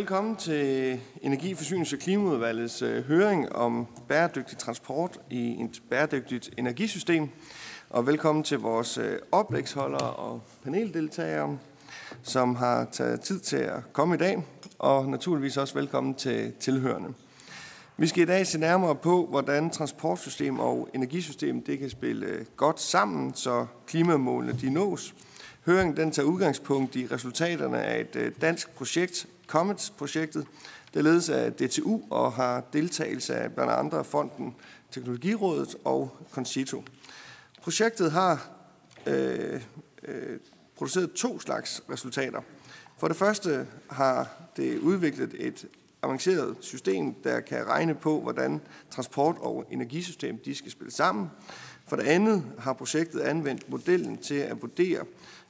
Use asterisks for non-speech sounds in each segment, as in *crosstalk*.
velkommen til Energi-, Forsynings- og Klimaudvalgets øh, høring om bæredygtig transport i et bæredygtigt energisystem. Og velkommen til vores øh, oplægsholdere og paneldeltagere, som har taget tid til at komme i dag. Og naturligvis også velkommen til tilhørende. Vi skal i dag se nærmere på, hvordan transportsystem og energisystem det kan spille øh, godt sammen, så klimamålene de nås. Høringen den tager udgangspunkt i resultaterne af et dansk projekt, Comets-projektet, der ledes af DTU og har deltagelse af blandt andre Fonden Teknologirådet og Concito. Projektet har øh, øh, produceret to slags resultater. For det første har det udviklet et avanceret system, der kan regne på, hvordan transport- og energisystem de skal spille sammen. For det andet har projektet anvendt modellen til at vurdere,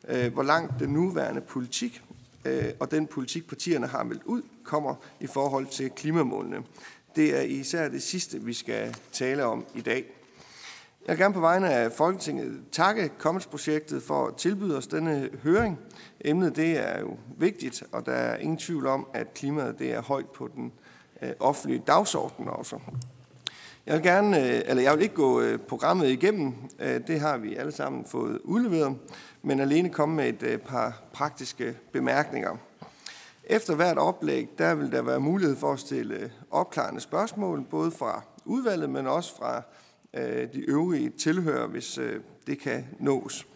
øh, hvor langt den nuværende politik øh, og den politik, partierne har meldt ud, kommer i forhold til klimamålene. Det er især det sidste, vi skal tale om i dag. Jeg vil gerne på vegne af Folketinget takke Commons-projektet for at tilbyde os denne høring. Emnet det er jo vigtigt, og der er ingen tvivl om, at klimaet det er højt på den øh, offentlige dagsorden også. Jeg vil gerne, øh, eller jeg vil ikke gå øh, programmet igennem, øh, det har vi alle sammen fået udleveret, men alene komme med et øh, par praktiske bemærkninger. Efter hvert oplæg, der vil der være mulighed for at stille øh, opklarende spørgsmål, både fra udvalget, men også fra øh, de øvrige tilhører, hvis det kan nås.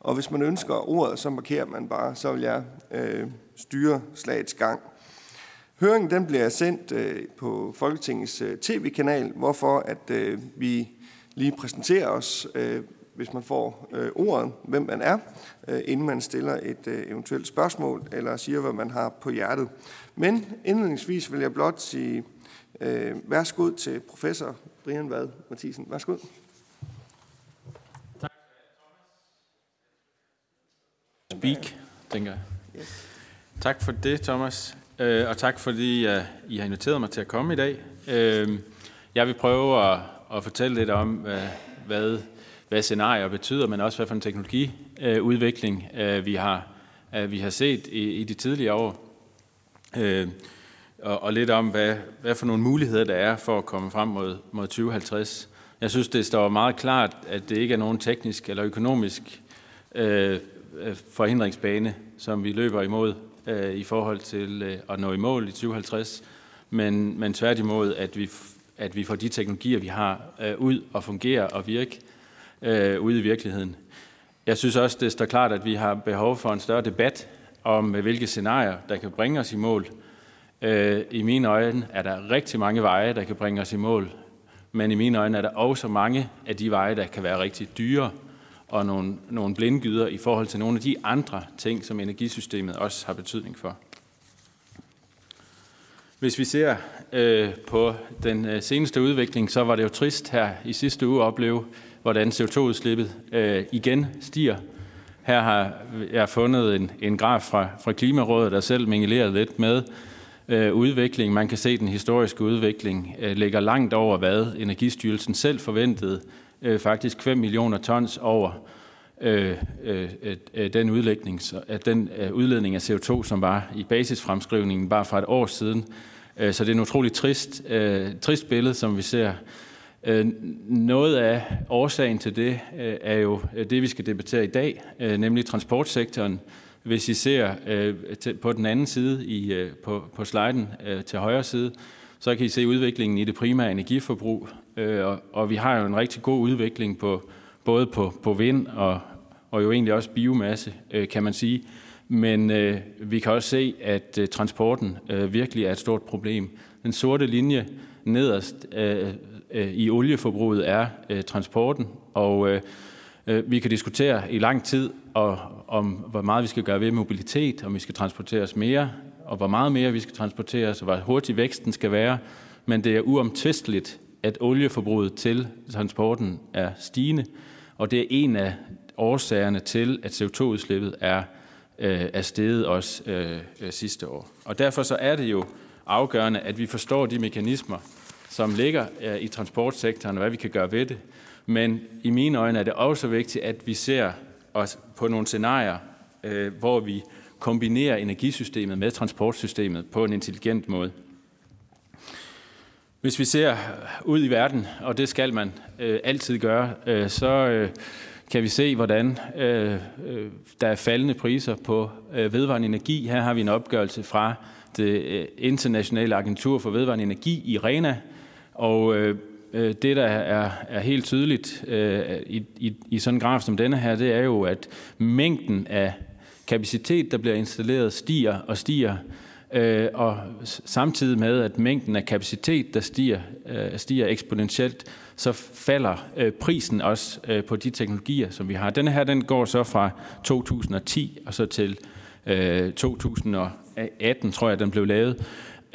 Og hvis man ønsker ordet, så markerer man bare, så vil jeg øh, styre slagets gang. Høringen den bliver sendt øh, på Folketingets øh, tv-kanal, hvorfor at øh, vi lige præsenterer os, øh, hvis man får øh, ordet, hvem man er, øh, inden man stiller et øh, eventuelt spørgsmål eller siger, hvad man har på hjertet. Men indledningsvis vil jeg blot sige øh, værsgo til professor Brian Vad Mathisen. Værsgo. Tak. Speak, tænker jeg. Yes. Tak for det, Thomas. Øh, og tak fordi uh, I har inviteret mig til at komme i dag. Øh, jeg vil prøve at, at fortælle lidt om, hvad, hvad, hvad scenarier betyder, men også hvad for en teknologiudvikling øh, vi, har, øh, vi har set i, i de tidligere år. Øh, og, og lidt om, hvad, hvad for nogle muligheder der er for at komme frem mod, mod 2050. Jeg synes, det står meget klart, at det ikke er nogen teknisk eller økonomisk øh, øh, forhindringsbane, som vi løber imod øh, i forhold til øh, at nå i mål i 2050, men, men tværtimod, at vi, at vi får de teknologier, vi har, øh, ud og fungere og virke øh, ude i virkeligheden. Jeg synes også, det står klart, at vi har behov for en større debat om, hvilke scenarier, der kan bringe os i mål. Øh, I mine øjne er der rigtig mange veje, der kan bringe os i mål, men i mine øjne er der også mange af de veje, der kan være rigtig dyre og nogle, nogle blindgyder i forhold til nogle af de andre ting, som energisystemet også har betydning for. Hvis vi ser øh, på den øh, seneste udvikling, så var det jo trist her i sidste uge at opleve, hvordan CO2-udslippet øh, igen stiger. Her har jeg fundet en, en graf fra, fra Klimarådet, der selv mingeleret lidt med øh, udviklingen. Man kan se, at den historiske udvikling øh, ligger langt over, hvad Energistyrelsen selv forventede øh, faktisk 5 millioner tons over øh, øh, øh, den, udlægning, øh, den øh, udledning af CO2, som var i basisfremskrivningen bare for et år siden. Øh, så det er en utrolig trist, øh, trist billede, som vi ser. Øh, noget af årsagen til det øh, er jo øh, det, vi skal debattere i dag, øh, nemlig transportsektoren. Hvis I ser på den anden side i, på, på sliden til højre side, så kan I se udviklingen i det primære energiforbrug. Øh, og, og vi har jo en rigtig god udvikling på både på, på vind og, og jo egentlig også biomasse, kan man sige. Men øh, vi kan også se, at øh, transporten øh, virkelig er et stort problem. Den sorte linje nederst øh, øh, i olieforbruget er øh, transporten, og øh, øh, vi kan diskutere i lang tid og, om, hvor meget vi skal gøre ved mobilitet, om vi skal transporteres mere, og hvor meget mere vi skal transporteres, og hvor hurtig væksten skal være. Men det er uomtvisteligt, at olieforbruget til transporten er stigende, og det er en af årsagerne til, at CO2-udslippet er, øh, er steget også øh, øh, sidste år. Og derfor så er det jo afgørende, at vi forstår de mekanismer, som ligger øh, i transportsektoren, og hvad vi kan gøre ved det. Men i mine øjne er det også vigtigt, at vi ser os på nogle scenarier, øh, hvor vi kombinerer energisystemet med transportsystemet på en intelligent måde. Hvis vi ser ud i verden, og det skal man øh, altid gøre, øh, så øh, kan vi se, hvordan øh, øh, der er faldende priser på øh, vedvarende energi. Her har vi en opgørelse fra det øh, internationale agentur for vedvarende energi, IRENA, og øh, øh, det, der er, er helt tydeligt øh, i, i, i sådan en graf som denne her, det er jo, at mængden af kapacitet, der bliver installeret, stiger og stiger, øh, og samtidig med, at mængden af kapacitet, der stiger, øh, stiger eksponentielt, så falder øh, prisen også øh, på de teknologier, som vi har. Denne her, den går så fra 2010 og så til øh, 2018, tror jeg, den blev lavet.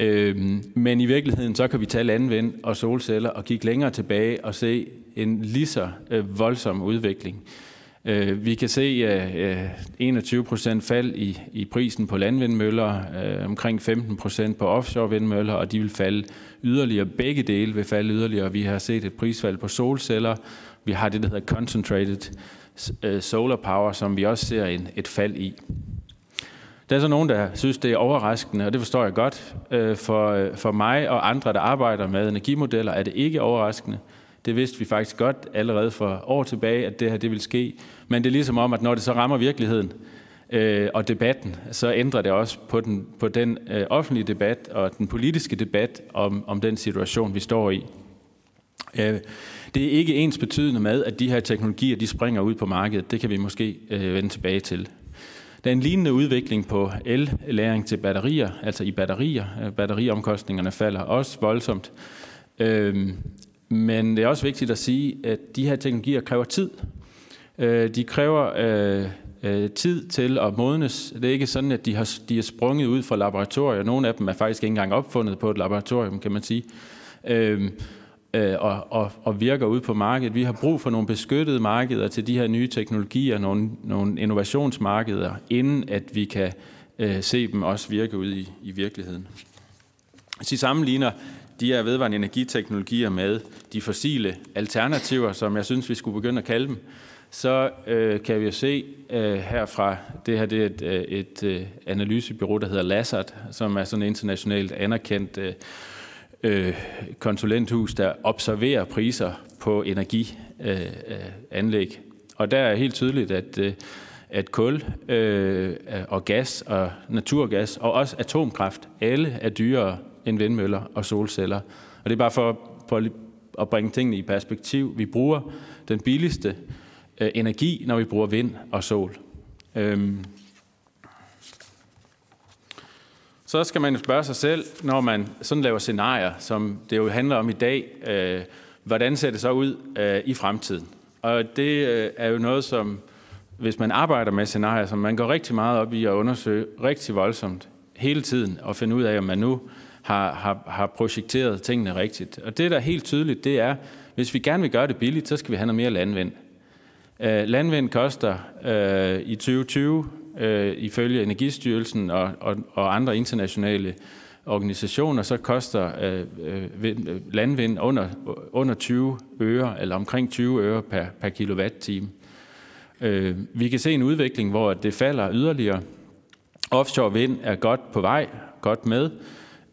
Øh, men i virkeligheden, så kan vi tage landvind og solceller og kigge længere tilbage og se en lige så øh, voldsom udvikling. Øh, vi kan se øh, øh 21 procent fald i, i prisen på landvindmøller, øh, omkring 15 procent på offshore vindmøller, og de vil falde yderligere. Begge dele vil falde yderligere. Vi har set et prisfald på solceller. Vi har det, der hedder concentrated øh, solar power, som vi også ser en, et fald i. Der er så nogen, der synes, det er overraskende, og det forstår jeg godt. Øh, for, øh, for mig og andre, der arbejder med energimodeller, er det ikke overraskende. Det vidste vi faktisk godt allerede for år tilbage, at det her det vil ske. Men det er ligesom om, at når det så rammer virkeligheden øh, og debatten, så ændrer det også på den, på den øh, offentlige debat og den politiske debat om, om den situation, vi står i. Øh, det er ikke ens betydende med, at de her teknologier de springer ud på markedet. Det kan vi måske øh, vende tilbage til. Der er en lignende udvikling på el-læring til batterier, altså i batterier. Øh, batteriomkostningerne falder også voldsomt. Øhm, men det er også vigtigt at sige, at de her teknologier kræver tid. Øh, de kræver øh, øh, tid til at modnes. Det er ikke sådan, at de har de er sprunget ud fra laboratorier. Nogle af dem er faktisk ikke engang opfundet på et laboratorium, kan man sige. Øhm, Øh, og, og, og virker ud på markedet. Vi har brug for nogle beskyttede markeder til de her nye teknologier, nogle, nogle innovationsmarkeder, inden at vi kan øh, se dem også virke ud i, i virkeligheden. Hvis vi sammenligner de her vedvarende energiteknologier med de fossile alternativer, som jeg synes, vi skulle begynde at kalde dem, så øh, kan vi jo se øh, herfra, det her det er et, øh, et øh, analysebyrå, der hedder Lassard, som er sådan et internationalt anerkendt øh, øh, konsulenthus, der observerer priser på energianlæg. Og der er helt tydeligt, at, øh, at kul øh, og gas og naturgas og også atomkraft, alle er dyrere end vindmøller og solceller. Og det er bare for, for at bringe tingene i perspektiv. Vi bruger den billigste øh, energi, når vi bruger vind og sol. Øhm. Så skal man jo spørge sig selv, når man sådan laver scenarier, som det jo handler om i dag, øh, hvordan ser det så ud øh, i fremtiden? Og det øh, er jo noget, som hvis man arbejder med scenarier, som man går rigtig meget op i at undersøge rigtig voldsomt hele tiden og finde ud af, om man nu har, har, har projekteret tingene rigtigt. Og det, der er helt tydeligt, det er, hvis vi gerne vil gøre det billigt, så skal vi have noget mere landvind. Øh, landvind koster øh, i 2020, øh, ifølge Energistyrelsen og, og, og andre internationale organisationer, så koster uh, landvind under, under 20 øre, eller omkring 20 øre per, per kilowatt-time. Øh, vi kan se en udvikling, hvor det falder yderligere. Offshore vind er godt på vej, godt med,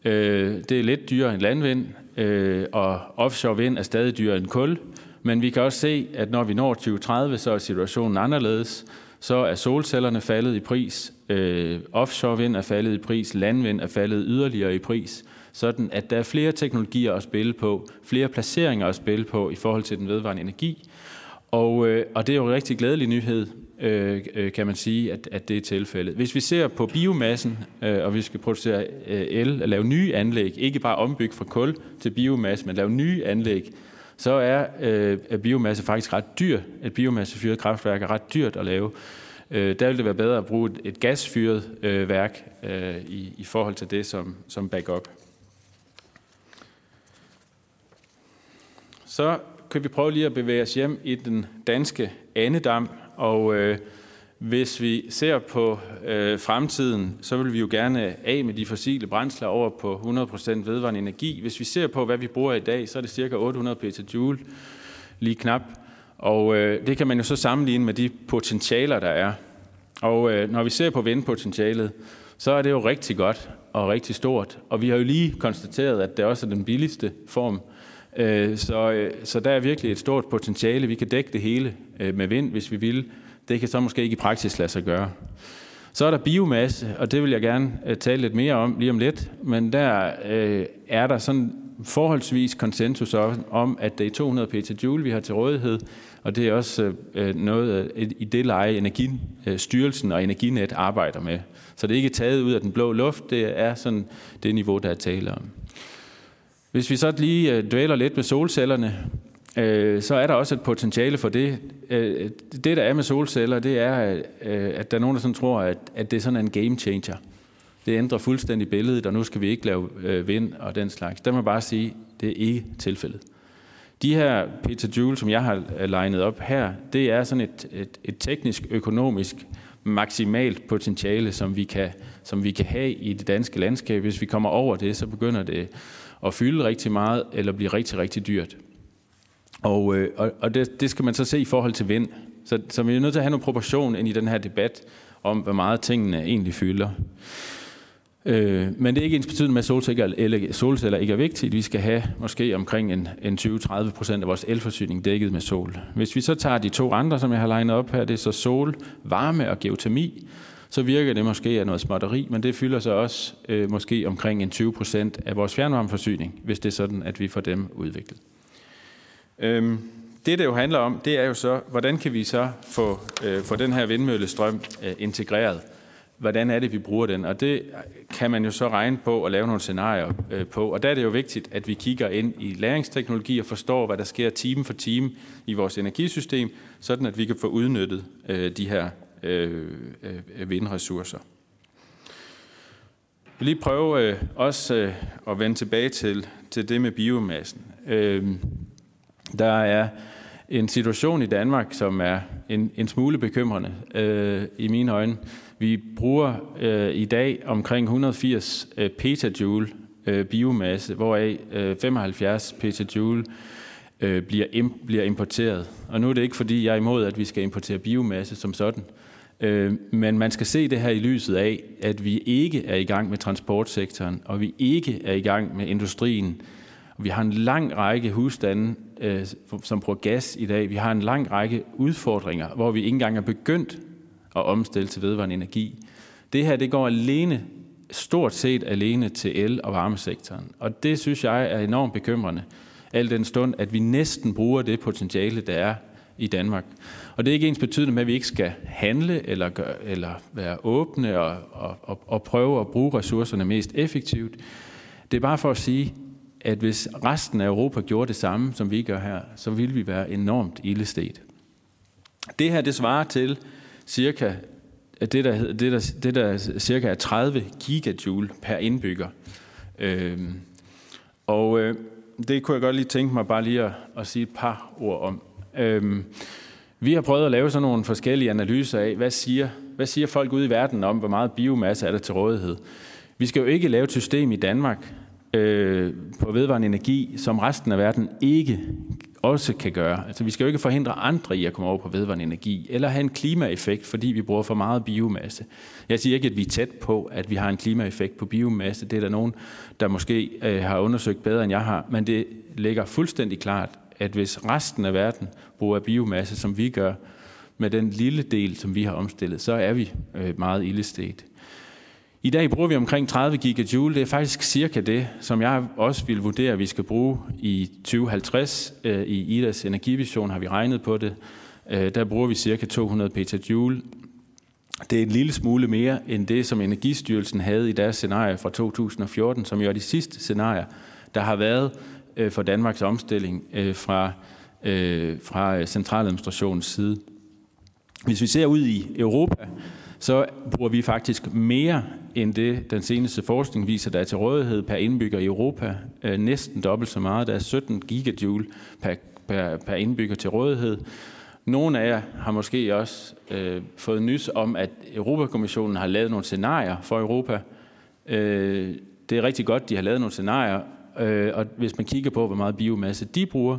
Øh, det er lidt dyrere end landvind, øh, og offshore vind er stadig dyrere end kul. Men vi kan også se, at når vi når 2030, så er situationen anderledes. Så er solcellerne faldet i pris, øh, offshore vind er faldet i pris, landvind er faldet yderligere i pris. Sådan at der er flere teknologier at spille på, flere placeringer at spille på i forhold til den vedvarende energi. Og, øh, og det er jo en rigtig glædelig nyhed, øh, øh, kan man sige, at, at det er tilfældet. Hvis vi ser på biomassen, øh, og vi skal producere øh, el, lave nye anlæg, ikke bare ombygge fra kul til biomasse, men lave nye anlæg, så er øh, biomasse faktisk ret dyr. Et biomassefyret kraftværk er ret dyrt at lave. Øh, der vil det være bedre at bruge et, et gasfyret øh, værk øh, i, i forhold til det som, som backup. Så kan vi prøve lige at bevæge os hjem i den danske andedam, og øh, hvis vi ser på øh, fremtiden, så vil vi jo gerne af med de fossile brændsler over på 100% vedvarende energi. Hvis vi ser på, hvad vi bruger i dag, så er det cirka 800 petajoule, lige knap. Og øh, det kan man jo så sammenligne med de potentialer, der er. Og øh, når vi ser på vindpotentialet, så er det jo rigtig godt og rigtig stort. Og vi har jo lige konstateret, at det også er den billigste form. Øh, så, øh, så der er virkelig et stort potentiale. Vi kan dække det hele øh, med vind, hvis vi vil. Det kan så måske ikke i praksis lade sig gøre. Så er der biomasse, og det vil jeg gerne øh, tale lidt mere om lige om lidt. Men der øh, er der sådan forholdsvis konsensus om, at det er 200 petajoule, vi har til rådighed, og det er også øh, øh noget øh, i det leje, Energistyrelsen og Energinet arbejder med. Så det er ikke taget ud af den blå luft, det er sådan det niveau, der er tale om. Hvis vi så lige dvæler lidt med solcellerne, øh, så er der også et potentiale for det. Øh, det, der er med solceller, det er, øh, at der er nogen, der sådan tror, at, at det er sådan en game changer. Det ændrer fuldstændig billedet, og nu skal vi ikke lave øh, vind og den slags. Der må bare sige, det er ikke tilfældet. De her petajoule, som jeg har øh, legnet op her, det er sådan et, et, et teknisk, økonomisk, maksimalt potentiale, som vi, kan, som vi kan have i det danske landskab. Hvis vi kommer over det, så begynder det at fylde rigtig meget, eller blive rigtig, rigtig dyrt. Og, øh, og, og det, det skal man så se i forhold til vind. Så, så vi er nødt til at have nogle proportion ind i den her debat om, hvor meget tingene egentlig fylder. Øh, men det er ikke ens betydende med, at solceller, solceller ikke er vigtigt. Vi skal have måske omkring en, en 20-30 procent af vores elforsyning dækket med sol. Hvis vi så tager de to andre, som jeg har legnet op her, det er så sol, varme og geotermi, så virker det måske af noget småtteri, men det fylder så også øh, måske omkring en 20 procent af vores fjernvarmeforsyning, hvis det er sådan, at vi får dem udviklet. Øhm, det, det jo handler om, det er jo så, hvordan kan vi så få, øh, få den her vindmøllestrøm øh, integreret? Hvordan er det, vi bruger den? Og det kan man jo så regne på og lave nogle scenarier øh, på. Og der er det jo vigtigt, at vi kigger ind i læringsteknologi og forstår, hvad der sker time for time i vores energisystem, sådan at vi kan få udnyttet øh, de her øh, øh, vindressourcer. Jeg vil lige prøve øh, også øh, at vende tilbage til, til det med biomassen. Øh, der er en situation i Danmark, som er en, en smule bekymrende øh, i mine øjne. Vi bruger øh, i dag omkring 180 øh, petajoule øh, biomasse, hvoraf øh, 75 petajoule øh, bliver, im, bliver importeret. Og nu er det ikke, fordi jeg er imod, at vi skal importere biomasse som sådan. Øh, men man skal se det her i lyset af, at vi ikke er i gang med transportsektoren, og vi ikke er i gang med industrien. Vi har en lang række husstande, øh, som bruger gas i dag. Vi har en lang række udfordringer, hvor vi ikke engang er begyndt at omstille til vedvarende energi. Det her det går alene, stort set alene til el- og varmesektoren. Og det synes jeg er enormt bekymrende, al den stund, at vi næsten bruger det potentiale, der er i Danmark. Og det er ikke ens betydende med, at vi ikke skal handle eller, gøre, eller være åbne og, og, og, og prøve at bruge ressourcerne mest effektivt. Det er bare for at sige, at hvis resten af Europa gjorde det samme, som vi gør her, så ville vi være enormt ildestet. Det her, det svarer til cirka det der, det der, det der cirka er 30 gigajoule per indbygger. Øhm, og øh, det kunne jeg godt lige tænke mig bare lige at, at sige et par ord om. Øhm, vi har prøvet at lave sådan nogle forskellige analyser af, hvad siger, hvad siger folk ude i verden om, hvor meget biomasse er der til rådighed. Vi skal jo ikke lave et system i Danmark øh, på vedvarende energi, som resten af verden ikke også kan gøre. Altså, vi skal jo ikke forhindre andre i at komme over på vedvarende energi, eller have en klimaeffekt, fordi vi bruger for meget biomasse. Jeg siger ikke, at vi er tæt på, at vi har en klimaeffekt på biomasse. Det er der nogen, der måske øh, har undersøgt bedre, end jeg har, men det ligger fuldstændig klart, at hvis resten af verden bruger biomasse, som vi gør, med den lille del, som vi har omstillet, så er vi øh, meget illestet. I dag bruger vi omkring 30 gigajoule. Det er faktisk cirka det, som jeg også vil vurdere, at vi skal bruge i 2050. Øh, I IDAs energivision har vi regnet på det. Øh, der bruger vi cirka 200 petajoule. Det er en lille smule mere end det, som Energistyrelsen havde i deres scenarie fra 2014, som jo er de sidste scenarier, der har været øh, for Danmarks omstilling fra, fra centraladministrationens side. Hvis vi ser ud i Europa, så bruger vi faktisk mere end det, den seneste forskning viser, der er til rådighed per indbygger i Europa. Øh, næsten dobbelt så meget. Der er 17 gigajoule per, per, per indbygger til rådighed. Nogle af jer har måske også øh, fået nys om, at Europakommissionen har lavet nogle scenarier for Europa. Øh, det er rigtig godt, de har lavet nogle scenarier, øh, og hvis man kigger på, hvor meget biomasse de bruger,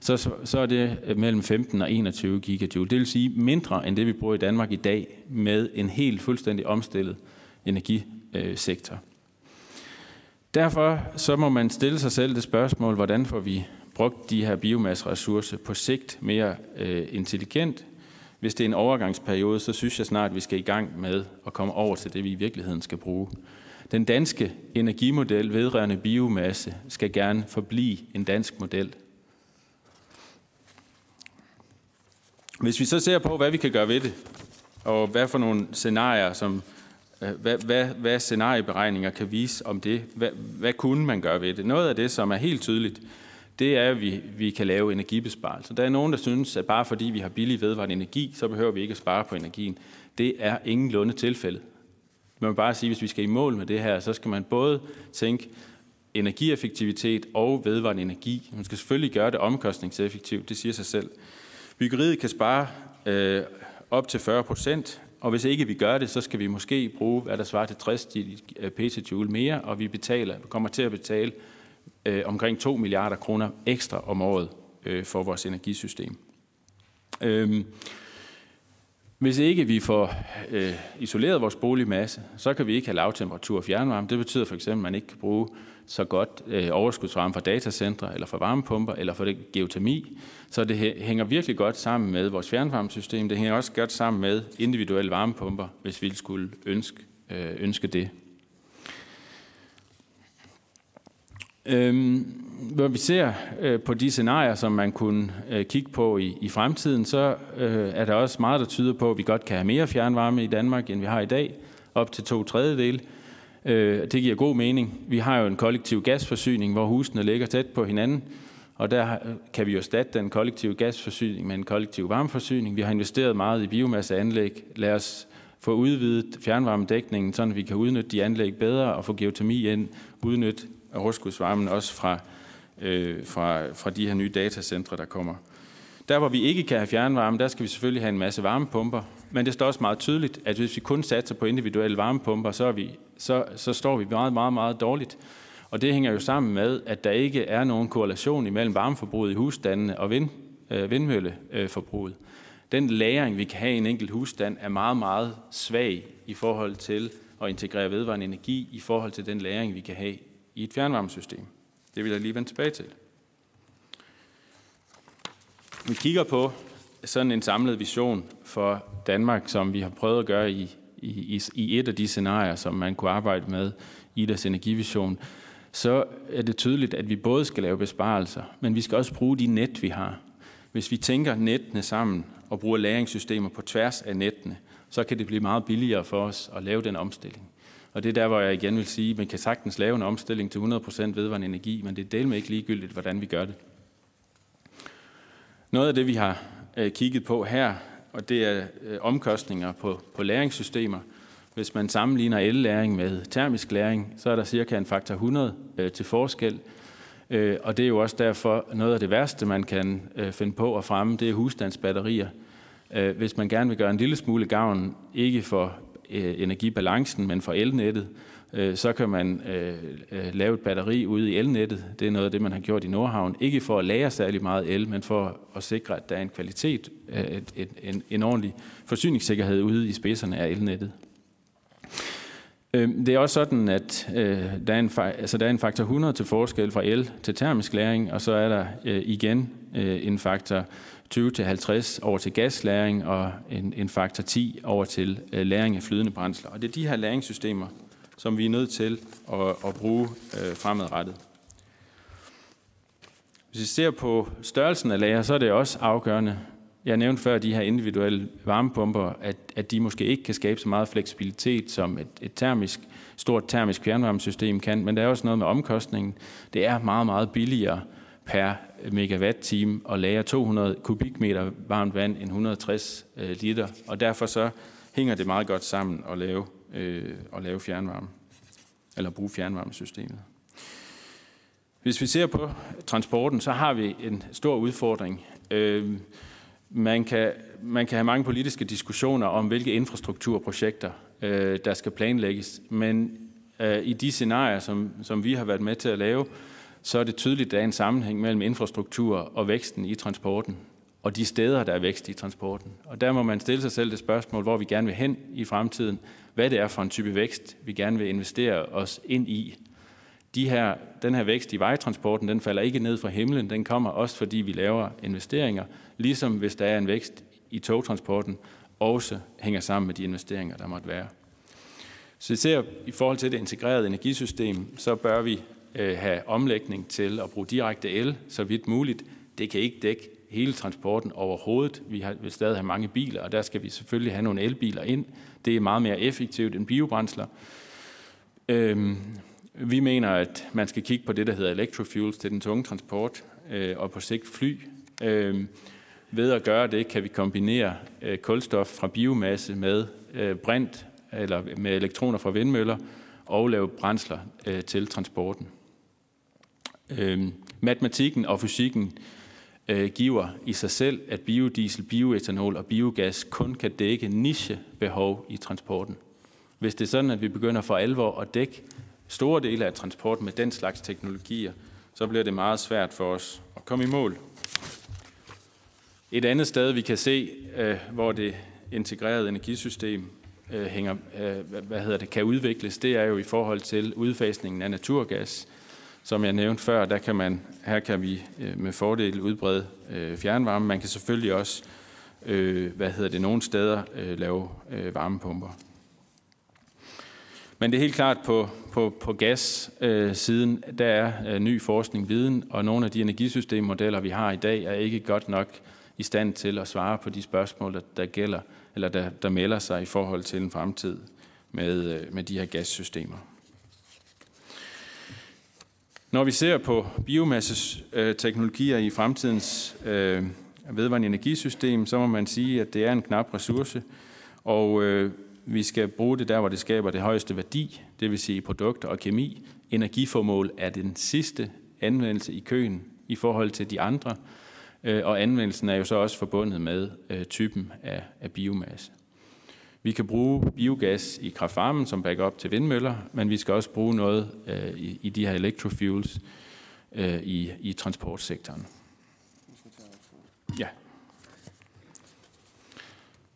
så, så er det øh, mellem 15 og 21 gigajoule. Det vil sige mindre end det, vi bruger i Danmark i dag, med en helt fuldstændig omstillet energisektor. Derfor så må man stille sig selv det spørgsmål, hvordan får vi brugt de her biomasseressourcer på sigt mere øh, intelligent. Hvis det er en overgangsperiode, så synes jeg snart, at vi skal i gang med at komme over til det, vi i virkeligheden skal bruge. Den danske energimodel vedrørende biomasse skal gerne forblive en dansk model. Hvis vi så ser på, hvad vi kan gøre ved det, og hvad for nogle scenarier, som øh, Øh, hvad, hvad, hvad scenarieberegninger kan vise om det, hvad, hvad kunne man gøre ved det. Noget af det, som er helt tydeligt, det er, at vi, vi kan lave energibesparelser. Der er nogen, der synes, at bare fordi vi har billig vedvarende energi, så behøver vi ikke at spare på energien. Det er ingenlunde tilfældet. Man vil bare sige, at hvis vi skal i mål med det her, så skal man både tænke energieffektivitet og vedvarende energi. Man skal selvfølgelig gøre det omkostningseffektivt, det siger sig selv. Byggeriet kan spare øh, op til 40 procent, og hvis ikke vi gør det, så skal vi måske bruge, hvad der svarer til 60 øh, petajoule mere, og vi betaler, kommer til at betale øh, omkring 2 milliarder kroner ekstra om året øh, for vores energisystem. Øhm, hvis ikke vi får øh, isoleret vores boligmasse, så kan vi ikke have lavtemperatur fjernvarme. Det betyder for eksempel, at man ikke kan bruge så godt øh, overskudsvarme fra datacentre, eller fra varmepumper, eller fra det geotermi. Så det hænger virkelig godt sammen med vores fjernvarmesystem. Det hænger også godt sammen med individuelle varmepumper, hvis vi skulle ønske, øh, ønske det. Øhm, når vi ser øh, på de scenarier, som man kunne øh, kigge på i, i fremtiden, så øh, er der også meget, der tyder på, at vi godt kan have mere fjernvarme i Danmark, end vi har i dag, op til to tredjedele. Øh, det giver god mening. Vi har jo en kollektiv gasforsyning, hvor husene ligger tæt på hinanden, og der kan vi jo erstatte den kollektive gasforsyning med en kollektiv varmeforsyning. Vi har investeret meget i biomasseanlæg. Lad os få udvidet fjernvarmedækningen, så vi kan udnytte de anlæg bedre og få geotermi ind, udnytte overskudsvarmen også fra, øh, fra, fra de her nye datacentre, der kommer. Der, hvor vi ikke kan have fjernvarme, der skal vi selvfølgelig have en masse varmepumper. Men det står også meget tydeligt, at hvis vi kun satser på individuelle varmepumper, så, er vi, så, så står vi meget, meget, meget dårligt. Og det hænger jo sammen med, at der ikke er nogen korrelation imellem varmeforbruget i husstandene og vind, øh, vindmølleforbruget. Den læring, vi kan have i en enkelt husstand, er meget, meget svag i forhold til at integrere vedvarende energi, i forhold til den læring, vi kan have i et fjernvarmesystem. Det vil jeg lige vende tilbage til. Vi kigger på sådan en samlet vision for Danmark, som vi har prøvet at gøre i, i, i et af de scenarier, som man kunne arbejde med i deres energivision, så er det tydeligt, at vi både skal lave besparelser, men vi skal også bruge de net, vi har. Hvis vi tænker nettene sammen og bruger læringssystemer på tværs af nettene, så kan det blive meget billigere for os at lave den omstilling. Og det er der, hvor jeg igen vil sige, at man kan sagtens lave en omstilling til 100% vedvarende energi, men det er del med ikke ligegyldigt, hvordan vi gør det. Noget af det, vi har øh, kigget på her, og det er øh, omkostninger på, på læringssystemer. Hvis man sammenligner el-læring med termisk læring, så er der cirka en faktor 100 øh, til forskel. Øh, og det er jo også derfor noget af det værste, man kan øh, finde på at fremme, det er husstandsbatterier. Øh, hvis man gerne vil gøre en lille smule gavn, ikke for Øh, energibalancen, men for elnettet, øh, så kan man øh, øh, lave et batteri ude i elnettet. Det er noget af det, man har gjort i Nordhavn. Ikke for at lære særlig meget el, men for at sikre, at der er en kvalitet, øh, et, et, en, en ordentlig forsyningssikkerhed ude i spidserne af elnettet. Øhm, det er også sådan, at øh, der, er en, altså, der er en faktor 100 til forskel fra el til termisk læring, og så er der øh, igen øh, en faktor 20-50 over til gaslæring og en, en faktor 10 over til øh, læring af flydende brændsler. Og det er de her læringssystemer, som vi er nødt til at, at bruge øh, fremadrettet. Hvis vi ser på størrelsen af lager, så er det også afgørende. Jeg nævnte før de her individuelle varmepumper, at, at de måske ikke kan skabe så meget fleksibilitet, som et, et termisk, stort termisk fjernvarmesystem kan, men der er også noget med omkostningen. Det er meget, meget billigere per megawatt-time og lagre 200 kubikmeter varmt vand end 160 øh, liter, og derfor så hænger det meget godt sammen at lave, øh, at lave fjernvarme, eller bruge fjernvarmesystemet. Hvis vi ser på transporten, så har vi en stor udfordring. Øh, man, kan, man kan have mange politiske diskussioner om, hvilke infrastrukturprojekter, øh, der skal planlægges, men øh, i de scenarier, som, som vi har været med til at lave, så er det tydeligt, at der er en sammenhæng mellem infrastruktur og væksten i transporten, og de steder, der er vækst i transporten. Og der må man stille sig selv det spørgsmål, hvor vi gerne vil hen i fremtiden, hvad det er for en type vækst, vi gerne vil investere os ind i. De her, den her vækst i vejtransporten, den falder ikke ned fra himlen, den kommer også fordi vi laver investeringer, ligesom hvis der er en vækst i togtransporten, også hænger sammen med de investeringer, der måtte være. Så ser i forhold til det integrerede energisystem, så bør vi øh, have omlægning til at bruge direkte el så vidt muligt. Det kan ikke dække hele transporten overhovedet. Vi har, vil stadig have mange biler, og der skal vi selvfølgelig have nogle elbiler ind. Det er meget mere effektivt end biobrændsler. Øhm, vi mener, at man skal kigge på det, der hedder electrofuels til den tunge transport, øh, og på sigt fly. Øhm, ved at gøre det, kan vi kombinere øh, kulstof fra biomasse med øh, brint eller med elektroner fra vindmøller og lave brændsler øh, til transporten. Øh, matematikken og fysikken øh, giver i sig selv, at biodiesel, bioetanol og biogas kun kan dække nichebehov i transporten. Hvis det er sådan, at vi begynder for alvor at dække store dele af transporten med den slags teknologier, så bliver det meget svært for os at komme i mål. Et andet sted, vi kan se, øh, hvor det integrerede energisystem øh, hænger, øh, hvad hedder det, kan udvikles, det er jo i forhold til udfasningen af naturgas. Som jeg nævnte før, der kan man, her kan vi øh, med fordel udbrede øh, fjernvarme. Man kan selvfølgelig også, øh, hvad hedder det, nogle steder øh, lave øh, varmepumper. Men det er helt klart på, på, på gas-siden, øh, der er øh, ny forskning, viden, og nogle af de energisystemmodeller, vi har i dag, er ikke godt nok i stand til at svare på de spørgsmål, der, der gælder, eller der, der melder sig i forhold til en fremtid med, øh, med de her gassystemer. Når vi ser på biomasseteknologier øh, i fremtidens øh, vedvarende energisystem, så må man sige, at det er en knap ressource, og øh, vi skal bruge det der, hvor det skaber det højeste værdi, det vil sige produkter og kemi. Energiformål er den sidste anvendelse i køen i forhold til de andre, øh, og anvendelsen er jo så også forbundet med øh, typen af, af biomasse. Vi kan bruge biogas i kraftvarmen som backup til vindmøller, men vi skal også bruge noget øh, i, i de her electrofuels øh, i, i transportsektoren. Ja.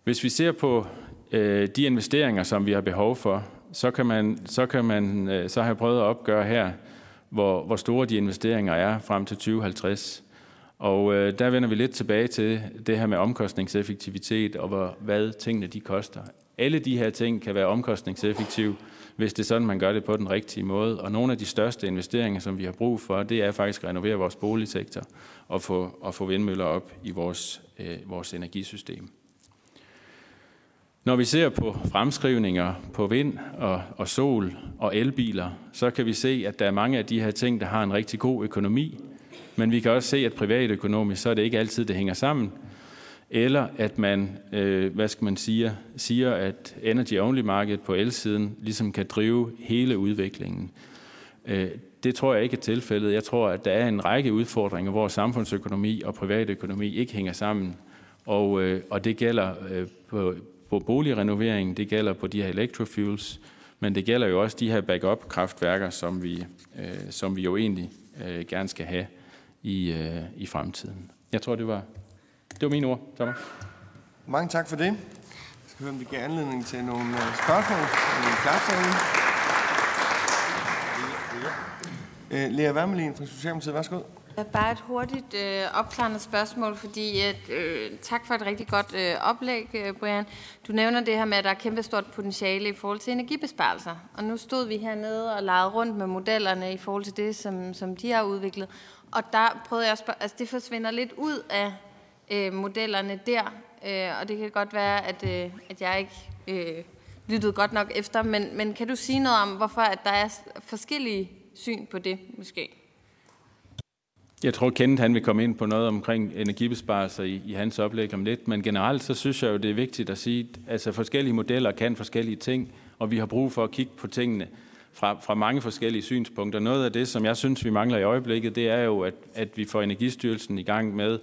Hvis vi ser på øh, de investeringer, som vi har behov for, så kan man, så kan man, øh, så har jeg prøvet at opgøre her, hvor, hvor store de investeringer er frem til 2050. Og øh, der vender vi lidt tilbage til det her med omkostningseffektivitet og hvor, hvad tingene de koster. Alle de her ting kan være omkostningseffektive, hvis det er sådan, man gør det på den rigtige måde. Og nogle af de største investeringer, som vi har brug for, det er faktisk at renovere vores boligsektor og få, og få vindmøller op i vores, øh, vores energisystem. Når vi ser på fremskrivninger på vind og, og sol og elbiler, så kan vi se, at der er mange af de her ting, der har en rigtig god økonomi, men vi kan også se, at privatøkonomisk, så er det ikke altid, det hænger sammen. Eller at man, øh, hvad skal man sige, siger, at energy-only-markedet på elsiden ligesom kan drive hele udviklingen. Øh, det tror jeg ikke er tilfældet. Jeg tror, at der er en række udfordringer, hvor samfundsøkonomi og privatøkonomi ikke hænger sammen. Og, øh, og det gælder øh, på, på boligrenovering, det gælder på de her electrofuels, men det gælder jo også de her backup-kraftværker, som vi, øh, som vi jo egentlig øh, gerne skal have i, øh, i fremtiden. Jeg tror, det var, det var mine ord, Thomas. Mange tak for det. Jeg skal høre, om det giver anledning til nogle øh, spørgsmål. Nogle klartale. Øh, Lea Wermelin fra Socialdemokratiet, værsgo. Bare et hurtigt øh, opklarende spørgsmål, fordi at, øh, tak for et rigtig godt øh, oplæg, øh, Brian. Du nævner det her med, at der er kæmpe stort potentiale i forhold til energibesparelser. Og nu stod vi hernede og legede rundt med modellerne i forhold til det, som, som de har udviklet. Og der prøvede jeg at spørge, altså det forsvinder lidt ud af øh, modellerne der, øh, og det kan godt være, at, øh, at jeg ikke øh, lyttede godt nok efter, men, men kan du sige noget om, hvorfor at der er forskellige syn på det måske? Jeg tror, Kenneth han vil komme ind på noget omkring energibesparelser i, i hans oplæg om lidt, men generelt så synes jeg jo, det er vigtigt at sige, at altså forskellige modeller kan forskellige ting, og vi har brug for at kigge på tingene fra, fra mange forskellige synspunkter. Noget af det, som jeg synes, vi mangler i øjeblikket, det er jo, at, at vi får Energistyrelsen i gang med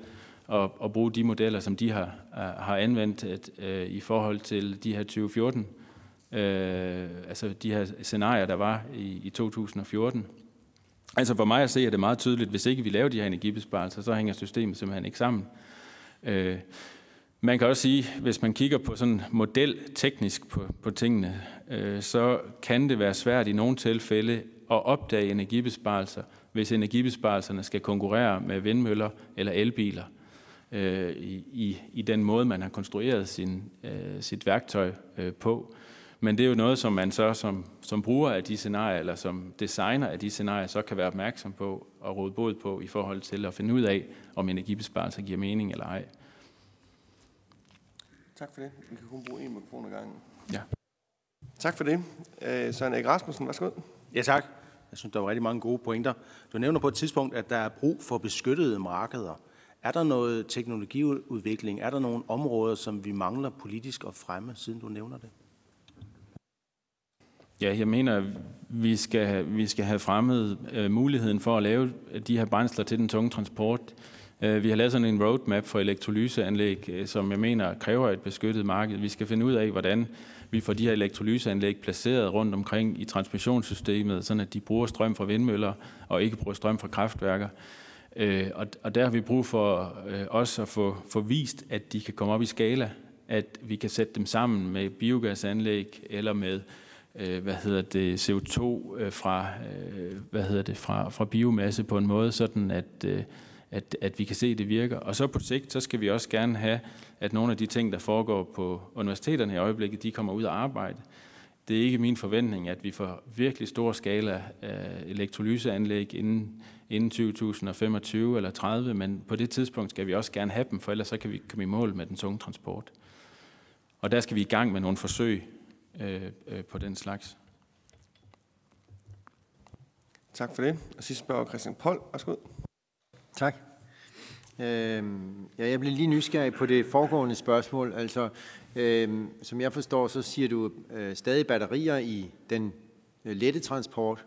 at, at bruge de modeller, som de har, øh, har anvendt at, øh, i forhold til de her 2014, øh, altså de her scenarier, der var i, i 2014. Altså for mig at se er det meget tydeligt, hvis ikke vi laver de her energibesparelser, så hænger systemet simpelthen ikke sammen. Øh, man kan også sige, hvis man kigger på sådan model teknisk på, på tingene, øh, så kan det være svært i nogle tilfælde at opdage energibesparelser, hvis energibesparelserne skal konkurrere med vindmøller eller elbiler øh, i, i den måde, man har konstrueret sin, øh, sit værktøj øh, på. Men det er jo noget, som man så som, som bruger af de scenarier, eller som designer af de scenarier, så kan være opmærksom på og råde bod på i forhold til at finde ud af, om energibesparelser giver mening eller ej. Tak for det. Vi kan kun bruge en mikrofon ad gangen. Ja. Tak for det. Øh, Søren Erik Rasmussen, værsgo. Ja, tak. Jeg synes, der var rigtig mange gode pointer. Du nævner på et tidspunkt, at der er brug for beskyttede markeder. Er der noget teknologiudvikling? Er der nogle områder, som vi mangler politisk at fremme, siden du nævner det? Ja, jeg mener, vi skal, vi skal have fremmet uh, muligheden for at lave de her brændsler til den tunge transport. Øh, vi har lavet sådan en roadmap for elektrolyseanlæg, øh, som jeg mener kræver et beskyttet marked. Vi skal finde ud af, hvordan vi får de her elektrolyseanlæg placeret rundt omkring i transmissionssystemet, sådan at de bruger strøm fra vindmøller og ikke bruger strøm fra kraftværker. Øh, og, og der har vi brug for også at få, få vist, at de kan komme op i skala, at vi kan sætte dem sammen med biogasanlæg eller med hvad hedder det, CO2 fra, hvad hedder det, fra, fra biomasse på en måde, sådan at, at, at vi kan se, at det virker. Og så på sigt, så skal vi også gerne have, at nogle af de ting, der foregår på universiteterne i øjeblikket, de kommer ud og arbejde. Det er ikke min forventning, at vi får virkelig stor skala af elektrolyseanlæg inden, inden 2025 eller 30, men på det tidspunkt skal vi også gerne have dem, for ellers så kan vi komme i mål med den tunge transport. Og der skal vi i gang med nogle forsøg, øh, øh, på den slags. Tak for det. Og sidst spørger Christian Pold. Værsgo. Tak. Øh, ja, jeg blev lige nysgerrig på det foregående spørgsmål. Altså, øh, som jeg forstår, så siger du øh, stadig batterier i den øh, lette transport,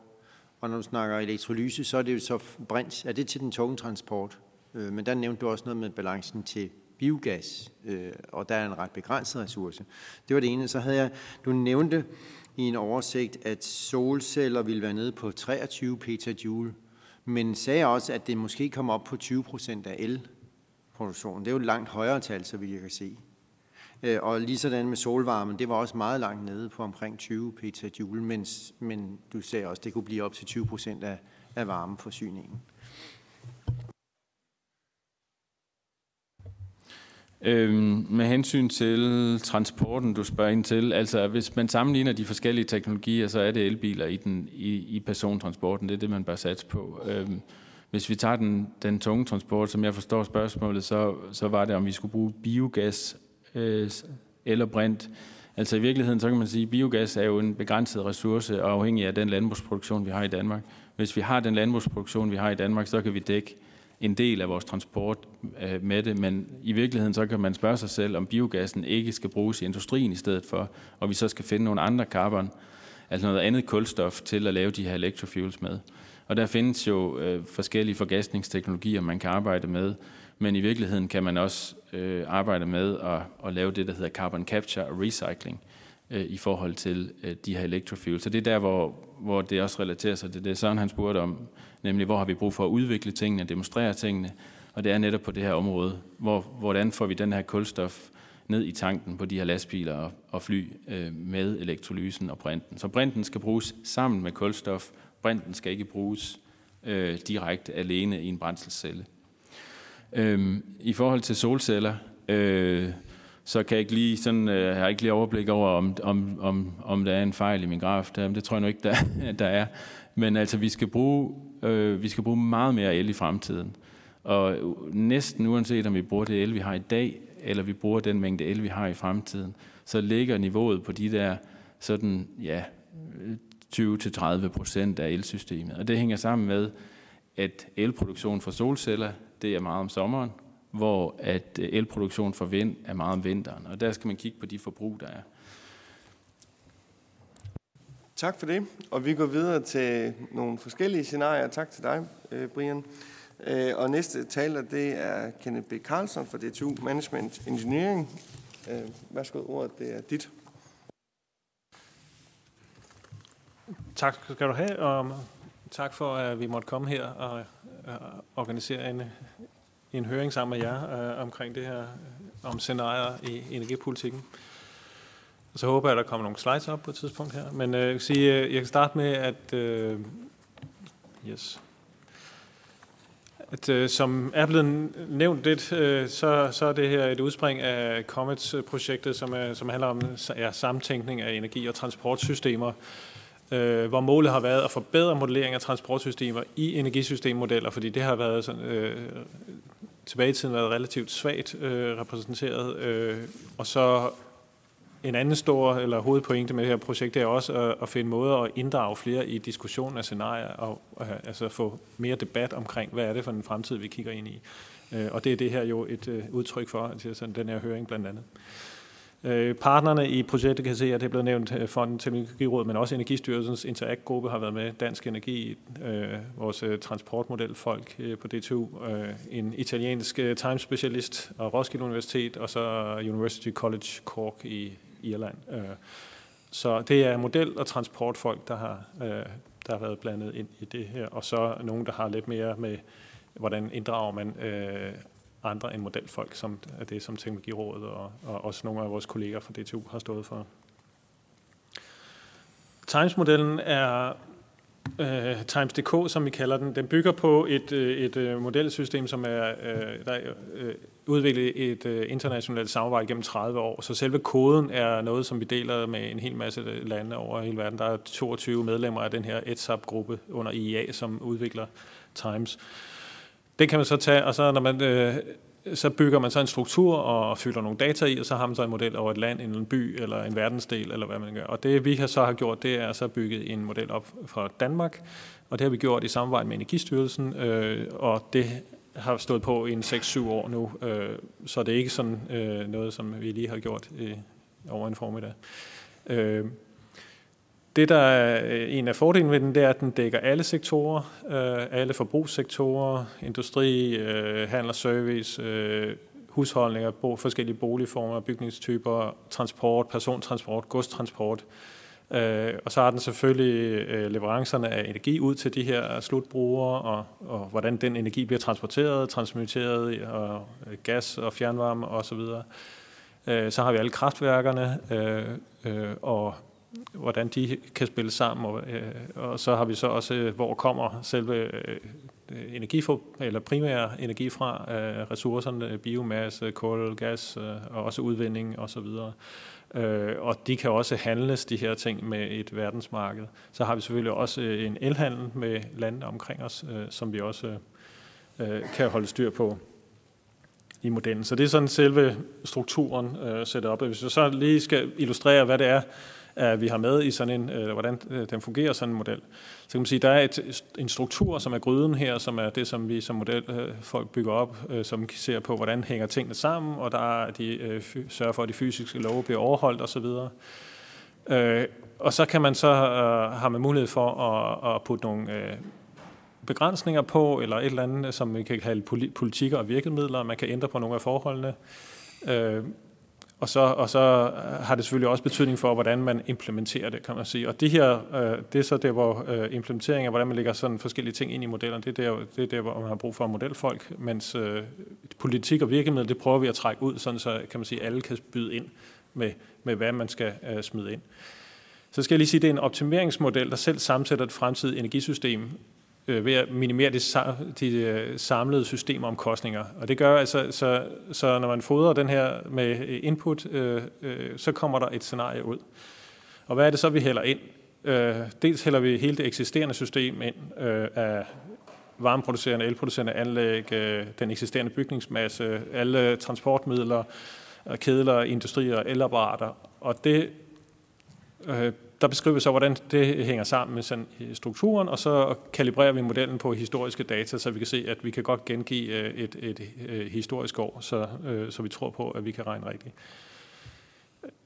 og når du snakker elektrolyse, så er det jo så brint. Er det til den tunge transport? Øh, men der nævnte du også noget med balancen til biogas, øh, og der er en ret begrænset ressource. Det var det ene. Så havde jeg, du nævnte i en oversigt, at solceller ville være nede på 23 petajoule, men sagde også, at det måske kommer op på 20 procent af elproduktionen. Det er jo et langt højere tal, så vi kan se. Øh, og lige sådan med solvarmen, det var også meget langt nede på omkring 20 petajoule, mens, men du sagde også, at det kunne blive op til 20 procent af, af varmeforsyningen. Øhm, med hensyn til transporten, du spørger ind til, altså hvis man sammenligner de forskellige teknologier, så er det elbiler i, den, i, i persontransporten. Det er det, man bør satse på. Øhm, hvis vi tager den, den tunge transport, som jeg forstår spørgsmålet, så, så var det, om vi skulle bruge biogas øh, eller brint. Altså i virkeligheden, så kan man sige, at biogas er jo en begrænset ressource, og afhængig af den landbrugsproduktion, vi har i Danmark. Hvis vi har den landbrugsproduktion, vi har i Danmark, så kan vi dække en del af vores transport øh, med det, men i virkeligheden så kan man spørge sig selv, om biogassen ikke skal bruges i industrien i stedet for, og vi så skal finde nogle andre carbon, altså noget andet kulstof til at lave de her electrofuels med. Og der findes jo øh, forskellige forgasningsteknologier, man kan arbejde med, men i virkeligheden kan man også øh, arbejde med at, at lave det, der hedder carbon capture og recycling øh, i forhold til øh, de her electrofuels. Så det er der, hvor, hvor det også relaterer sig til det, Søren han spurgte om, nemlig hvor har vi brug for at udvikle tingene, demonstrere tingene, og det er netop på det her område, hvor, hvordan får vi den her kulstof ned i tanken på de her lastbiler og, og fly øh, med elektrolysen og brinten. Så brinten skal bruges sammen med kulstof. Brinten skal ikke bruges øh, direkte alene i en brændselscelle. Øh, I forhold til solceller, øh, så kan jeg ikke lige sådan, øh, jeg har ikke lige overblik over, om, om, om, om der er en fejl i min graf. Det, det tror jeg nu ikke, der, *laughs* der er. Men altså, vi skal, bruge, øh, vi skal bruge meget mere el i fremtiden. Og næsten uanset om vi bruger det el, vi har i dag, eller vi bruger den mængde el, vi har i fremtiden, så ligger niveauet på de der sådan, ja, 20-30 procent af elsystemet. Og det hænger sammen med, at elproduktion fra solceller, det er meget om sommeren, hvor at øh, elproduktion fra vind er meget om vinteren. Og der skal man kigge på de forbrug, der er. Tak for det. Og vi går videre til nogle forskellige scenarier. Tak til dig, øh, Brian. Øh, og næste taler, det er Kenneth B. Carlson fra DTU Management Engineering. Øh, værsgo, ordet det er dit. Tak skal du have, og tak for, at vi måtte komme her og organisere en, en høring sammen med jer omkring det her, om scenarier i energipolitikken. Og så håber jeg, at der kommer nogle slides op på et tidspunkt her. Men øh, jeg, kan sige, øh, jeg kan starte med, at... øh, yes at, øh, som er blevet nævnt lidt, øh, så, så er det her et udspring af Comets-projektet, som, er, som handler om ja, samtænkning af energi- og transportsystemer, øh, hvor målet har været at forbedre modellering af transportsystemer i energisystemmodeller, fordi det har været sådan, øh, tilbage i tiden været relativt svagt øh, repræsenteret, øh, og så en anden stor eller hovedpointe med det her projekt er også at, at finde måder at inddrage flere i diskussionen af scenarier og altså få mere debat omkring, hvad er det for en fremtid, vi kigger ind i. Uh, og det er det her jo et øh, udtryk for, altså den her høring blandt andet. Uh, partnerne i projektet kan se, at det er blevet nævnt Fonden Teknologiråd, men også Energistyrelsens Interact-gruppe har været med. Dansk Energi, uh, vores transportmodelfolk på DTU, en italiensk uh, time-specialist og Roskilde Universitet, og så University College Cork i Irland. Øh, så det er model- og transportfolk, der har, øh, der har været blandet ind i det her, og så nogen, der har lidt mere med, hvordan inddrager man øh, andre end modelfolk, som er det, som Teknologirådet og, og også nogle af vores kolleger fra DTU har stået for. Times-modellen er uh, Times.dk, som vi kalder den. Den bygger på et, øh, et øh, modelsystem, som er, uh, der er uh, udviklet et uh, internationalt samarbejde gennem 30 år. Så selve koden er noget, som vi deler med en hel masse lande over hele verden. Der er 22 medlemmer af den her ETSAP-gruppe under IEA, som udvikler Times. Det kan man så tage, og så når man uh, så bygger man så en struktur og fylder nogle data i, og så har man så en model over et land, en by eller en verdensdel, eller hvad man gør. Og det vi har så har gjort, det er så bygget en model op fra Danmark, og det har vi gjort i samarbejde med Energistyrelsen, øh, og det har stået på i en 6-7 år nu, øh, så det er ikke sådan øh, noget, som vi lige har gjort øh, over en formiddag. Øh, det, der er øh, en af fordelen ved den, det er, at den dækker alle sektorer, øh, alle forbrugssektorer, industri, øh, handel og service, øh, husholdninger, bo, forskellige boligformer, bygningstyper, transport, persontransport, godstransport. Øh, og så har den selvfølgelig øh, leverancerne af energi ud til de her slutbrugere, og, og hvordan den energi bliver transporteret, transmitteret, og øh, gas og fjernvarme osv. Øh, så har vi alle kraftværkerne, øh, øh, og hvordan de kan spille sammen, og, øh, og så har vi så også, øh, hvor kommer selve øh, eller primære energi fra, øh, ressourcerne, biomasse, kul, gas, øh, og også udvinding osv. Øh, og de kan også handles, de her ting, med et verdensmarked. Så har vi selvfølgelig også øh, en elhandel med landene omkring os, øh, som vi også øh, øh, kan holde styr på i modellen. Så det er sådan selve strukturen øh, sætter op. Hvis vi så lige skal illustrere, hvad det er, at vi har med i sådan en, øh, hvordan øh, den fungerer, sådan en model. Så kan man sige, der er et, en struktur, som er gryden her, som er det, som vi som modelfolk øh, bygger op, øh, som ser på, hvordan hænger tingene sammen, og der er de sørger for, at de fysiske love bliver overholdt osv. Øh, og så kan man så have har man mulighed for at, at putte nogle begrænsninger på, eller et eller andet, som vi kan kalde politikker og virkemidler. Man kan ændre på nogle af forholdene. Øh, og så, og så øh, har det selvfølgelig også betydning for, hvordan man implementerer det, kan man sige. Og det her, øh, det er så der, hvor øh, implementering af, hvordan man lægger sådan forskellige ting ind i modellerne, det er der, det er der hvor man har brug for modelfolk, mens øh, politik og virkemidler, det prøver vi at trække ud, sådan så kan man sige, alle kan byde ind med, med hvad man skal øh, smide ind. Så skal jeg lige sige, at det er en optimeringsmodel, der selv sammensætter et fremtidigt energisystem Øh, ved at minimere de, de øh, samlede systemomkostninger. Og det gør altså, så, så når man fodrer den her med input, øh, øh, så kommer der et scenarie ud. Og hvad er det så, vi hælder ind? Øh, dels hælder vi hele det eksisterende system ind øh, af varmeproducerende, elproducerende anlæg, øh, den eksisterende bygningsmasse, alle transportmidler, øh, kedler, industrier og elapparater. Og det øh, der beskriver vi så, hvordan det hænger sammen med sådan øh, strukturen, og så kalibrerer vi modellen på historiske data, så vi kan se, at vi kan godt gengive øh, et, et, et historisk år, så, så vi tror på, at vi kan regne rigtigt.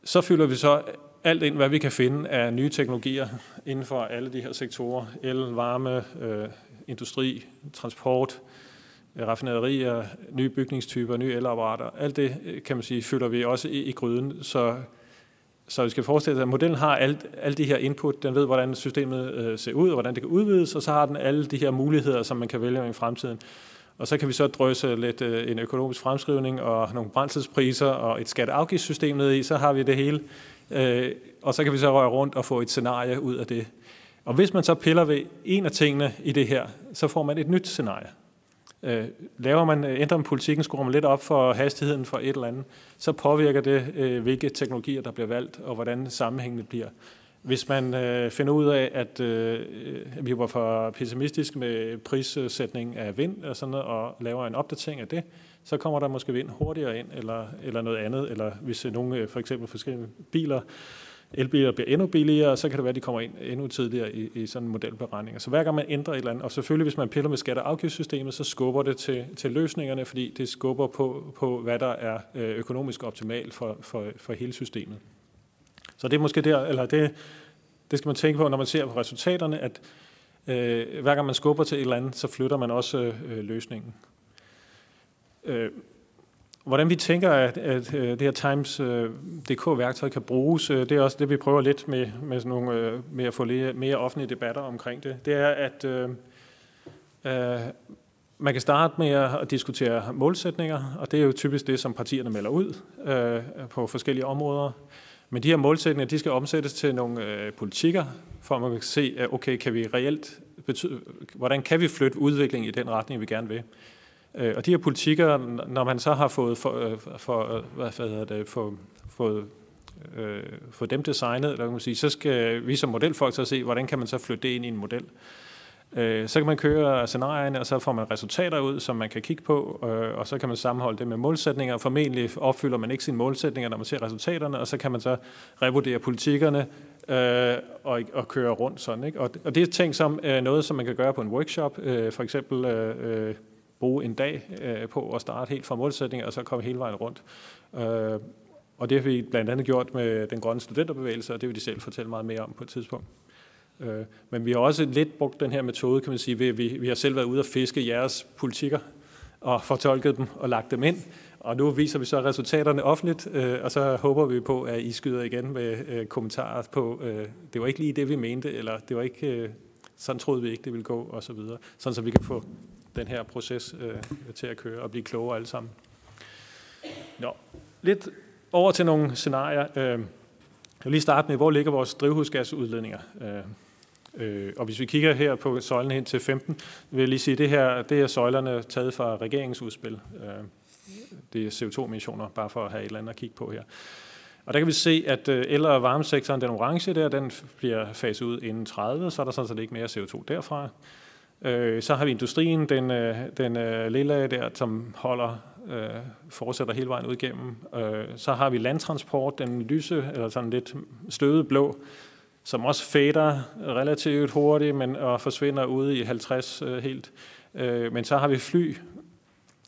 Så fylder vi så alt ind, hvad vi kan finde af nye teknologier inden for alle de her sektorer. El, varme, øh, industri, transport, raffinaderier, nye bygningstyper, nye elapparater. Alt det, kan man sige, fylder vi også i, i gryden, så så vi skal forestille os, at modellen har alle, alle de her input. Den ved, hvordan systemet øh, ser ud, og hvordan det kan udvides, og så har den alle de her muligheder, som man kan vælge i fremtiden. Og så kan vi så drøse lidt øh, en økonomisk fremskrivning og nogle brændselspriser og et skatteafgiftssystem ned i, så har vi det hele. Øh, og så kan vi så røre rundt og få et scenarie ud af det. Og hvis man så piller ved en af tingene i det her, så får man et nyt scenarie. Øh, laver man, øh, ændrer man politikken, skruer man lidt op for hastigheden for et eller andet, så påvirker det, øh, hvilke teknologier, der bliver valgt, og hvordan sammenhængende bliver. Hvis man øh, finder ud af, at øh, øh, vi var for pessimistisk med prissætning af vind og sådan noget, og laver en opdatering af det, så kommer der måske vind hurtigere ind, eller, eller noget andet. Eller hvis øh, nogle, for eksempel forskellige biler, elbiler bliver endnu billigere, så kan det være, at de kommer ind endnu tidligere i, i sådan en modelberegning. Så hver gang man ændrer et eller andet, og selvfølgelig hvis man piller med skatte- og afgiftssystemet, så skubber det til, til løsningerne, fordi det skubber på, på, hvad der er øh, økonomisk optimalt for, for, for hele systemet. Så det er måske der, eller det, det skal man tænke på, når man ser på resultaterne, at øh, hver gang man skubber til et eller andet, så flytter man også øh, løsningen. Øh, hvordan vi tænker, at, at øh, det her Times.dk-værktøj øh, kan bruges, øh, det er også det, vi prøver lidt med, med, sådan nogle, med at få lidt mere offentlige debatter omkring det. Det er, at øh, øh, man kan starte med at diskutere målsætninger, og det er jo typisk det, som partierne melder ud øh, på forskellige områder. Men de her målsætninger, de skal omsættes til nogle øh, politikker, for at man kan se, okay, kan vi reelt betyde, hvordan kan vi flytte udviklingen i den retning, vi gerne vil. Øh, og de her politikker, når man så har fået, for, øh, for, øh, hvad hedder det, for, fået øh, få dem designet, eller kan man sige, så skal vi som modelfolk så se, hvordan kan man så flytte det ind i en model. Øh, så kan man køre scenarierne, og så får man resultater ud, som man kan kigge på, øh, og så kan man sammenholde det med målsætninger. Formentlig opfylder man ikke sine målsætninger, når man ser resultaterne, og så kan man så revurdere politikkerne øh, og, og køre rundt sådan. Ikke? Og, og det er ting som øh, noget, som man kan gøre på en workshop, øh, for eksempel øh, øh bruge en dag øh, på at starte helt fra målsætninger, og så komme hele vejen rundt. Øh, og det har vi blandt andet gjort med den grønne studenterbevægelse, og det vil de selv fortælle meget mere om på et tidspunkt. Øh, men vi har også lidt brugt den her metode, kan man sige, ved, vi, vi har selv været ude og fiske jeres politikker og fortolket dem og lagt dem ind. Og nu viser vi så resultaterne offentligt, øh, og så håber vi på, at I skyder igen med øh, kommentarer på, øh, det var ikke lige det, vi mente, eller det var ikke, øh, sådan troede vi ikke, det ville gå, og så videre. Sådan så vi kan få den her proces øh, til at køre og blive klogere alle sammen. Nå, lidt over til nogle scenarier. Øh, jeg vil lige starte med, hvor ligger vores drivhusgasudledninger? Øh, øh og hvis vi kigger her på søjlen hen til 15, vil jeg lige sige, at det her det er søjlerne taget fra regeringsudspil. Øh, det er CO2-emissioner, bare for at have et eller andet at kigge på her. Og der kan vi se, at el- og varmesektoren, den orange der, den bliver faset ud inden 30, så er der sådan set ikke mere CO2 derfra. Øh, så har vi industrien, den, øh, den øh, lille der, som holder, øh, fortsætter hele vejen ud igennem. Øh, så har vi landtransport, den lyse, eller sådan lidt støvet blå, som også fader relativt hurtigt, men og forsvinder ude i 50 øh, helt. Øh, men så har vi fly,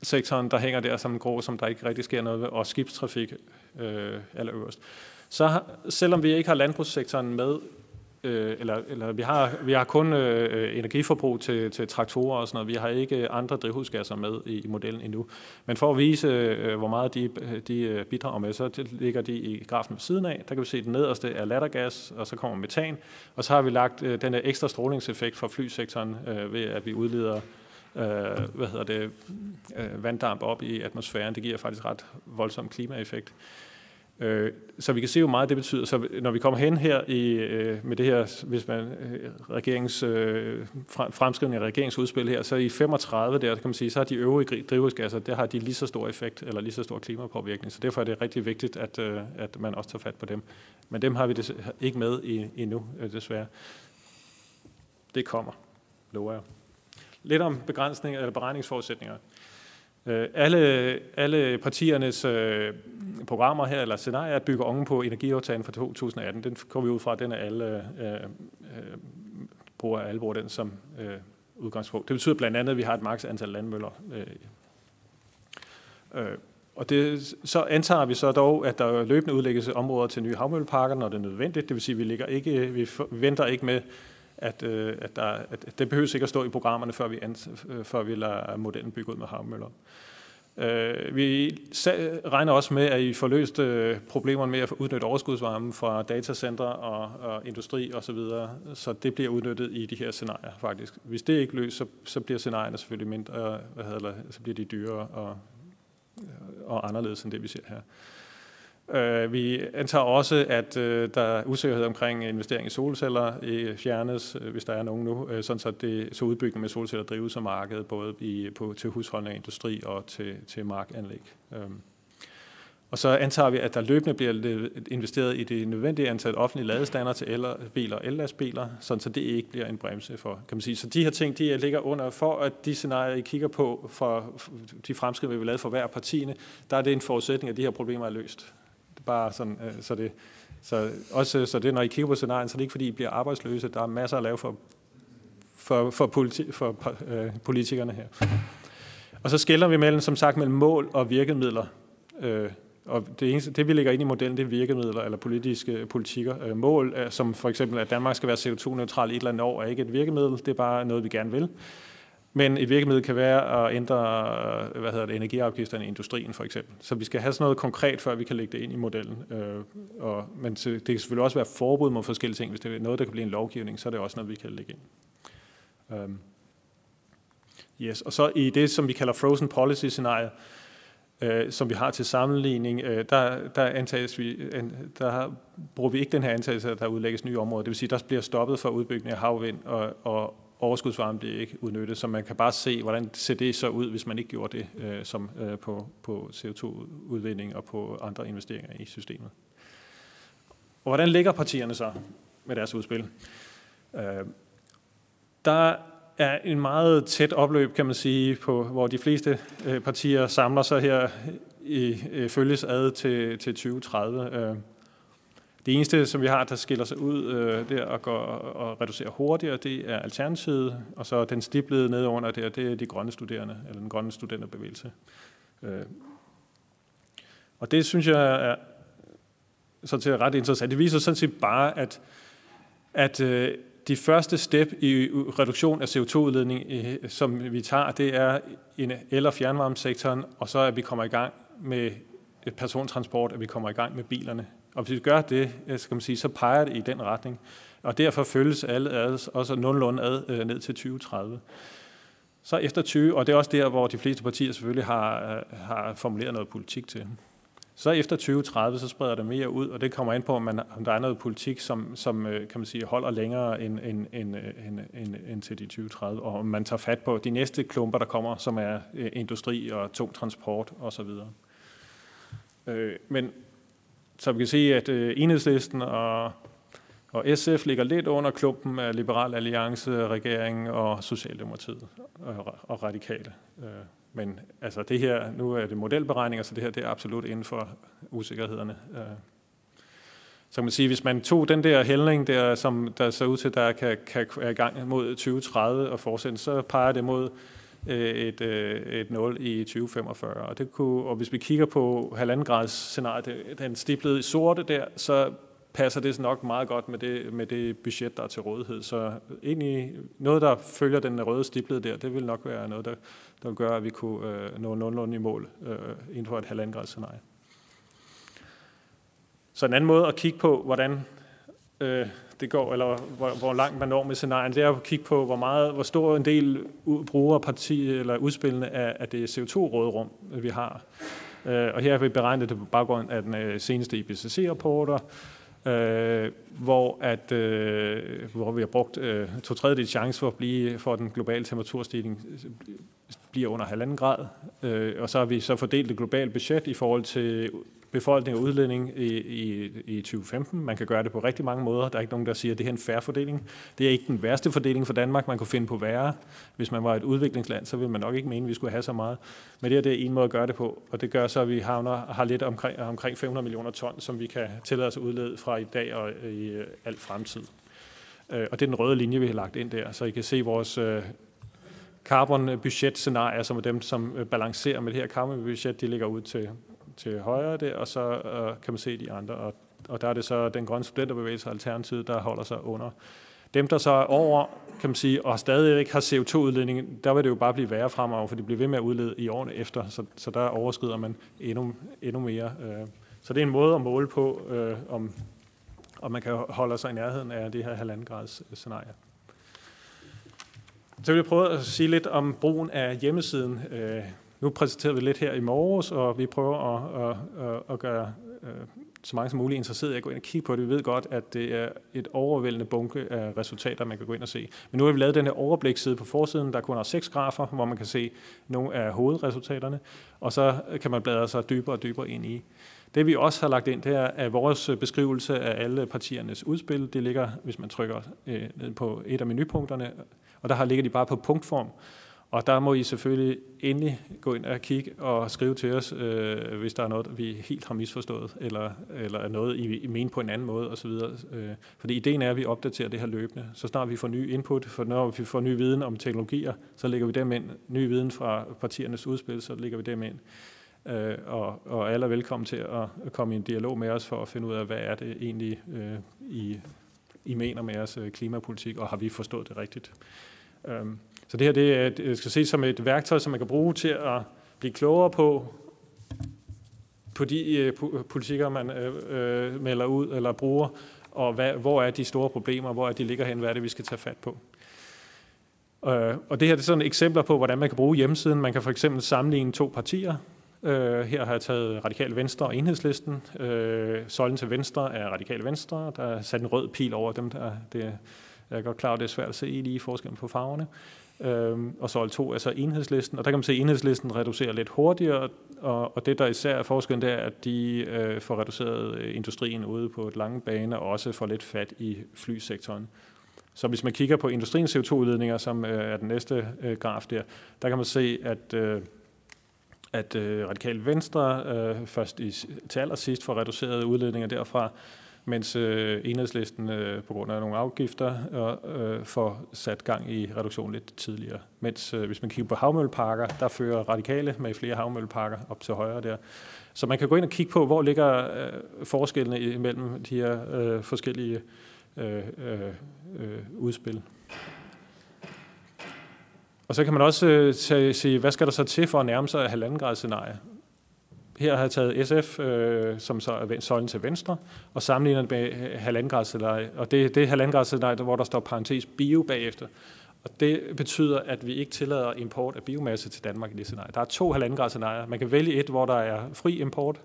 sektoren, der hænger der som en grå, som der ikke rigtig sker noget ved, og skibstrafik øh, allerøverst. Så selvom vi ikke har landbrugssektoren med, øh, eller, eller vi, har, vi har kun øh, energiforbrug til, til traktorer og sådan noget. Vi har ikke andre drivhusgasser med i, i modellen endnu. Men for at vise, øh, hvor meget de, de øh, bidrager med, så ligger de i grafen ved siden af. Der kan vi se, at den nederste er lattergas, og så kommer metan. Og så har vi lagt øh, den ekstra strålingseffekt fra flysektoren øh, ved, at vi udleder øh, hvad hedder det, øh, vanddamp op i atmosfæren. Det giver faktisk ret voldsom klimaeffekt. Øh, så vi kan se, hvor meget det betyder. Så når vi kommer hen her i, øh, med det her, hvis man øh, regerings, øh, fremskrivning af regeringsudspil her, så i 35 der, kan man sige, så har de øvrige drivhusgasser, der har de lige så stor effekt, eller lige så stor klimapåvirkning. Så derfor er det rigtig vigtigt, at, at man også tager fat på dem. Men dem har vi det ikke med endnu, desværre. Det kommer, lover jeg. Lidt om begrænsning eller beregningsforudsætninger. Øh, alle, alle partiernes øh, programmer her, eller scenarier, bygger oven på energiaftalen fra 2018. Den går vi ud fra, at den er alle, øh, øh, bruger, alle bruger den som øh, udgangspunkt. Det betyder blandt andet, at vi har et maks antal landmøller. Øh, øh, og det, så antager vi så dog, at der løbende udlægges områder til nye havmølleparker, når det er nødvendigt. Det vil sige, at vi, ligger ikke, vi, for, vi venter ikke med, at, øh, at, der, at det behøves ikke at stå i programmerne, før vi, øh, før vi lader modellen bygge ud med havmøller. Øh, vi regner også med, at I får løst øh, problemerne med at udnytte overskudsvarme fra datacenter og, og industri osv., så, så det bliver udnyttet i de her scenarier faktisk. Hvis det ikke løses, så, så bliver scenarierne selvfølgelig mindre, øh, hvad hedder det, så bliver de dyrere og, og anderledes end det, vi ser her. Øh, vi antager også, at øh, der er usikkerhed omkring investering i solceller i fjernes, øh, hvis der er nogen nu, øh, sådan så, det, så udbygning med solceller drives af markedet, både i, på, til husholdning og industri og til, til markanlæg. Øhm. Og så antager vi, at der løbende bliver investeret i det nødvendige antal offentlige ladestander til elbiler og ellastbiler, sådan så det ikke bliver en bremse for, kan man sige. Så de her ting, de øh, ligger under, for at de scenarier, I kigger på, for de fremskridt, vi vil lave for hver partierne, der er det en forudsætning, at de her problemer er løst bare sådan, øh, så det, så også så det, når I kigger på scenarien, så er det ikke fordi, I bliver arbejdsløse. Der er masser at lave for, for, for, politi, for øh, politikerne her. Og så skiller vi mellem, som sagt, mellem mål og virkemidler. Øh, og det, eneste, det, vi lægger ind i modellen, det er virkemidler eller politiske øh, politikker. Øh, mål, øh, som for eksempel, at Danmark skal være CO2-neutral i et eller andet år, er ikke et virkemiddel. Det er bare noget, vi gerne vil. Men et virkemiddel kan være at ændre øh, hvad hedder det, energiafgifterne i industrien for eksempel. Så vi skal have sådan noget konkret, før vi kan lægge det ind i modellen. Øh, og, men det kan selvfølgelig også være forbud mod forskellige ting. Hvis det er noget, der kan blive en lovgivning, så er det også noget, vi kan lægge ind. Øh. yes. Og så i det, som vi kalder frozen policy scenario, øh, som vi har til sammenligning, øh, der, der, antages vi, øh, der bruger vi ikke den her antagelse, at der udlægges nye områder. Det vil sige, der bliver stoppet for udbygning af havvind og, og overskudsvarme bliver ikke udnyttet, så man kan bare se, hvordan ser det så ud, hvis man ikke gjorde det øh, som øh, på, på CO2-udvinding og på andre investeringer i systemet. Og hvordan ligger partierne så med deres udspil? Øh, der er en meget tæt opløb, kan man sige, på, hvor de fleste øh, partier samler sig her i, øh, følges ad til, til 2030. Øh, det eneste, som vi har, der skiller sig ud øh, der og, går, og reducerer hurtigere, det er alternativet, og så den stiplede nedenunder der, det er de grønne studerende, eller den grønne studenterbevægelse. Øh. Og det synes jeg er så til ret interessant. Det viser sådan set bare, at, at øh, de første step i reduktion af CO2-udledning, øh, som vi tager, det er en el- og fjernvarmesektoren, og så er vi kommer i gang med persontransport, at vi kommer i gang med bilerne. Og hvis vi gør det, øh, skal man sige, så peger det i den retning. Og derfor følges alle ad, også nogenlunde ad øh, ned til 2030. Så efter 20, og det er også der, hvor de fleste partier selvfølgelig har, øh, har formuleret noget politik til. Så efter 2030, så spreder det mere ud, og det kommer ind på, om, man, om der er noget politik, som, som kan man sige, holder længere end, end, end, end, end, end til de 2030, og om man tager fat på de næste klumper, der kommer, som er industri og tung transport osv. Men så vi kan se, at øh, enhedslisten og, og SF ligger lidt under klumpen af Liberal Alliance, regeringen og Socialdemokratiet og, og radikale. Øh, men altså det her, nu er det modelberegninger, så det her det er absolut inden for usikkerhederne. Øh. Så kan man sige, hvis man tog den der hældning, der, som der ser ud til, der kan, kan er i gang mod 2030 og fortsætte, så peger det mod Øh, et, øh, et 0 i 2045. Og, det kunne, og hvis vi kigger på halvanden grads scenariet, den stiplede i sorte der, så passer det nok meget godt med det, med det budget, der er til rådighed. Så egentlig noget, der følger den røde stiplede der, det vil nok være noget, der, der gør, at vi kunne øh, nå nogenlunde i mål øh, inden for et halvanden grads scenarie. Så en anden måde at kigge på, hvordan øh, det går, eller hvor, hvor langt man når med scenarien, det er at kigge på, hvor, meget, hvor stor en del bruger parti, eller udspillene af, af det CO2-rådrum, øh, vi har. Øh, og her har vi beregnet det på baggrund af den øh, seneste IPCC-rapporter, øh, hvor, at, øh, hvor vi har brugt øh, to tredjedel chance for at blive for den globale temperaturstigning øh, bliver under halvanden grad. Øh, og så har vi så fordelt det globale budget i forhold til befolkning og udlænding i, i, i 2015. Man kan gøre det på rigtig mange måder. Der er ikke nogen, der siger, at det her er en færre fordeling. Det er ikke den værste fordeling for Danmark, man kunne finde på værre. Hvis man var et udviklingsland, så ville man nok ikke mene, at vi skulle have så meget. Men det her det er en måde at gøre det på, og det gør så, at vi havner, har lidt omkring, omkring 500 millioner ton, som vi kan tillade os at udlede fra i dag og i al alt fremtid. Øh, og det er den røde linje, vi har lagt ind der, så I kan se vores øh, carbon-budget-scenarier, som er dem, som øh, balancerer med det her carbon-budget, de ligger ud til til højre der, og så øh, kan man se de andre. Og, og der er det så den grønne studenterbevægelse Alternativet, der holder sig under Dem, der så er over, kan man sige, og stadigvæk har CO2-udledning, der vil det jo bare blive værre fremover, for de bliver ved med at udlede i årene efter, så, så der overskrider man endnu, endnu mere. Øh. Så det er en måde at måle på, øh, om, om man kan holde sig i nærheden af det her halvanden grads scenarie. Så vil jeg prøve at sige lidt om brugen af hjemmesiden. Øh, nu præsenterer vi lidt her i morges, og vi prøver at, at, at, at gøre øh, så mange som muligt interesseret i at gå ind og kigge på det. Vi ved godt, at det er et overvældende bunke af resultater, man kan gå ind og se. Men nu har vi lavet den her overbliksside på forsiden, der kun har seks grafer, hvor man kan se nogle af hovedresultaterne, og så kan man bladre sig dybere og dybere ind i. Det vi også har lagt ind, det er at vores beskrivelse af alle partiernes udspil. Det ligger, hvis man trykker øh, ned på et af menupunkterne, og der har ligger de bare på punktform. Og der må I selvfølgelig endelig gå ind og kigge og skrive til os, øh, hvis der er noget, vi helt har misforstået, eller, eller er noget, I, I mener på en anden måde osv. Øh, fordi ideen er, at vi opdaterer det her løbende. Så snart vi får ny input, for når vi får ny viden om teknologier, så lægger vi dem ind. Ny viden fra partiernes udspil, så lægger vi dem ind. Øh, og, og alle er velkommen til at komme i en dialog med os for at finde ud af, hvad er det egentlig, øh, I, I mener med jeres øh, klimapolitik, og har vi forstået det rigtigt. Øh, så det her det, det skal ses som et værktøj, som man kan bruge til at blive klogere på, på de øh, politikker, man øh, øh, melder ud eller bruger, og hvad, hvor er de store problemer, hvor er de ligger hen, hvad er det, vi skal tage fat på. Øh, og det her det er sådan eksempler på, hvordan man kan bruge hjemmesiden. Man kan for eksempel sammenligne to partier. Øh, her har jeg taget Radikal Venstre og Enhedslisten. Øh, søjlen til venstre er Radikal Venstre. Der er sat en rød pil over dem. Der, det, jeg er godt klar, at det er svært at se lige forskellen på farverne øh, og sol 2 er så enhedslisten, og der kan man se, at enhedslisten reducerer lidt hurtigere, og, og det der især er forskellen, det er, at de øh, får reduceret øh, industrien ude på et lange bane, og også får lidt fat i flysektoren. Så hvis man kigger på industriens CO2-udledninger, som øh, er den næste øh, graf der, der kan man se, at øh, at øh, Radikal Venstre øh, først i, til allersidst får reduceret udledninger derfra, mens øh, enhedslisten øh, på grund af nogle afgifter øh, får sat gang i reduktion lidt tidligere. Mens øh, hvis man kigger på havmølleparker, der fører radikale med flere havmølleparker op til højre der. Så man kan gå ind og kigge på, hvor ligger øh, forskellene imellem de her øh, forskellige øh, øh, øh, udspil. Og så kan man også øh, se, hvad skal der så til for at nærme sig halvanden grad scenarie? Her har jeg taget SF, øh, som så er søjlen til venstre, og sammenligner det med øh. Og det, det er halvandengradsleje, hvor der står parentes bio bagefter. Og det betyder, at vi ikke tillader import af biomasse til Danmark i det scenarie. Der er to halvandengradscenarier. Man kan vælge et, hvor der er fri import,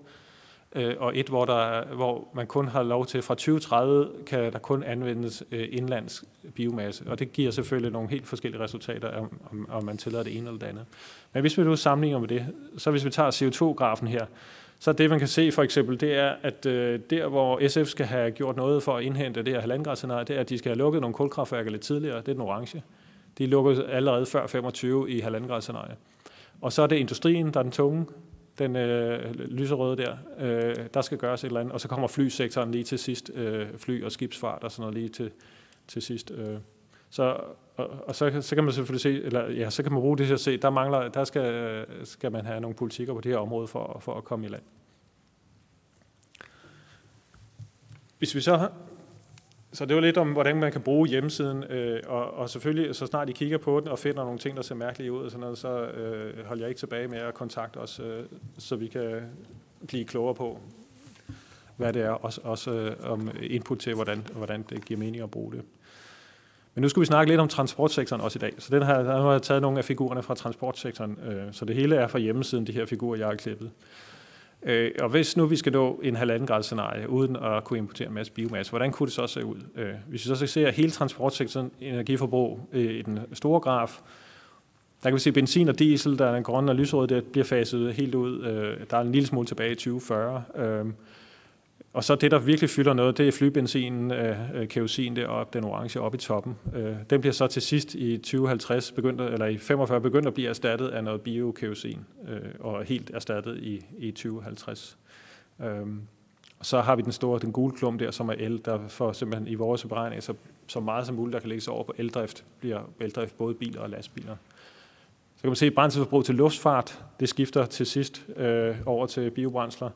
øh, og et, hvor, der, hvor man kun har lov til, fra 2030 kan der kun anvendes øh, indlands biomasse, og det giver selvfølgelig nogle helt forskellige resultater, om, om, om man tillader det ene eller det andet. Men hvis vi nu sammenligner med det, så hvis vi tager CO2-grafen her, så det, man kan se for eksempel, det er, at øh, der, hvor SF skal have gjort noget for at indhente det her halvandgradsscenarie, det er, at de skal have lukket nogle kulkraftværker lidt tidligere. Det er den orange. De lukkede allerede før 25 i halvandgradsscenarie. Og så er det industrien, der er den tunge den øh, lyserøde der, øh, der skal gøres et eller andet, og så kommer flysektoren lige til sidst, øh, fly og skibsfart og sådan noget lige til, til sidst. Øh. Så, og, og så, så kan man selvfølgelig se, eller ja, så kan man bruge det til at se, der mangler, der skal, øh, skal man have nogle politikker på det her område for, for at komme i land. Hvis vi så så det var lidt om, hvordan man kan bruge hjemmesiden, øh, og, og selvfølgelig, så snart I kigger på den og finder nogle ting, der ser mærkelige ud, og sådan noget, så øh, holder jeg ikke tilbage med at kontakte os, øh, så vi kan blive klogere på, hvad det er, også, også øh, om input til, hvordan, hvordan det giver mening at bruge det. Men nu skal vi snakke lidt om transportsektoren også i dag. Så den her, der har jeg taget nogle af figurerne fra transportsektoren, øh, så det hele er fra hjemmesiden, de her figurer, jeg har klippet. Øh, Øh, og hvis nu vi skal nå en halvanden grads scenarie, uden at kunne importere en masse biomasse, hvordan kunne det så se ud? Øh, hvis vi så ser hele transportsektoren energiforbrug øh, i den store graf, der kan vi se benzin og diesel, der er den grønne og lysrøde, der bliver faset helt ud. Øh, der er en lille smule tilbage i 2040. Øh, og så det, der virkelig fylder noget, det er flybenzinen, øh, øh, kerosin deroppe, den orange oppe i toppen. Øh, den bliver så til sidst i 2050, begyndt, eller i 45 begyndt at blive erstattet af noget biokerosin, øh, og helt erstattet i, i 2050. Øh, og så har vi den store, den gule klump der, som er el, der for simpelthen i vores beregning, så, så meget som muligt, der kan lægges over på eldrift, bliver eldrift både biler og lastbiler. Så kan man se, at brændselforbrug til luftfart, det skifter til sidst øh, over til biobrændsler.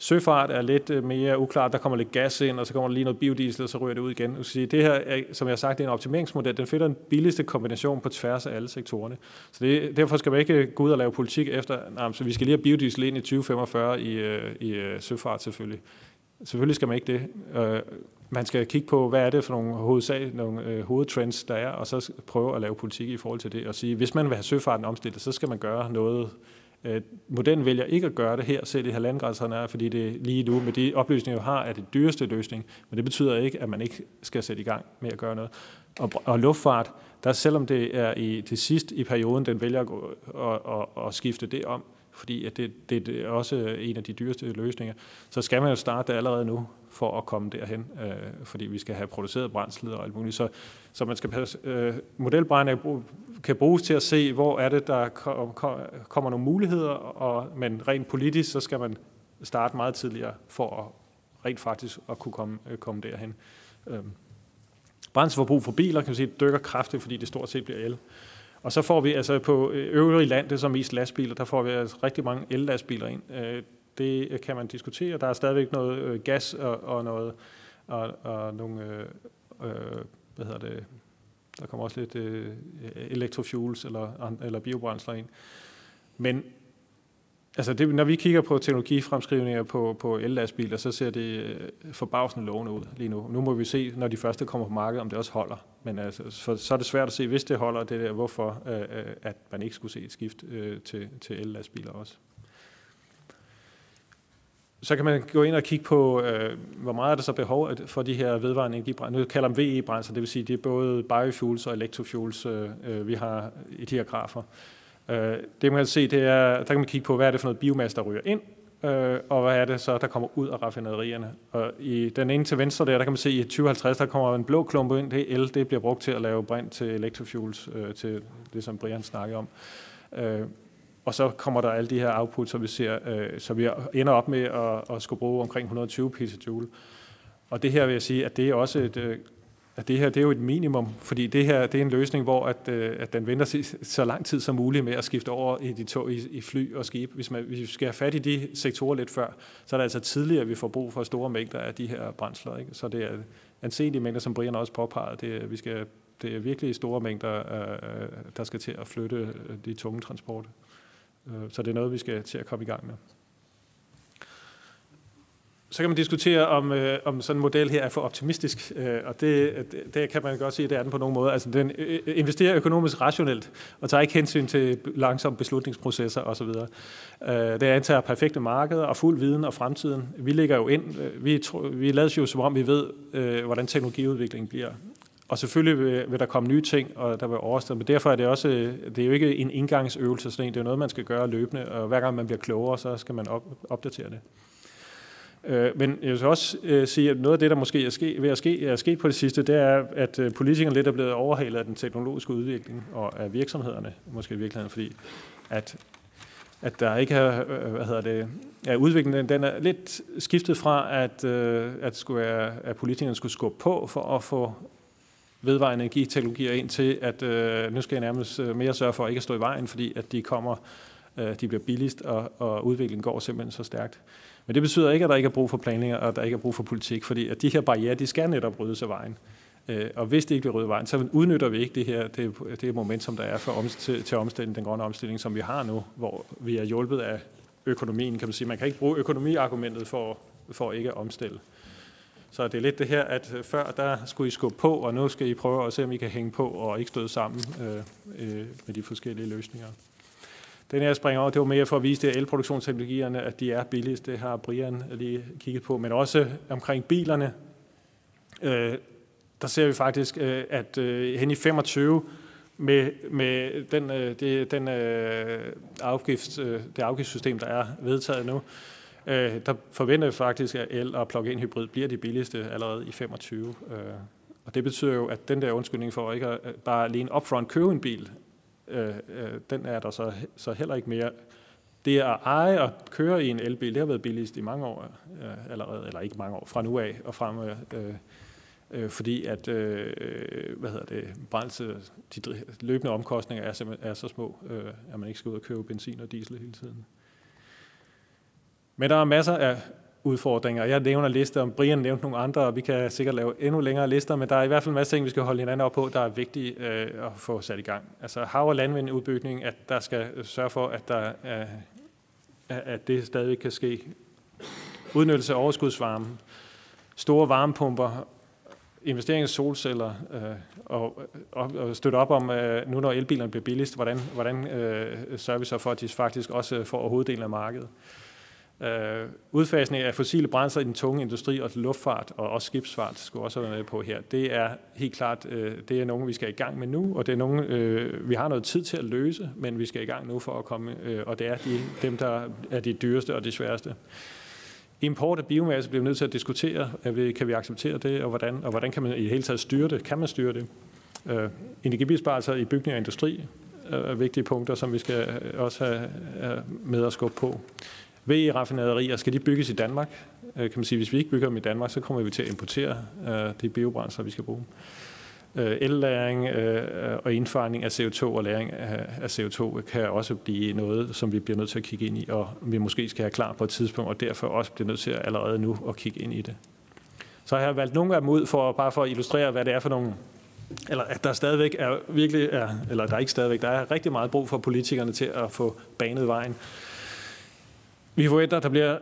Søfart er lidt øh, mere uklart. Der kommer lidt gas ind, og så kommer der lige noget biodiesel, og så ryger det ud igen. Sige, det her, er, som jeg har sagt, det er en optimeringsmodel. Den finder den billigste kombination på tværs af alle sektorerne. Så det, derfor skal man ikke øh, gå ud og lave politik efter, nej, så vi skal lige have biodiesel ind i 2045 i, øh, i søfart selvfølgelig. Selvfølgelig skal man ikke det. Man skal kigge på, hvad er det for nogle, hovedsag, nogle hovedtrends, der er, og så prøve at lave politik i forhold til det, og sige, hvis man vil have søfarten omstillet, så skal man gøre noget Øh, modellen vælger ikke at gøre det her, selv i halvandengrænserne er, fordi det lige nu med de oplysninger, vi har, er det dyreste løsning. Men det betyder ikke, at man ikke skal sætte i gang med at gøre noget. Og, og luftfart, der selvom det er i til sidst i perioden, den vælger at, gå, og, og, og skifte det om, fordi at det, det, det er også en af de dyreste løsninger, så skal man jo starte det allerede nu for at komme derhen, øh, fordi vi skal have produceret brændsel og alt muligt. Så, så man skal passe, øh, modelberegninger kan bruges til at se, hvor er det, der kommer nogle muligheder, og, men rent politisk, så skal man starte meget tidligere for at rent faktisk at kunne komme, øh, komme derhen. Øh, brændselsforbrug for biler kan man sige, dykker kraftigt, fordi det stort set bliver el. Og så får vi altså på øh, øvrige land, det er så mest lastbiler, der får vi altså rigtig mange el-lastbiler ind. Øh, det øh, kan man diskutere. Der er stadigvæk noget øh, gas og, og noget og, og nogle øh, øh hvad hedder det, der kommer også lidt øh, elektrofuels eller, eller biobrændsler ind. Men altså det, når vi kigger på teknologifremskrivninger på, på ellastbiler, så ser det øh, forbavsende lovende ud lige nu. Nu må vi se, når de første kommer på markedet, om det også holder. Men altså, for, så er det svært at se, hvis det holder, det der, hvorfor øh, at man ikke skulle se et skift øh, til, til ellastbiler også. Så kan man gå ind og kigge på, øh, hvor meget er der så behov for de her vedvarende energibrændsler. Nu kalder dem VE-brændsler, det vil sige, det er både biofuels og electrofuels, øh, øh, vi har i de her grafer. Øh, det man kan se, det er, der kan man kigge på, hvad er det for noget biomasse, der ryger ind, øh, og hvad er det så, der kommer ud af raffinaderierne. Og i den ene til venstre der, der kan man se, at i 2050, der kommer en blå klump ind, det el, det bliver brugt til at lave brint til electrofuels, øh, til det, som Brian snakkede om. Øh, og så kommer der alle de her output, som vi ser, øh, så vi ender op med at, at skulle bruge omkring 120 petajoule. Og det her vil jeg sige, at det er også et, øh, at det her det er jo et minimum, fordi det her det er en løsning, hvor at, øh, at den venter så lang tid som muligt med at skifte over i, de to, i, i fly og skib. Hvis, man, hvis vi skal have fat i de sektorer lidt før, så er det altså tidligere, at vi får brug for store mængder af de her brændsler. Ikke? Så det er anselige mængder, som Brian også påpegede. Det, vi skal, det er virkelig store mængder, øh, øh der skal til at flytte øh, de tunge transporter. Øh, så det er noget, vi skal til at komme i gang med. Så kan man diskutere, om, øh, om sådan en model her er for optimistisk, øh, og det, det, det kan man godt sige, at det er den på nogen måde. Altså, den øh, øh, investerer økonomisk rationelt, og tager ikke hensyn til langsomme beslutningsprocesser osv. Øh, det antager perfekte markeder og fuld viden og fremtiden. Vi ligger jo ind, øh, vi, vi lader jo som om, vi ved, øh, hvordan teknologiudviklingen bliver. Og selvfølgelig vil, vil der komme nye ting, og der vil overstå. Men derfor er det også, det er jo ikke en indgangsøvelse, sådan en. det er noget, man skal gøre løbende, og hver gang man bliver klogere, så skal man op, opdatere det. Øh, men jeg vil også øh, sige, at noget af det, der måske er ske, ved at ske, er sket på det sidste, det er, at øh, politikerne lidt er blevet overhalet af den teknologiske udvikling og af virksomhederne, måske i virkeligheden, fordi at at der ikke er, øh, hvad hedder det, at udviklingen den er lidt skiftet fra, at, øh, at, skulle være, at politikerne skulle skubbe på for at få vedvarende energiteknologier ind til, at øh, nu skal jeg nærmest øh, mere sørge for at ikke at stå i vejen, fordi at de kommer, øh, de bliver billigst, og, og udviklingen går simpelthen så stærkt. Men det betyder ikke, at der ikke er brug for planlægning, og at der ikke er brug for politik, fordi at de her barriere, de skal netop ryddes af vejen. Øh, og hvis det ikke bliver ryddet af vejen, så udnytter vi ikke det her det, det momentum, der er for om, til, til omstilling, den grønne omstilling, som vi har nu, hvor vi er hjulpet af økonomien, kan man sige. Man kan ikke bruge økonomiargumentet for, for ikke at omstille. Så det er lidt det her, at øh, før der skulle I skubbe på, og nu skal I prøve at se, om I kan hænge på og ikke støde sammen øh, øh, med de forskellige løsninger. Den her springer over, det var mere for at vise det elproduktionsteknologierne, at de er billigst. Det har Brian lige kigget på. Men også omkring bilerne, øh, der ser vi faktisk, øh, at øh, hen i 25 med, med den, øh, det, den øh, afgift, øh, det afgiftssystem, der er vedtaget nu, Øh, der forventer vi faktisk, at el- og plug-in hybrid bliver de billigste allerede i 25. Øh, og det betyder jo, at den der undskyldning for ikke at øh, bare alene upfront købe en bil, øh, øh, den er der så, så heller ikke mere. Det at eje og køre i en elbil, det har været billigst i mange år øh, allerede, eller ikke mange år, fra nu af og frem. Øh, øh, fordi at øh, øh, hvad hedder det, brændsel, de løbende omkostninger er, er så små, øh, at man ikke skal ud og købe benzin og diesel hele tiden. Men der er masser af udfordringer. Jeg nævner lister, og Brian nævnte nogle andre, og vi kan sikkert lave endnu længere lister, men der er i hvert fald en masse ting, vi skal holde hinanden op på, der er vigtige øh, at få sat i gang. Altså hav- og landvindudbygning, at der skal sørge for, at, der er, at det stadig kan ske. Udnyttelse af overskudsvarme, store varmepumper, investering i solceller øh, og, og, og støtte op om, øh, nu når elbilerne bliver billigst, hvordan, hvordan øh, sørger vi så for, at de faktisk også får hoveddelen af markedet. Øh, Øh, udfasning af fossile brændsler i den tunge industri og luftfart og også skibsfart skulle også være med på her. Det er helt klart, øh, det er nogen, vi skal i gang med nu, og det er nogen, øh, vi har noget tid til at løse, men vi skal i gang nu for at komme, øh, og det er de, dem, der er de dyreste og de sværeste. Import af biomasse bliver vi nødt til at diskutere. Kan vi acceptere det, og hvordan, og hvordan kan man i det hele taget styre det? Kan man styre det? Øh, energibesparelser i bygning og industri øh, er vigtige punkter, som vi skal øh, også have med at skubbe på. VE-raffinaderier, skal de bygges i Danmark? Øh, kan man sige, hvis vi ikke bygger dem i Danmark, så kommer vi til at importere øh, de biobrændsler, vi skal bruge. Øh, ellæring øh, øh, og indfaring af CO2 og læring af CO2 kan også blive noget, som vi bliver nødt til at kigge ind i, og vi måske skal have klar på et tidspunkt, og derfor også bliver nødt til at allerede nu at kigge ind i det. Så jeg har valgt nogle af dem ud, for, bare for at illustrere, hvad det er for nogle eller at der stadigvæk er virkelig er, eller der er ikke stadigvæk, der er rigtig meget brug for politikerne til at få banet vejen. Vi forventer, at der bliver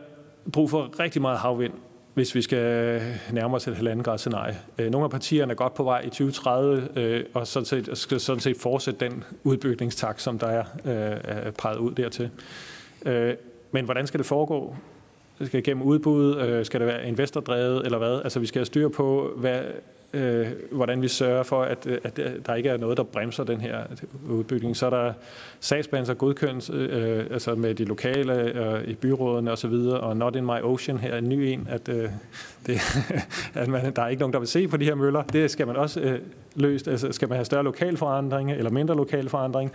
brug for rigtig meget havvind, hvis vi skal nærme os et halvanden grad scenarie. Øh, nogle af partierne er godt på vej i 2030, øh, og sådan set, skal sådan set fortsætte den udbygningstakt, som der er, øh, er peget ud dertil. Men hvordan skal det foregå? Skal det gennem udbud? Skal det være investordrevet, eller hvad? Altså, vi skal have styr på, hvad, øh, hvordan vi sørger for, at, øh, at der ikke er noget, der bremser den her udbygning. Så er der sagsbehandler godkendelse øh, altså med de lokale øh, i byrådene osv., og, og Not in my ocean her er en ny en, at, øh, det, *laughs* at man, der er ikke nogen, der vil se på de her møller. Det skal man også øh, løst. Altså, skal man have større lokal forandring eller mindre lokal forandring?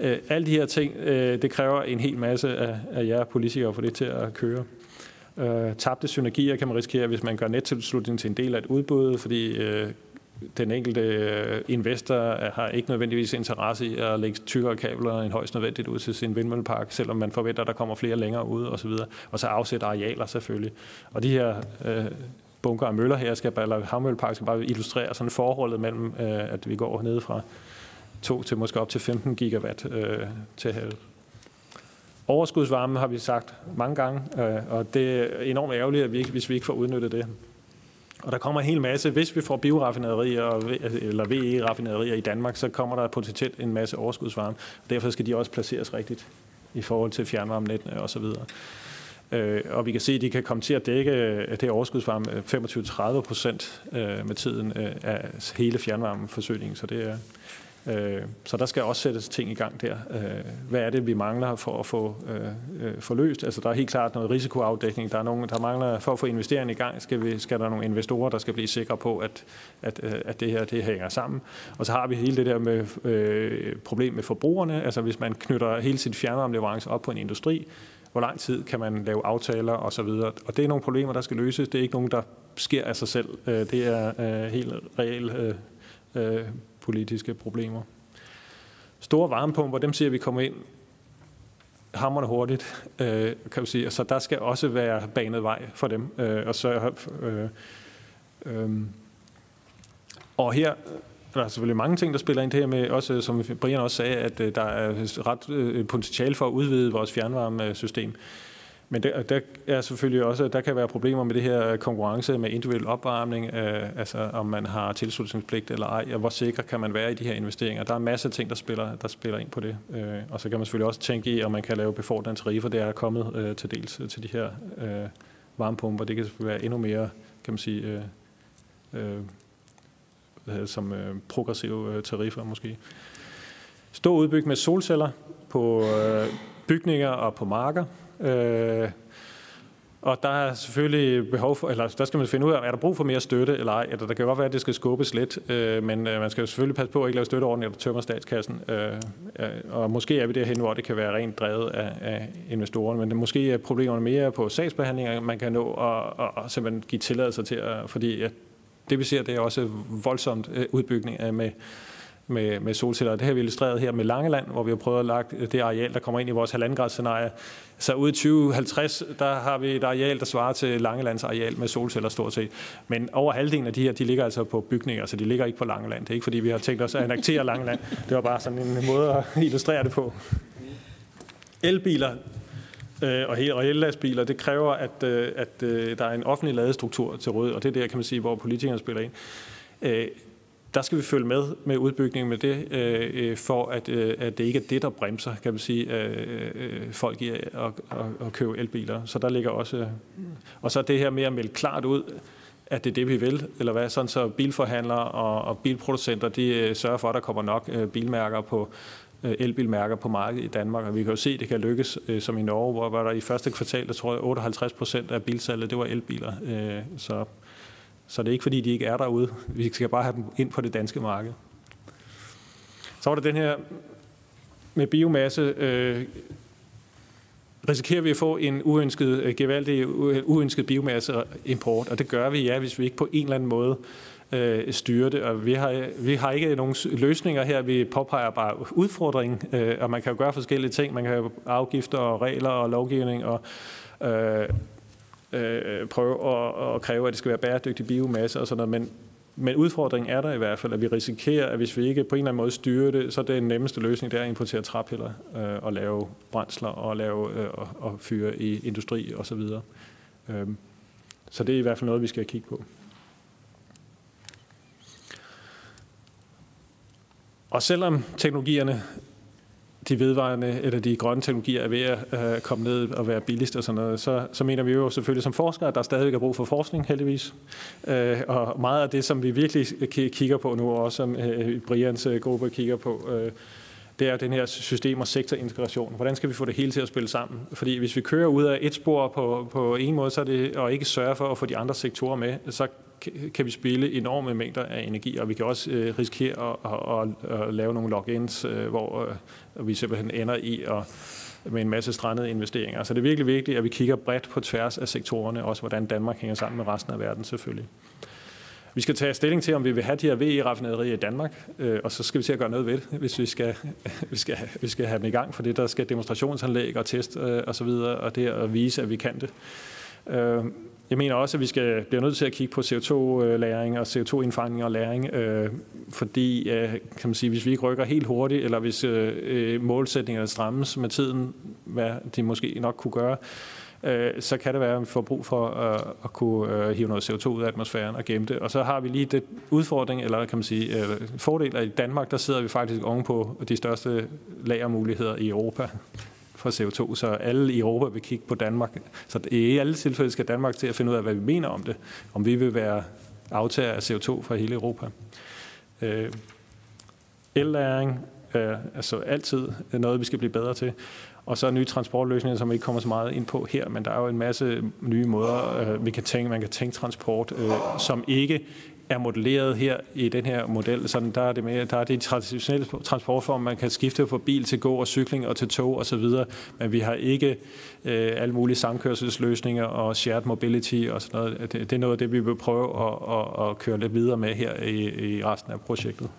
Øh, alle de her ting, øh, det kræver en hel masse af, af jer politikere for det til at køre. Øh, tabte synergier kan man risikere, hvis man gør nettilslutning til en del af et udbud, fordi øh, den enkelte øh, investor øh, har ikke nødvendigvis interesse i at lægge tykkere kabler end højst nødvendigt ud til sin vindmøllepark, selvom man forventer, at der kommer flere længere ud osv. Og så afsætte arealer selvfølgelig. Og de her øh, bunker af møller her, skal, eller havmøllepark skal bare illustrere sådan forholdet mellem, øh, at vi går ned fra 2 til måske op til 15 gigawatt øh, til havet. Overskudsvarme har vi sagt mange gange, øh, og det er enormt ærgerligt, at vi ikke, hvis vi ikke får udnyttet det. Og der kommer en hel masse, hvis vi får bioraffinaderier eller VE-raffinaderier i Danmark, så kommer der potentielt en masse overskudsvarme. Og derfor skal de også placeres rigtigt i forhold til fjernvarmenettene osv. Øh, og vi kan se, at de kan komme til at dække øh, det overskudsvarme 25-30 procent med tiden af hele fjernvarmeforsyningen. Så det er, Øh, så der skal også sættes ting i gang der. Øh, hvad er det, vi mangler for at få øh, øh forløst? Altså, der er helt klart noget risikoafdækning. Der er nogen, der mangler for at få investeringen i gang. Skal, vi, skal der nogle investorer, der skal blive sikre på, at, at, at det her det hænger sammen? Og så har vi hele det der med øh, problem med forbrugerne. Altså, hvis man knytter hele sit fjernvarmeleverance op på en industri, hvor lang tid kan man lave aftaler og så videre. Og det er nogle problemer, der skal løses. Det er ikke nogen, der sker af sig selv. Det er helt reelt politiske problemer. Store varmepumper, dem siger vi kommer ind hammerne hurtigt, øh, kan vi sige. Så der skal også være banet vej for dem. Øh, og, så, øh, øh, øhm, og her der er selvfølgelig mange ting, der spiller ind det her med, også som Brian også sagde, at øh, der er ret øh, potentiale for at udvide vores fjernvarmesystem. Men der, der er selvfølgelig også, der kan være problemer med det her øh, konkurrence med individuel opvarmning, øh, altså om man har tilslutningspligt eller ej, og hvor sikker kan man være i de her investeringer. Der er masser masse ting, der spiller, der spiller ind på det. Øh, og så kan man selvfølgelig også tænke i, om man kan lave befordrende tariffer. Det er kommet øh, til dels øh, til de her øh, varmepumper. Det kan selvfølgelig være endnu mere, kan man sige, øh, øh, som øh, progressive øh, tariffer måske. Stor udbygning med solceller på øh, bygninger og på marker. Øh, og der er selvfølgelig behov for, eller der skal man finde ud af, er der brug for mere støtte eller ej. Eller der kan godt være, at det skal skubbes lidt, øh, men øh, man skal selvfølgelig passe på at ikke lave støtteordninger, der tømmer statskassen. Øh, øh, og måske er vi derhen, hvor det kan være rent drevet af, af investorerne, men det, måske er problemerne mere på sagsbehandlinger, man kan nå og, og, og simpelthen give tilladelser til, øh, fordi at det vi ser, det er også voldsomt øh, udbygning af med med, med solceller. Det har vi illustreret her med Langeland, hvor vi har prøvet at lægge øh, det areal, der kommer ind i vores halvandengradsscenarie. Så ude i 2050, der har vi et areal, der svarer til Langelands areal med solceller stort set. Men over halvdelen af de her, de ligger altså på bygninger, så de ligger ikke på Langeland. Det er ikke fordi, vi har tænkt os at annektere Langeland. Det var bare sådan en måde at illustrere det på. Elbiler, øh, og helt reelle lastbiler, det kræver, at, øh, at øh, der er en offentlig ladestruktur til råd, og det er der, kan man sige, hvor politikerne spiller ind. Øh, der skal vi følge med med udbygningen med det, øh, øh, for at, øh, at det ikke er det, der bremser, kan man sige, øh, øh folk i at, at, at købe elbiler. Så der ligger også... Øh, og så det her med at melde klart ud, at det er det, vi vil, eller hvad, sådan så bilforhandlere og, og bilproducenter, de sørger for, at der kommer nok bilmærker på, elbilmærker på markedet i Danmark, og vi kan jo se, at det kan lykkes, som i Norge, hvor var der i første kvartal, der tror jeg, 58 procent af bilsalget, det var elbiler. Så så det er ikke fordi, de ikke er derude. Vi skal bare have dem ind på det danske marked. Så var der den her med biomasse. Øh, risikerer vi at få en uønsket, øh, gevaldig øh, uønsket biomasseimport, og det gør vi, ja, hvis vi ikke på en eller anden måde øh, styrer det. Og vi har, vi har ikke nogen løsninger her, vi påpeger bare udfordringen, øh, og man kan jo gøre forskellige ting. Man kan have afgifter og regler og lovgivning og øh, Øh, øh, prøve at, at kræve, at det skal være bæredygtig biomasse og sådan noget, men, men udfordringen er der i hvert fald, at vi risikerer, at hvis vi ikke på en eller anden måde styrer det, så er det den nemmeste løsning, det er at importere træpiller øh, og lave brændsler og lave øh, og, og fyre i industri og så videre. Øh, så det er i hvert fald noget, vi skal kigge på. Og selvom teknologierne de vedvarende eller de grønne teknologier er ved at øh, komme ned og være billigst og sådan noget, så, så mener vi jo selvfølgelig som forskere, at der stadig er brug for forskning, heldigvis. Øh, og meget af det, som vi virkelig kigger på nu, og også som øh, Brians øh, gruppe kigger på, øh, det er den her system- og sektorintegration. Hvordan skal vi få det hele til at spille sammen? Fordi hvis vi kører ud af et spor på, på en måde, så er det, og ikke sørge for at få de andre sektorer med, så kan vi spille enorme mængder af energi, og vi kan også øh, risikere at, at, at, at lave nogle logins, øh, hvor øh, vi simpelthen ender i at med en masse strandede investeringer. Så det er virkelig vigtigt, at vi kigger bredt på tværs af sektorerne, også hvordan Danmark hænger sammen med resten af verden selvfølgelig. Vi skal tage stilling til, om vi vil have de her VE-raffinaderier i Danmark, øh, og så skal vi se at gøre noget ved det, hvis vi skal, *laughs* vi skal, vi skal have dem i gang, for det der skal demonstrationsanlæg og test øh, og så videre, og det at vise, at vi kan det. Øh, jeg mener også, at vi skal bliver nødt til at kigge på CO2-læring øh, og CO2-indfangning og læring, øh, fordi øh, kan man sige, hvis vi ikke rykker helt hurtigt, eller hvis øh, øh, målsætningerne strammes med tiden, hvad de måske nok kunne gøre, øh, så kan det være, at vi får brug for at, at kunne øh, hive noget CO2 ud af atmosfæren og gemme det. Og så har vi lige det udfordring, eller kan man sige øh, fordel, at i Danmark, der sidder vi faktisk ovenpå de største lagermuligheder i Europa for CO2, så alle i Europa vil kigge på Danmark. Så i alle tilfælde skal Danmark til at finde ud af, hvad vi mener om det. Om vi vil være aftager af CO2 fra hele Europa. Øh, ellæring er altså altid noget, vi skal blive bedre til. Og så nye transportløsninger, som ikke kommer så meget ind på her, men der er jo en masse nye måder, øh, vi kan tænke, man kan tænke transport, øh, som ikke er modelleret her i den her model. Sådan, der er det mere, der er de traditionelle transportformer, man kan skifte fra bil til gå og cykling og til tog og så videre, men vi har ikke øh, alle mulige samkørselsløsninger og shared mobility og sådan noget. Det, det er noget af det, vi vil prøve at, at, at køre lidt videre med her i, i resten af projektet.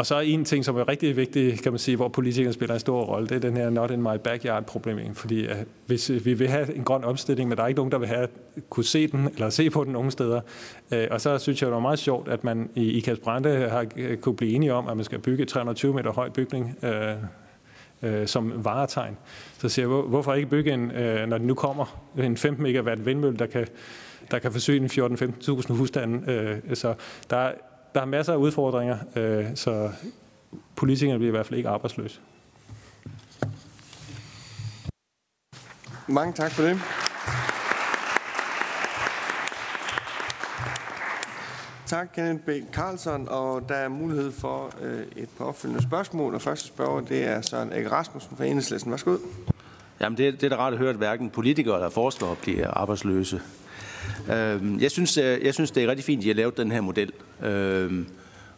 Og så er en ting, som er rigtig vigtig, kan man sige, hvor politikerne spiller en stor rolle, det er den her not in my backyard problem. Fordi uh, hvis øh, vi vil have en grøn omstilling, men der er ikke nogen, der vil have kunne se den, eller se på den nogen steder. Uh, og så synes jeg, det var meget sjovt, at man i IKAS Brande har kunne blive enige om, at man skal bygge 320 meter høj bygning, uh, uh, som varetegn. Så siger jeg, hvorfor ikke bygge en, uh, når den nu kommer, en 15 megawatt vindmølle, der kan, der kan forsyne 14-15.000 husstande. Uh, så der der er masser af udfordringer, øh, så politikerne bliver i hvert fald ikke arbejdsløse. Mange tak for det. Tak, Kenneth B. Carlson, og der er mulighed for øh, et par opfølgende spørgsmål. Og første spørger, det er Søren Ege Rasmussen fra Enhedslisten. Værsgo. Jamen, det, det er da rart at høre, at hverken politikere eller forskere bliver arbejdsløse. Øh, jeg, synes, øh, jeg, synes, det er rigtig fint, at I har lavet den her model. Øh,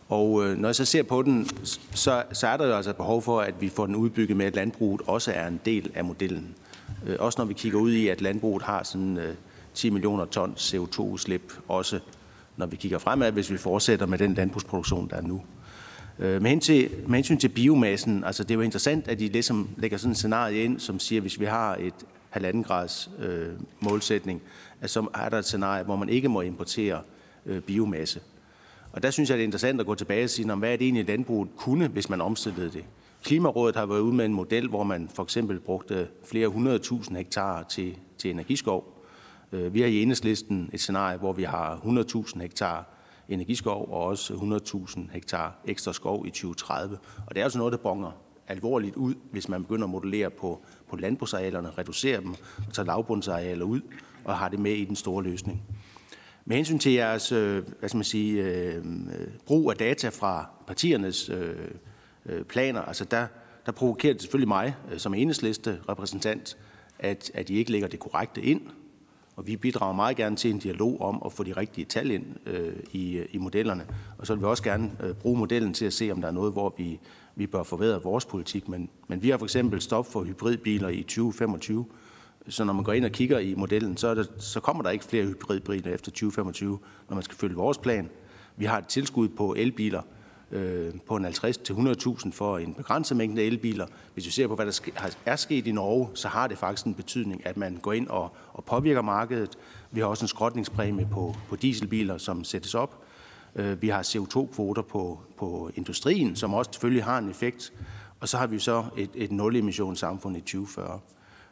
og øh, når jeg så ser på den, så, så er der jo altså behov for, at vi får den udbygget med, at landbruget også er en del af modellen. Øh, også når vi kigger ud i, at landbruget har sådan øh, 10 millioner ton CO2-udslip også. når vi kigger fremad, hvis vi fortsætter med den landbrugsproduktion, der er nu. Øh, med, hensyn til, med hensyn til biomassen, altså det er jo interessant, at de ligesom lægger sådan et scenarie ind, som siger, at hvis vi har et halvanden grads øh, målsætning, at så er der et scenarie, hvor man ikke må importere øh, biomasse. Og der synes jeg, det er interessant at gå tilbage og sige, hvad er det egentlig, landbruget kunne, hvis man omstillede det? Klimarådet har været ude med en model, hvor man for eksempel brugte flere hundredtusind hektar til, til energiskov. Øh, vi har i enhedslisten et scenarie, hvor vi har 100.000 hektar energiskov og også 100.000 hektar ekstra skov i 2030. Og det er altså noget, der bonger alvorligt ud, hvis man begynder at modellere på, på landbrugsarealerne, reducere dem og tage lavbundsarealer ud og har det med i den store løsning. Med hensyn til jeres øh, hvad skal man sige, øh, brug af data fra partiernes øh, øh planer, altså der, der provokerer det selvfølgelig mig øh, som enhedsliste repræsentant, at, at I ikke lægger det korrekte ind. Og vi bidrager meget gerne til en dialog om at få de rigtige tal ind øh, i, i modellerne. Og så vil vi også gerne øh, bruge modellen til at se, om der er noget, hvor vi, vi bør forbedre vores politik. Men, men vi har for eksempel stop for hybridbiler i 2025. Så når man går ind og kigger i modellen, så, er der, så kommer der ikke flere hybridbiler efter 2025, når man skal følge vores plan. Vi har et tilskud på elbiler øh, på en 50-100.000 for en begrænset mængde elbiler. Hvis vi ser på, hvad der er sket i Norge, så har det faktisk en betydning, at man går ind og, og påvirker markedet. Vi har også en skrotningspræmie på, på dieselbiler, som sættes op. Øh, vi har CO2-kvoter på, på industrien, som også selvfølgelig har en effekt. Og så har vi så et, et nul-emissionssamfund i 2040.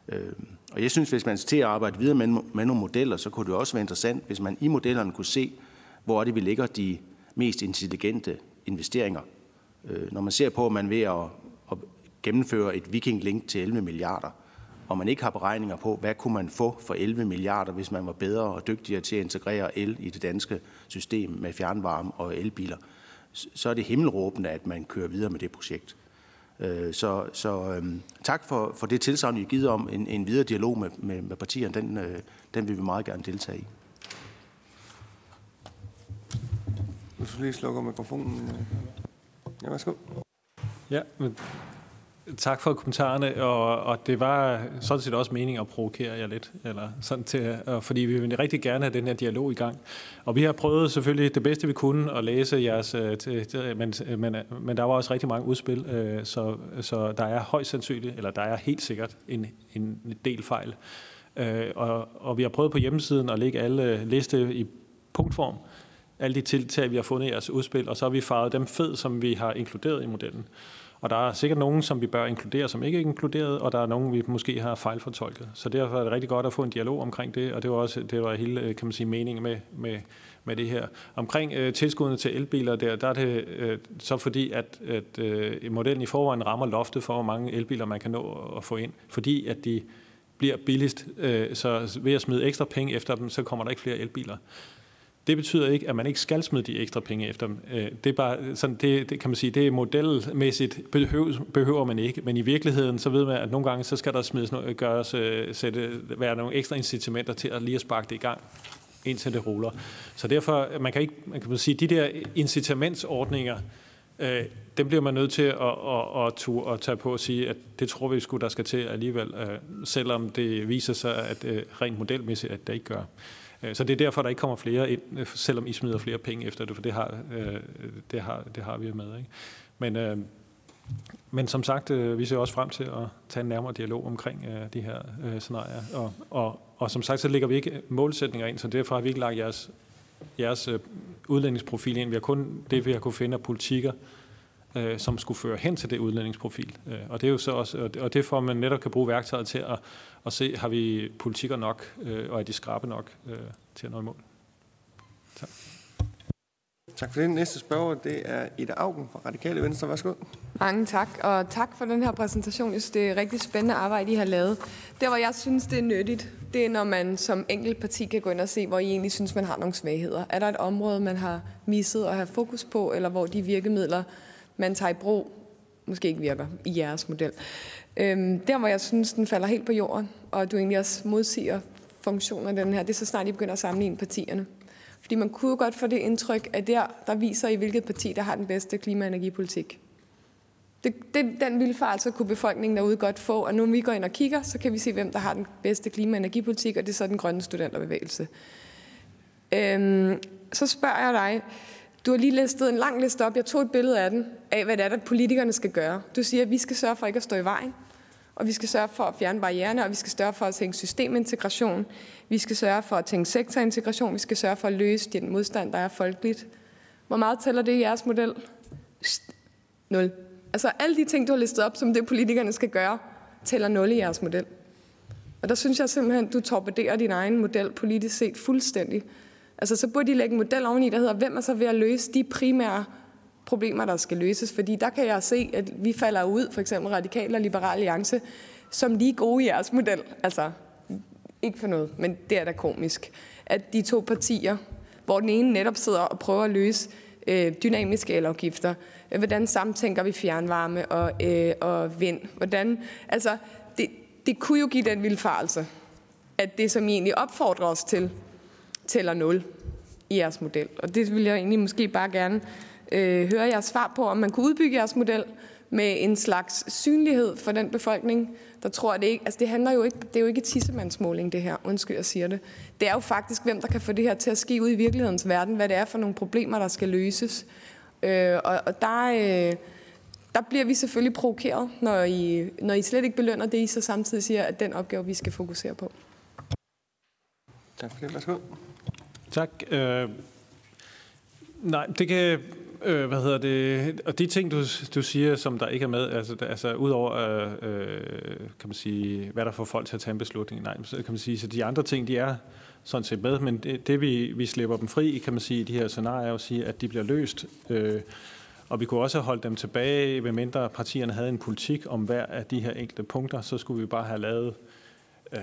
Øh, og jeg synes, hvis man skal til at arbejde videre med, med nogle modeller, så kunne det også være interessant, hvis man i modellerne kunne se, hvor er det, vi lægger de mest intelligente investeringer. Øh, når man ser på, at man er ved at, at gennemføre et Viking Link til 11 milliarder, og man ikke har beregninger på, hvad kunne man få for 11 milliarder, hvis man var bedre og dygtigere til at integrere el i det danske system med fjernvarme og elbiler, så er det himmelråbende, at man kører videre med det projekt. Øh, så, så øhm, tak for, for det tilsagn, I har givet om en, en videre dialog med, med, med partierne. Den, øh, den vil vi meget gerne deltage i. Hvis du lige slukker mikrofonen. Ja, værsgo. Ja, men tak for kommentarerne, og, og det var sådan set også meningen at provokere jer lidt, eller sådan til, fordi vi vil rigtig gerne have den her dialog i gang. Og vi har prøvet selvfølgelig det bedste, vi kunne at læse jeres, øh, men, men, men der var også rigtig mange udspil, øh, så, så der er højst sandsynligt, eller der er helt sikkert en, en del fejl. Øh, og, og vi har prøvet på hjemmesiden at lægge alle liste i punktform, alle de tiltag, vi har fundet i jeres udspil, og så har vi farvet dem fed, som vi har inkluderet i modellen. Og der er sikkert nogen, som vi bør inkludere, som ikke er inkluderet, og der er nogen, vi måske har fejlfortolket. Så derfor er det rigtig godt at få en dialog omkring det, og det var også det var hele øh, kan man sige, meningen med, med, med det her. Omkring øh, tilskuddene til elbiler, der, der er det øh, så fordi, at, at øh, modellen i forvejen rammer loftet for, hvor mange elbiler man kan nå at få ind, fordi at de bliver billigst, øh, så ved at smide ekstra penge efter dem, så kommer der ikke flere elbiler. Det betyder ikke, at man ikke skal smide de ekstra penge efter dem. Øh, det er bare sådan, det, det kan man sige, det er modelmæssigt behøver, behøver man ikke, men i virkeligheden så ved man, at nogle gange så skal der smides noget, gøres, øh, sætte, være nogle ekstra incitamenter til at lige at sparke det i gang indtil det ruller. Så derfor, man kan ikke, man kan sige, de der incitamentsordninger, øh, dem bliver man nødt til at, at, at, at, at tage på og sige, at det tror vi sgu, der skal til alligevel, øh, selvom det viser sig, at øh, rent modelmæssigt, at det ikke gør. Øh, så det er derfor, der ikke kommer flere ind, øh, selvom I smider flere penge efter det, for det har, øh, det har, det har vi med. Ikke? Men, men som sagt, vi ser også frem til at tage en nærmere dialog omkring de her scenarier. Og, og, og som sagt, så lægger vi ikke målsætninger ind, så derfor har vi ikke lagt jeres, jeres udlændingsprofil ind. Vi har kun det, vi har kunne finde af politikker, øh, som skulle føre hen til det udlændingsprofil. Øh, og det er jo så også, og det får man netop kan bruge værktøjet til at, at se, har vi politikker nok, øh, og er de skrabe nok øh, til at nå i mål. Tak. Tak for det. Næste spørger, det er Ida Augen fra Radikale Venstre. Værsgo. Mange tak, og tak for den her præsentation. Jeg synes, det er rigtig spændende arbejde, I har lavet. Der, hvor jeg synes, det er nyttigt, det er, når man som enkelt parti kan gå ind og se, hvor I egentlig synes, man har nogle svagheder. Er der et område, man har misset at have fokus på, eller hvor de virkemidler, man tager i brug, måske ikke virker i jeres model. Øhm, der, hvor jeg synes, den falder helt på jorden, og du egentlig også modsiger funktionen af den her, det er så snart, I begynder at sammenligne partierne. Fordi man kunne godt få det indtryk, at der, der viser I, hvilket parti, der har den bedste klima- og energipolitik. Det, det, den altså kunne befolkningen derude godt få, og nu når vi går ind og kigger, så kan vi se, hvem der har den bedste klima- og energipolitik, og det er så den grønne studenterbevægelse. Øhm, så spørger jeg dig, du har lige listet en lang liste op. Jeg tog et billede af den, af hvad det er, at politikerne skal gøre. Du siger, at vi skal sørge for ikke at stå i vejen, og vi skal sørge for at fjerne barriererne, og vi skal sørge for at tænke systemintegration. Vi skal sørge for at tænke sektorintegration. Vi skal sørge for at løse den modstand, der er folkeligt. Hvor meget tæller det i jeres model? Nul. Altså alle de ting, du har listet op, som det politikerne skal gøre, tæller nul i jeres model. Og der synes jeg simpelthen, du torpederer din egen model politisk set fuldstændig. Altså så burde de lægge en model oveni, der hedder, hvem er så ved at løse de primære problemer, der skal løses. Fordi der kan jeg se, at vi falder ud, for eksempel Radikale og Liberal Alliance, som lige gode i jeres model. Altså, ikke for noget, men det er da komisk. At de to partier, hvor den ene netop sidder og prøver at løse øh, dynamiske elafgifter, øh, hvordan samtænker vi fjernvarme og, øh, og vind, hvordan, altså, det, det kunne jo give den vildfarelse, at det, som I egentlig opfordrer os til, tæller 0 i jeres model. Og det vil jeg egentlig måske bare gerne øh, høre jeres svar på, om man kunne udbygge jeres model med en slags synlighed for den befolkning, der tror, at det ikke... Altså, det handler jo ikke... Det er jo ikke tissemandsmåling, det her. Undskyld, jeg siger det. Det er jo faktisk, hvem der kan få det her til at ske ud i virkelighedens verden. Hvad det er for nogle problemer, der skal løses. Øh, og, og der... Øh, der bliver vi selvfølgelig provokeret, når I, når I slet ikke belønner det, I så samtidig siger, at den opgave, vi skal fokusere på. Tak for det. Værsgo. Tak. Øh, nej, det kan... Øh, hvad hedder det? Og de ting, du, du siger, som der ikke er med, altså, der, altså udover, øh, øh, kan man sige, hvad der får folk til at tage en beslutning, nej, så kan man sige, så de andre ting, de er sådan set med, men det, det vi, vi slipper dem fri, kan man sige, i de her scenarier, er at sige, at de bliver løst. Øh, og vi kunne også have holdt dem tilbage, ved mindre partierne havde en politik om hver af de her enkelte punkter, så skulle vi bare have lavet øh,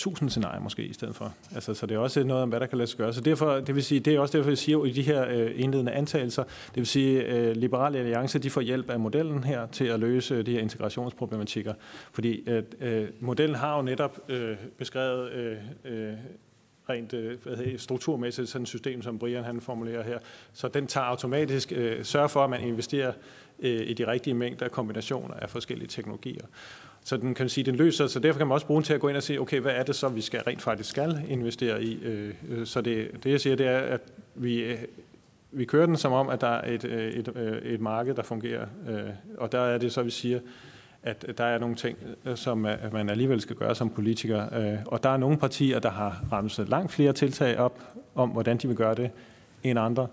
tusind scenarier måske i stedet for. Altså, så det er også noget om, hvad der kan lade sig gøre. Så derfor, det vil sige, det er også derfor, jeg siger i de her øh, indledende antagelser, det vil sige, øh, Liberale Alliance, de får hjælp af modellen her til at løse øh, de her integrationsproblematikker. Fordi øh, modellen har jo netop øh, beskrevet øh, øh, rent øh, hvad hedder, strukturmæssigt sådan et system, som Brian han formulerer her. Så den tager automatisk, øh, sørger for, at man investerer øh, i de rigtige mængder af kombinationer af forskellige teknologier. Så den kan sige, den løser, så derfor kan man også bruge den til at gå ind og se, okay, hvad er det så, vi skal rent faktisk skal investere i. Øh, øh, så det, det jeg siger, det er, at vi, øh, vi kører den som om, at der er et, et, et marked, der fungerer. Og der er det så, vi siger, at der er nogle ting, som man alligevel skal gøre som politiker. Og der er nogle partier, der har ramset langt flere tiltag op om, hvordan de vil gøre det, end andre.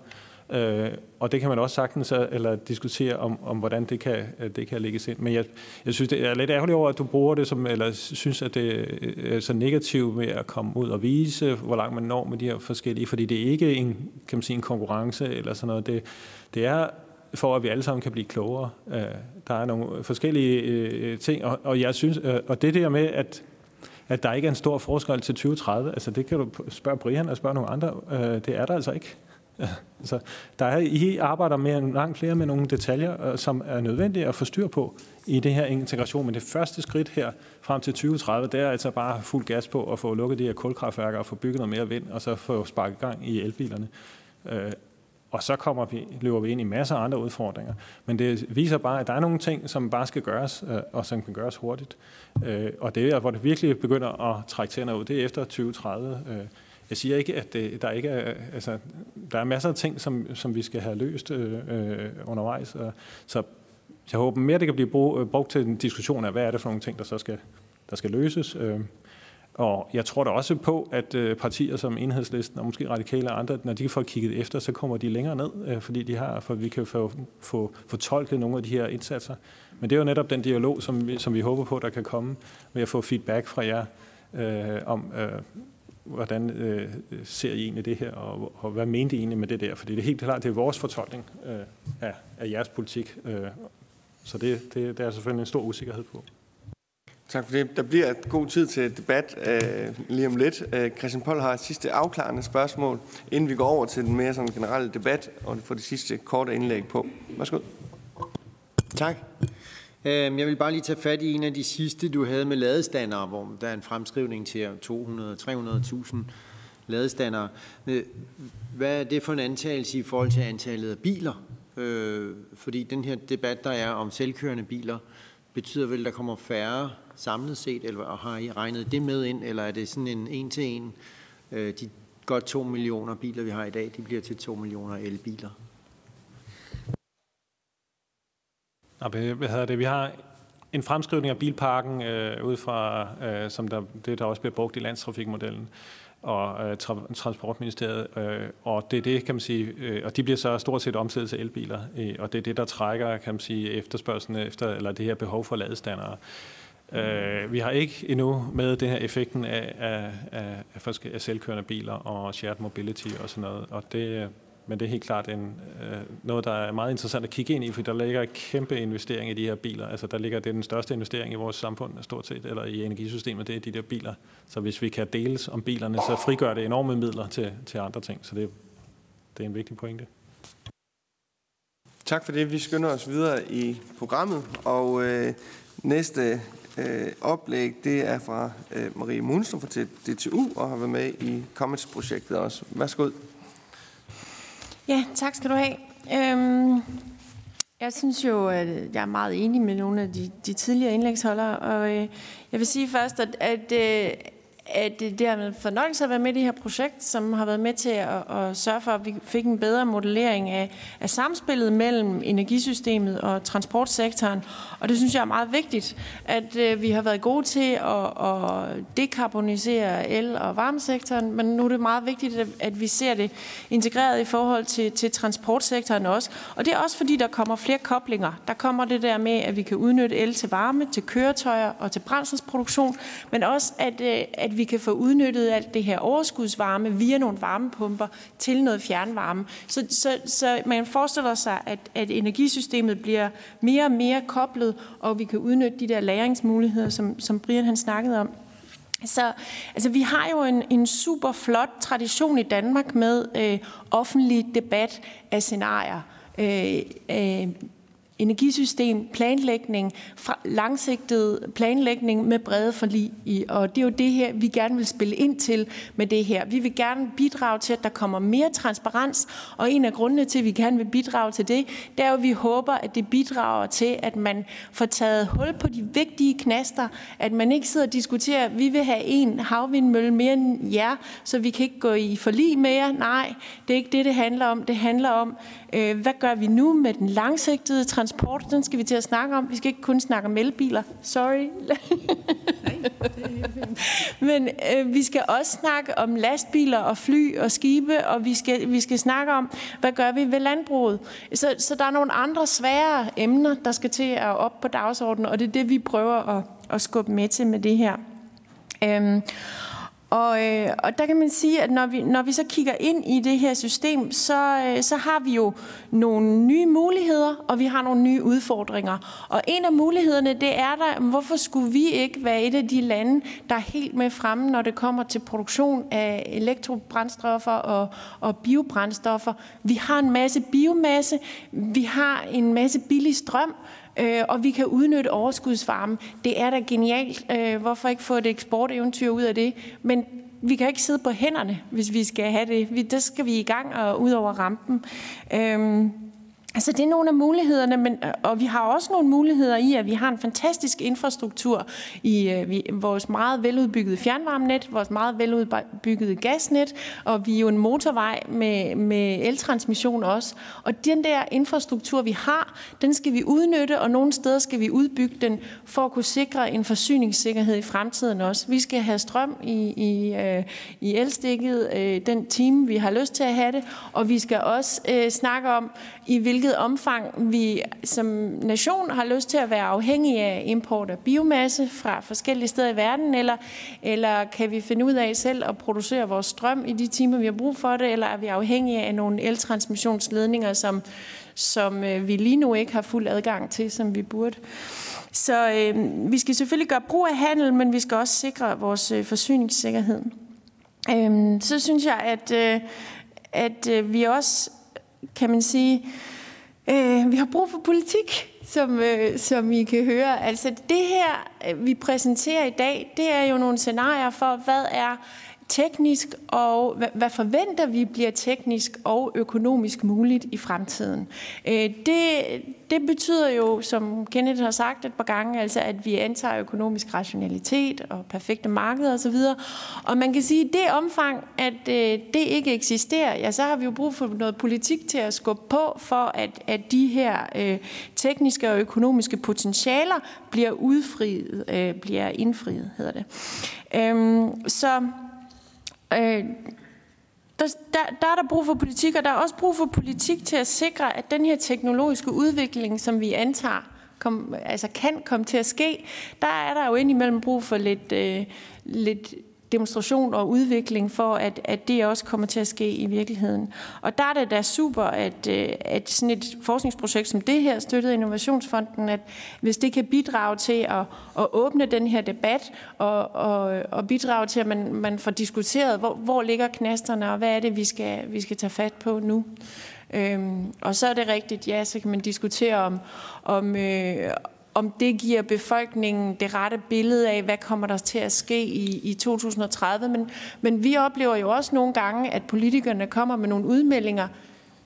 Øh, og det kan man også sagtens øh, eller diskutere om, om hvordan det kan, øh, det kan lægges ind. Men jeg, jeg synes, det er lidt ærgerligt over, at du bruger det som, eller synes, at det øh, er så negativt med at komme ud og vise, hvor langt man når med de her forskellige, fordi det er ikke en, kan man sige, en konkurrence eller sådan noget. Det, det er for at vi alle sammen kan blive klogere. Øh, der er nogle forskellige øh, ting, og, og jeg synes, øh, og det der med, at at der ikke er en stor forskel til 2030, altså det kan du spørge Brian og spørge nogle andre, det er der altså ikke. *laughs* Altså, der er, I arbejder med langt flere med nogle detaljer, øh, som er nødvendige at få styr på i det her integration. Men det første skridt her frem til 2030, det er altså bare fuld gas på at få lukket de her kulkraftværker og få bygget noget mere vind, og så få sparket gang i elbilerne. Øh, og så kommer vi, løber vi ind i masser af andre udfordringer. Men det viser bare, at der er nogle ting, som bare skal gøres, øh, og som kan gøres hurtigt. Og det er, hvor det virkelig begynder at trække tænder ud, det er efter 2030. Jeg siger ikke, at det, der ikke er, altså, der er masser af ting, som, som vi skal have løst øh, øh undervejs. Og, så jeg håber mere, det kan blive brug, øh, brugt til en diskussion af, hvad er det for nogle ting, der så skal, der skal løses. Øh, og jeg tror da også på, at øh, partier som Enhedslisten og måske Radikale og andre, når de får kigget efter, så kommer de længere ned, øh, fordi de har, for vi kan få, få, få tolket nogle af de her indsatser. Men det er jo netop den dialog, som vi, som vi håber på, der kan komme med at få feedback fra jer øh, om, øh, hvordan øh, ser I egentlig det her, og, og hvad mente I egentlig med det der? Fordi det er helt klart, det er vores fortolkning øh, af, af jeres politik, øh, så det, det, det er selvfølgelig en stor usikkerhed på. Tak for det. Der bliver god tid til debat øh, lige om lidt. Øh, Christian Poll har et sidste afklarende spørgsmål, inden vi går over til den mere sådan generelle debat, og får det sidste korte indlæg på. Værsgo. Tak. Øhm, jeg vil bare lige tage fat i en af de sidste, du havde med ladestandere, hvor der er en fremskrivning til 200-300.000 ladestandere. Øh, hvad er det for en antagelse i forhold til antallet af biler? Øh, fordi den her debat, der er om selvkørende biler, betyder vel, at der kommer færre samlet set, eller har I regnet det med ind, eller er det sådan en en-til-en? Øh, de godt 2 millioner biler, vi har i dag, de bliver til 2 millioner elbiler. Øh, hvad hedder det? Vi har en fremskrivning af bilparken øh, ud fra, øh, som der, det der også bliver brugt i landstrafikmodellen og øh, tra- Transportministeriet, øh, og det er det, kan man sige, øh, og de bliver så stort set omsat til elbiler, øh, og det er det, der trækker, kan man sige, efterspørgselen efter, eller det her behov for ladestandere. Øh, vi har ikke endnu med det her effekten af, af, af, af, af selvkørende biler og shared mobility og sådan noget, og det, øh, men det er helt klart en, øh, noget, der er meget interessant at kigge ind i, for der ligger en kæmpe investering i de her biler. Altså der ligger det den største investering i vores samfund, stort set, eller i energisystemet, det er de der biler. Så hvis vi kan deles om bilerne, så frigør det enorme midler til, til andre ting. Så det, det er en vigtig pointe. Tak for det. Vi skynder os videre i programmet, og øh, næste øh, oplæg, det er fra øh, Marie Munstrup fra DTU, og har været med i Comets-projektet også. Værsgo. Ja, tak skal du have. Øhm, jeg synes jo, at jeg er meget enig med nogle af de, de tidligere indlægsholdere, og øh, jeg vil sige først, at, at, øh, at det har været fornøjelse at være med i det her projekt, som har været med til at, at sørge for, at vi fik en bedre modellering af, af samspillet mellem energisystemet og transportsektoren. Og det synes jeg er meget vigtigt, at øh, vi har været gode til at, at dekarbonisere el- og varmesektoren, men nu er det meget vigtigt, at, at vi ser det integreret i forhold til, til transportsektoren også. Og det er også fordi, der kommer flere koblinger. Der kommer det der med, at vi kan udnytte el til varme, til køretøjer og til brændselsproduktion, men også at, øh, at vi kan få udnyttet alt det her overskudsvarme via nogle varmepumper til noget fjernvarme. Så, så, så man forestiller sig, at, at energisystemet bliver mere og mere koblet, og vi kan udnytte de der læringsmuligheder, som, som Brian han snakkede om. Så altså, vi har jo en, en super flot tradition i Danmark med øh, offentlig debat af scenarier. Øh, øh, energisystem, planlægning, langsigtet planlægning med brede forlig i. Og det er jo det her, vi gerne vil spille ind til med det her. Vi vil gerne bidrage til, at der kommer mere transparens, og en af grundene til, at vi gerne vil bidrage til det, det er jo, at vi håber, at det bidrager til, at man får taget hul på de vigtige knaster, at man ikke sidder og diskuterer, at vi vil have en havvindmølle mere end jer, så vi kan ikke gå i forlig mere. Nej, det er ikke det, det handler om. Det handler om, øh, hvad gør vi nu med den langsigtede transport? Den skal vi til at snakke om. Vi skal ikke kun snakke om elbiler. Sorry. Men øh, vi skal også snakke om lastbiler og fly og skibe, og vi skal, vi skal snakke om, hvad gør vi ved landbruget. Så, så der er nogle andre svære emner, der skal til at op på dagsordenen, og det er det, vi prøver at, at skubbe med til med det her. Øhm, og, øh, og der kan man sige, at når vi, når vi så kigger ind i det her system, så, øh, så har vi jo nogle nye muligheder, og vi har nogle nye udfordringer. Og en af mulighederne, det er der, hvorfor skulle vi ikke være et af de lande, der er helt med fremme, når det kommer til produktion af elektrobrændstoffer og, og biobrændstoffer. Vi har en masse biomasse, vi har en masse billig strøm, øh, og vi kan udnytte overskudsvarme. Det er da genialt. Øh, hvorfor ikke få et eksporteventyr ud af det? Men vi kan ikke sidde på hænderne, hvis vi skal have det. Vi, der skal vi i gang og ud over rampen. Øh, Altså det er nogle af mulighederne, men, og vi har også nogle muligheder i, at vi har en fantastisk infrastruktur i øh, vi, vores meget veludbyggede fjernvarmenet, vores meget veludbyggede gasnet, og vi er jo en motorvej med, med eltransmission også. Og den der infrastruktur, vi har, den skal vi udnytte, og nogle steder skal vi udbygge den for at kunne sikre en forsyningssikkerhed i fremtiden også. Vi skal have strøm i, i, øh, i elstikket øh, den time, vi har lyst til at have det, og vi skal også øh, snakke om, i hvilket omfang vi som nation har lyst til at være afhængige af import af biomasse fra forskellige steder i verden, eller, eller kan vi finde ud af selv at producere vores strøm i de timer, vi har brug for det, eller er vi afhængige af nogle eltransmissionsledninger, som, som øh, vi lige nu ikke har fuld adgang til, som vi burde. Så øh, vi skal selvfølgelig gøre brug af handel, men vi skal også sikre vores øh, forsyningssikkerhed. Øh, så synes jeg, at, øh, at øh, vi også kan man sige, øh, vi har brug for politik, som, øh, som I kan høre. Altså det her, øh, vi præsenterer i dag, det er jo nogle scenarier for, hvad er teknisk, og hvad, forventer vi bliver teknisk og økonomisk muligt i fremtiden. Øh, det, det betyder jo, som Kenneth har sagt et par gange, altså at vi antager økonomisk rationalitet og perfekte markeder osv. Og man kan sige, at det omfang, at øh, det ikke eksisterer, ja, så har vi jo brug for noget politik til at skubbe på, for at, at de her øh, tekniske og økonomiske potentialer bliver udfriet, øh, bliver indfriet, hedder det. Øhm, så Øh, der, der, der er der brug for politik, og der er også brug for politik til at sikre, at den her teknologiske udvikling, som vi antager, kom, altså kan komme til at ske, der er der jo indimellem brug for lidt, øh, lidt demonstration og udvikling for, at, at det også kommer til at ske i virkeligheden. Og der er det da super, at, øh, at sådan et forskningsprojekt som det her, støttet Innovationsfonden, at hvis det kan bidrage til at, at åbne den her debat og, og, og bidrage til, at man, man får diskuteret, hvor, hvor ligger knasterne, og hvad er det, vi skal, vi skal tage fat på nu. Øhm, og så er det rigtigt, ja, så kan man diskutere om, om, øh, om det giver befolkningen det rette billede af, hvad kommer der til at ske i, i 2030. Men, men vi oplever jo også nogle gange, at politikerne kommer med nogle udmeldinger,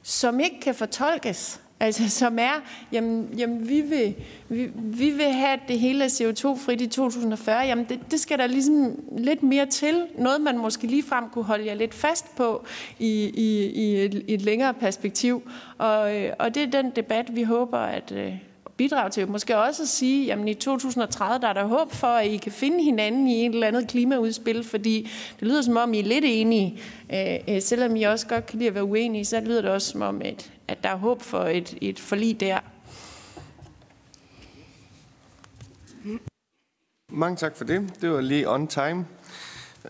som ikke kan fortolkes. Altså som er, jamen, jamen vi, vil, vi, vi vil have, at det hele er CO2-frit i 2040. Jamen det, det skal der ligesom lidt mere til. Noget, man måske lige frem kunne holde jer lidt fast på i, i, i, et, i et længere perspektiv. Og, øh, og det er den debat, vi håber, at, øh, bidrag til. Måske også at sige, at i 2030 der er der håb for, at I kan finde hinanden i et eller andet klimaudspil, fordi det lyder som om, I er lidt enige. Øh, øh, selvom I også godt kan lide at være uenige, så lyder det også som om, at, at der er håb for et, et forlig der. Mange tak for det. Det var lige on time.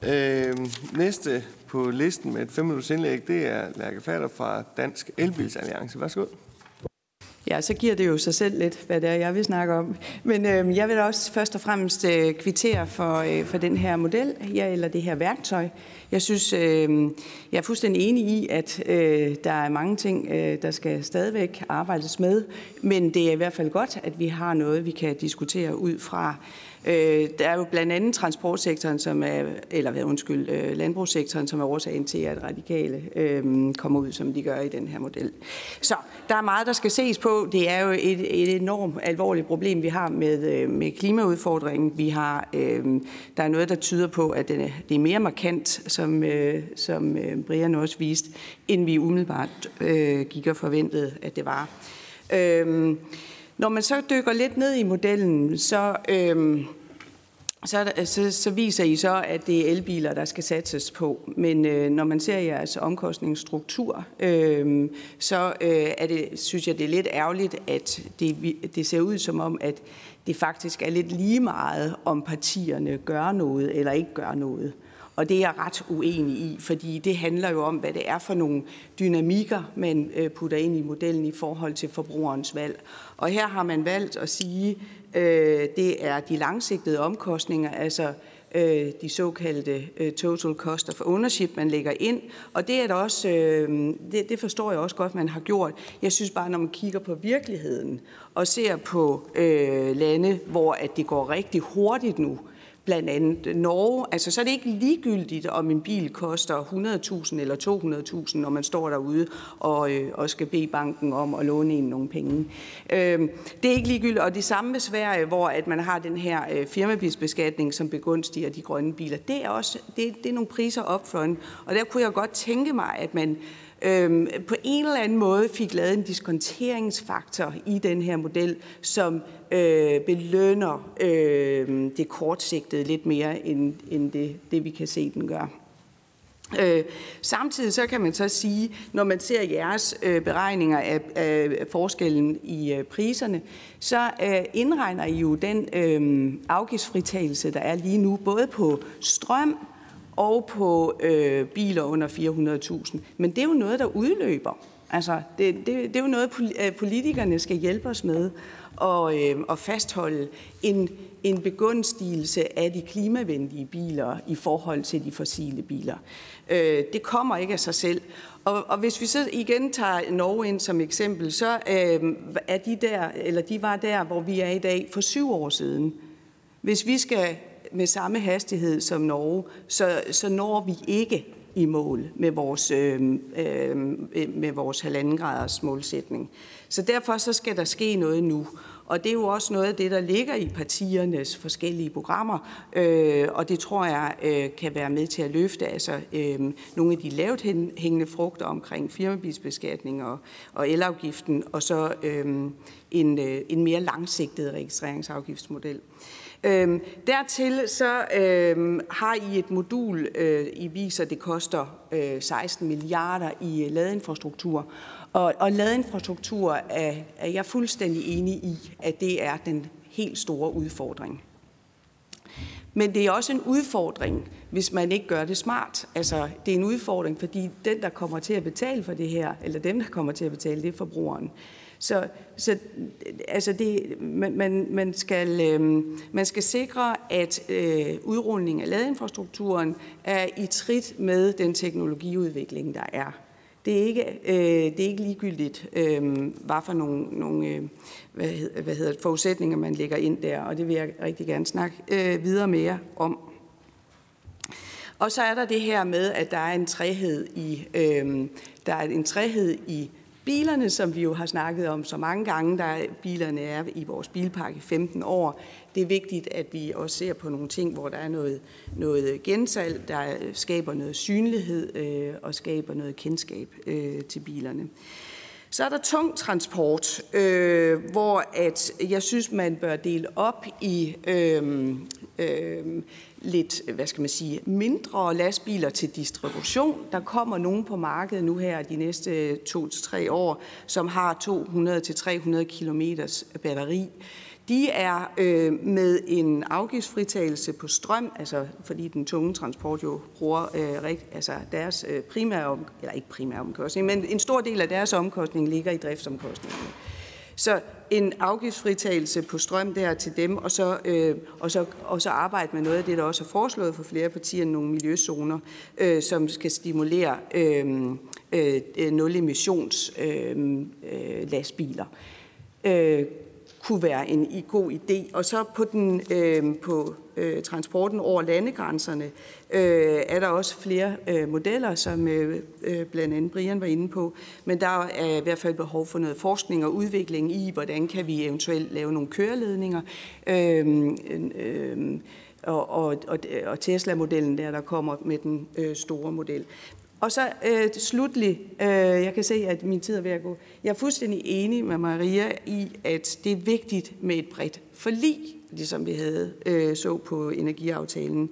Øh, næste på listen med et 5 minutters indlæg, det er Lærke Fader fra Dansk Elbilsalliance. Værsgo. Ja, så giver det jo sig selv lidt, hvad det er, jeg vil snakke om. Men øh, jeg vil også først og fremmest øh, kvittere for, øh, for den her model, ja, eller det her værktøj. Jeg synes, øh, jeg er fuldstændig enig i, at øh, der er mange ting, øh, der skal stadigvæk arbejdes med, men det er i hvert fald godt, at vi har noget, vi kan diskutere ud fra. Øh, der er jo blandt andet transportsektoren, som er, eller undskyld, øh, landbrugssektoren, som er årsagen til, at radikale øh, kommer ud, som de gør i den her model. Så der er meget, der skal ses på. Det er jo et, et enormt alvorligt problem, vi har med, øh, med klimaudfordringen. Vi har, øh, der er noget, der tyder på, at det er, det er mere markant, som, øh, som øh, Brian også viste, end vi umiddelbart øh, gik og forventede, at det var. Øh, når man så dykker lidt ned i modellen, så, øhm, så, så, så viser I så, at det er elbiler, der skal satses på. Men øh, når man ser jeres omkostningsstruktur, øh, så øh, er det, synes jeg, det er lidt ærgerligt, at det, det ser ud som om, at det faktisk er lidt lige meget, om partierne gør noget eller ikke gør noget. Og det er jeg ret uenig i, fordi det handler jo om, hvad det er for nogle dynamikker, man øh, putter ind i modellen i forhold til forbrugerens valg. Og her har man valgt at sige, øh, det er de langsigtede omkostninger, altså øh, de såkaldte øh, total cost of ownership, man lægger ind. Og det er der også, øh, det, det forstår jeg også godt, man har gjort. Jeg synes bare, når man kigger på virkeligheden og ser på øh, lande, hvor at det går rigtig hurtigt nu, blandt andet Norge. Altså, så er det ikke ligegyldigt, om en bil koster 100.000 eller 200.000, når man står derude og, øh, og skal bede banken om at låne en nogle penge. Øh, det er ikke ligegyldigt, og det samme med Sverige, hvor at man har den her øh, firmabilsbeskatning, som begunstiger de grønne biler. Det er også det, det er nogle priser upfront, og der kunne jeg godt tænke mig, at man øhm, på en eller anden måde fik lavet en diskonteringsfaktor i den her model, som øh, belønner øh, det kortsigtede lidt mere, end, end det, det vi kan se, den gør. Øh, samtidig så kan man så sige, når man ser jeres øh, beregninger af, af forskellen i øh, priserne, så øh, indregner I jo den øh, afgiftsfritagelse, der er lige nu, både på strøm og på øh, biler under 400.000. Men det er jo noget, der udløber. Altså, det, det, det er jo noget, øh, politikerne skal hjælpe os med at, øh, at fastholde en, en begunstigelse af de klimavenlige biler i forhold til de fossile biler. Øh, det kommer ikke af sig selv. Og, og hvis vi så igen tager Norge ind som eksempel, så øh, er de der, eller de var der, hvor vi er i dag for syv år siden. Hvis vi skal med samme hastighed som Norge, så, så når vi ikke i mål med vores, øh, øh, med vores halvanden graders målsætning. Så derfor så skal der ske noget nu. Og det er jo også noget af det, der ligger i partiernes forskellige programmer, øh, og det tror jeg øh, kan være med til at løfte altså, øh, nogle af de lavt hængende frugter omkring firmabilsbeskatning og, og elafgiften, og så øh, en, øh, en mere langsigtet registreringsafgiftsmodel. Øh, Øhm, dertil så øhm, har I et modul, øh, I viser, det koster øh, 16 milliarder i øh, ladeinfrastruktur. Og, og ladeinfrastruktur er, er jeg fuldstændig enig i, at det er den helt store udfordring. Men det er også en udfordring, hvis man ikke gør det smart. Altså, det er en udfordring, fordi den, der kommer til at betale for det her, eller dem, der kommer til at betale, det er forbrugeren. Så, så altså det, man, man, man, skal, øh, man skal sikre, at øh, udrulningen af ladeinfrastrukturen er i trit med den teknologiudvikling, der er. Det er ikke, øh, det er ikke ligegyldigt, øh, hvad for nogle, nogle øh, hvad, hedder, hvad hedder, forudsætninger, man lægger ind der, og det vil jeg rigtig gerne snakke øh, videre mere om. Og så er der det her med, at der er en træhed i, øh, der er en træhed i bilerne, som vi jo har snakket om så mange gange, der bilerne er i vores bilpark i 15 år. Det er vigtigt, at vi også ser på nogle ting, hvor der er noget, noget gensalg, der skaber noget synlighed øh, og skaber noget kendskab øh, til bilerne. Så er der tung transport, øh, hvor at jeg synes, man bør dele op i øh, øh, lidt, hvad skal man sige, mindre lastbiler til distribution. Der kommer nogen på markedet nu her de næste to til tre år, som har 200-300 km batteri. De er øh, med en afgiftsfritagelse på strøm, altså fordi den tunge transport jo bruger øh, altså deres øh, primære, eller ikke primære omkostning, men en stor del af deres omkostning ligger i driftsomkostningerne. Så en afgiftsfritagelse på strøm der til dem, og så, øh, og, så, og så arbejde med noget af det, der også er foreslået for flere partier, nogle miljøzoner, øh, som skal stimulere øh, øh, nul emissions øh, øh, lastbiler. Øh, kunne være en god idé. Og så på, den, øh, på øh, transporten over landegrænserne øh, er der også flere øh, modeller, som øh, øh, blandt andet Brian var inde på. Men der er i hvert fald behov for noget forskning og udvikling i, hvordan kan vi eventuelt lave nogle køreledninger. Øh, øh, og, og, og, og Tesla-modellen der, der kommer med den øh, store model. Og så øh, slutlig, øh, jeg kan se, at min tid er ved at gå. Jeg er fuldstændig enig med Maria i, at det er vigtigt med et bredt forlig, ligesom vi havde øh, så på energiaftalen,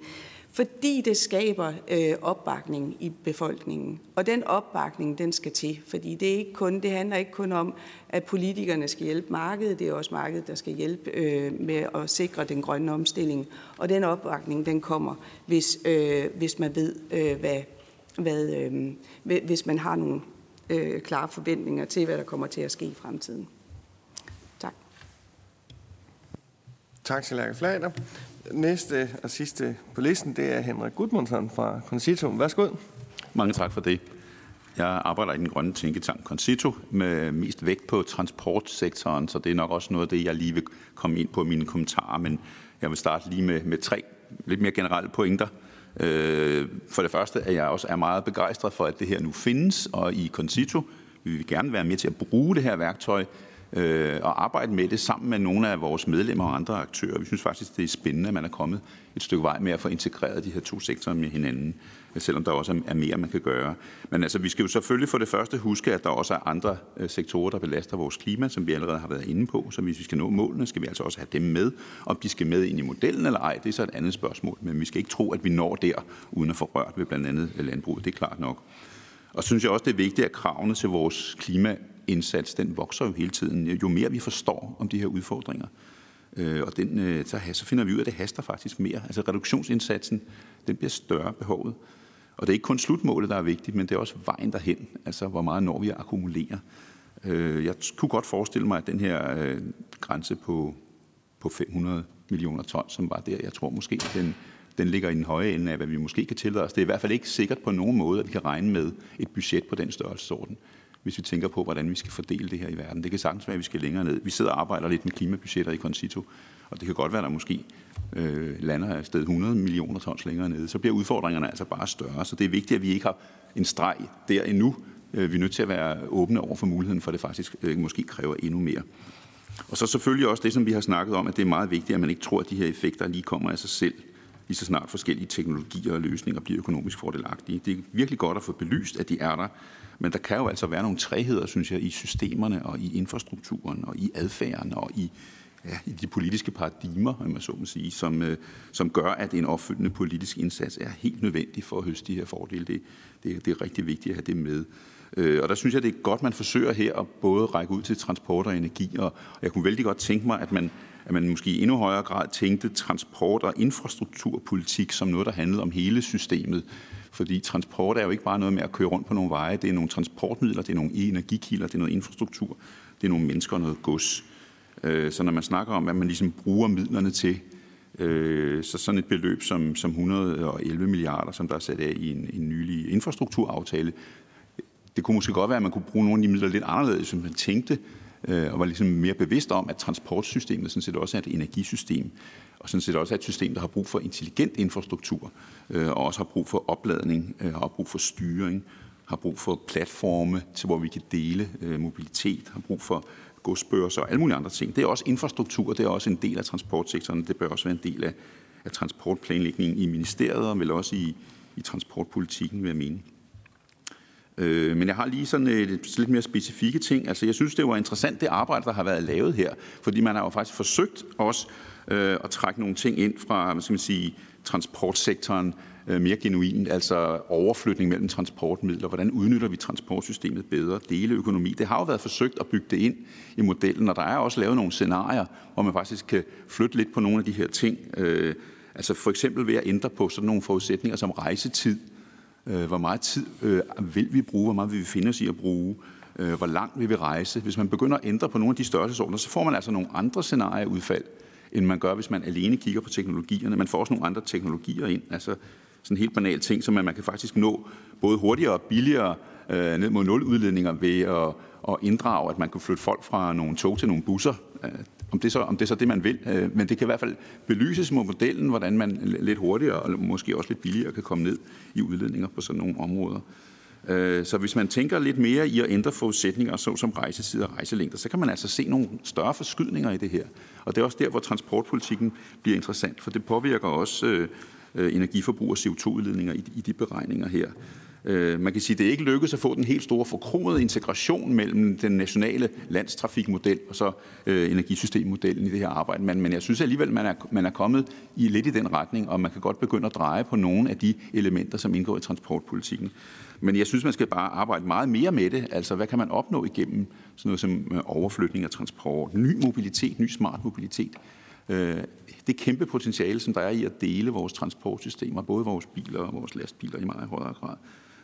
fordi det skaber øh, opbakning i befolkningen. Og den opbakning, den skal til, fordi det, er ikke kun, det handler ikke kun om, at politikerne skal hjælpe markedet, det er også markedet, der skal hjælpe øh, med at sikre den grønne omstilling. Og den opbakning, den kommer, hvis, øh, hvis man ved, øh, hvad hvad, øh, hvis man har nogle øh, klare forventninger til, hvad der kommer til at ske i fremtiden. Tak til Lærke Flader. Næste og sidste på listen, det er Henrik Gudmundsson fra Concito. Værsgo. Mange tak for det. Jeg arbejder i den grønne tænketank Concito med mest vægt på transportsektoren, så det er nok også noget af det, jeg lige vil komme ind på i mine kommentarer, men jeg vil starte lige med, med tre lidt mere generelle pointer. Øh, for det første er jeg også er meget begejstret for, at det her nu findes, og i Concito vi vil gerne være med til at bruge det her værktøj øh, og arbejde med det sammen med nogle af vores medlemmer og andre aktører. Vi synes faktisk, det er spændende, at man er kommet et stykke vej med at få integreret de her to sektorer med hinanden, selvom der også er mere, man kan gøre. Men altså, vi skal jo selvfølgelig for det første huske, at der også er andre øh, sektorer, der belaster vores klima, som vi allerede har været inde på. Så hvis vi skal nå målene, skal vi altså også have dem med. Om de skal med ind i modellen eller ej, det er så et andet spørgsmål. Men vi skal ikke tro, at vi når der, uden at få rørt ved blandt andet landbruget. Det er klart nok. Og synes jeg også, det er vigtigt, at kravene til vores klima den vokser jo hele tiden. Jo mere vi forstår om de her udfordringer, øh, og den, øh, så, så finder vi ud af, at det haster faktisk mere. Altså reduktionsindsatsen, den bliver større behovet. Og det er ikke kun slutmålet, der er vigtigt, men det er også vejen derhen. Altså hvor meget når vi at akkumulere. Øh, jeg kunne godt forestille mig, at den her øh, grænse på, på 500 millioner ton, som var der, jeg tror måske, den, den ligger i den høje ende af, hvad vi måske kan tillade os. Det er i hvert fald ikke sikkert på nogen måde, at vi kan regne med et budget på den størrelsesorden hvis vi tænker på, hvordan vi skal fordele det her i verden. Det kan sagtens være, at vi skal længere ned. Vi sidder og arbejder lidt med klimabudgetter i Concito, og det kan godt være, at der måske øh, lander af sted 100 millioner tons længere nede. Så bliver udfordringerne altså bare større, så det er vigtigt, at vi ikke har en streg der endnu. Øh, vi er nødt til at være åbne over for muligheden for, at det faktisk øh, måske kræver endnu mere. Og så selvfølgelig også det, som vi har snakket om, at det er meget vigtigt, at man ikke tror, at de her effekter lige kommer af sig selv, lige så snart forskellige teknologier og løsninger bliver økonomisk fordelagtige. Det er virkelig godt at få belyst, at de er der, men der kan jo altså være nogle træheder, synes jeg, i systemerne og i infrastrukturen og i adfærden og i, ja, i de politiske paradigmer, om man så må sige, som, øh, som gør, at en opfølgende politisk indsats er helt nødvendig for at høste de her fordele. Det, det, det er rigtig vigtigt at have det med. Øh, og der synes jeg, det er godt, man forsøger her at både række ud til transport og energi, og jeg kunne vældig godt tænke mig, at man, at man måske i endnu højere grad tænkte transport- og infrastrukturpolitik som noget, der handlede om hele systemet. Fordi transport er jo ikke bare noget med at køre rundt på nogle veje. Det er nogle transportmidler, det er nogle energikilder, det er noget infrastruktur, det er nogle mennesker og noget gods. Øh, så når man snakker om, hvad man ligesom bruger midlerne til, øh, så sådan et beløb som, som 111 milliarder, som der er sat af i en, en nylig infrastrukturaftale, det kunne måske godt være, at man kunne bruge nogle af de midler lidt anderledes, som man tænkte, øh, og var ligesom mere bevidst om, at transportsystemet sådan set også er et energisystem, og sådan set også er et system, der har brug for intelligent infrastruktur, Øh, og også har brug for opladning, øh, har brug for styring, har brug for platforme, til hvor vi kan dele øh, mobilitet, har brug for godsbørser og alle mulige andre ting. Det er også infrastruktur, det er også en del af transportsektoren, det bør også være en del af, af transportplanlægningen i ministeriet, og vel også i, i transportpolitikken, vil jeg mene. Øh, men jeg har lige sådan et, et lidt mere specifikke ting. Altså, jeg synes, det var interessant, det arbejde, der har været lavet her, fordi man har jo faktisk forsøgt også øh, at trække nogle ting ind fra, hvad skal man sige, transportsektoren øh, mere genuint, altså overflytning mellem transportmidler, hvordan udnytter vi transportsystemet bedre, deleøkonomi. Det har jo været forsøgt at bygge det ind i modellen, og der er også lavet nogle scenarier, hvor man faktisk kan flytte lidt på nogle af de her ting. Øh, altså for eksempel ved at ændre på sådan nogle forudsætninger som rejsetid, øh, hvor meget tid vil vi bruge? Hvor meget vil vi finde os i at bruge? Hvor langt vil vi rejse? Hvis man begynder at ændre på nogle af de størrelsesordner, så får man altså nogle andre scenarier udfald, end man gør, hvis man alene kigger på teknologierne. Man får også nogle andre teknologier ind. Altså sådan en helt banal ting, som man kan faktisk nå både hurtigere og billigere øh, ned mod nul udledninger ved at, at inddrage, at man kan flytte folk fra nogle tog til nogle busser. Øh, om det, så, om det er så det, man vil. Øh, men det kan i hvert fald belyses med modellen, hvordan man lidt hurtigere og måske også lidt billigere kan komme ned i udledninger på sådan nogle områder. Øh, så hvis man tænker lidt mere i at ændre forudsætninger, såsom rejsetid og rejselængder, så kan man altså se nogle større forskydninger i det her. Og det er også der, hvor transportpolitikken bliver interessant, for det påvirker også øh, øh, energiforbrug og CO2-udledninger i, i de beregninger her. Øh, man kan sige, at det er ikke lykkedes at få den helt store forkromede integration mellem den nationale landstrafikmodel og så øh, energisystemmodellen i det her arbejde. Men, men jeg synes alligevel, man er, man er kommet i lidt i den retning, og man kan godt begynde at dreje på nogle af de elementer, som indgår i transportpolitikken. Men jeg synes, man skal bare arbejde meget mere med det. Altså, hvad kan man opnå igennem sådan noget som øh, overflytning af transport, ny mobilitet, ny smart mobilitet? Øh, det kæmpe potentiale, som der er i at dele vores transportsystemer, både vores biler og vores lastbiler i meget højere grad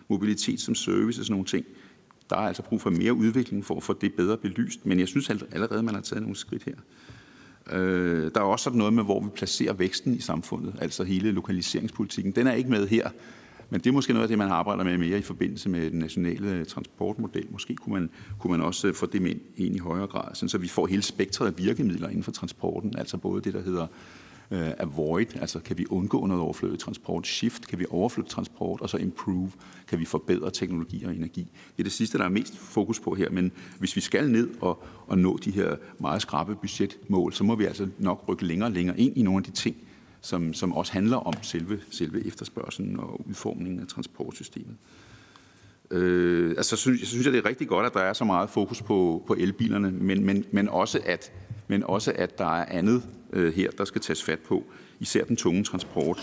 mobilitet som service og sådan nogle ting. Der er altså brug for mere udvikling for at få det bedre belyst, men jeg synes allerede, man har taget nogle skridt her. Øh, der er også sådan noget med, hvor vi placerer væksten i samfundet, altså hele lokaliseringspolitikken. Den er ikke med her, men det er måske noget af det, man arbejder med mere i forbindelse med den nationale transportmodel. Måske kunne man, kunne man også øh, få det med ind i højere grad, sådan så vi får hele spektret af virkemidler inden for transporten, altså både det, der hedder øh, avoid, altså kan vi undgå noget overflødig transport, shift, kan vi overflytte transport, og så improve, kan vi forbedre teknologi og energi. Det er det sidste, der er mest fokus på her, men hvis vi skal ned og, og nå de her meget skrappe budgetmål, så må vi altså nok rykke længere og længere ind i nogle af de ting, som, som også handler om selve, selve efterspørgselen og udformningen af transportsystemet. Øh, altså, synes, jeg synes, at det er rigtig godt, at der er så meget fokus på, på elbilerne, men, men, men, også at, men også at der er andet Øh, her, der skal tages fat på, især den tunge transport.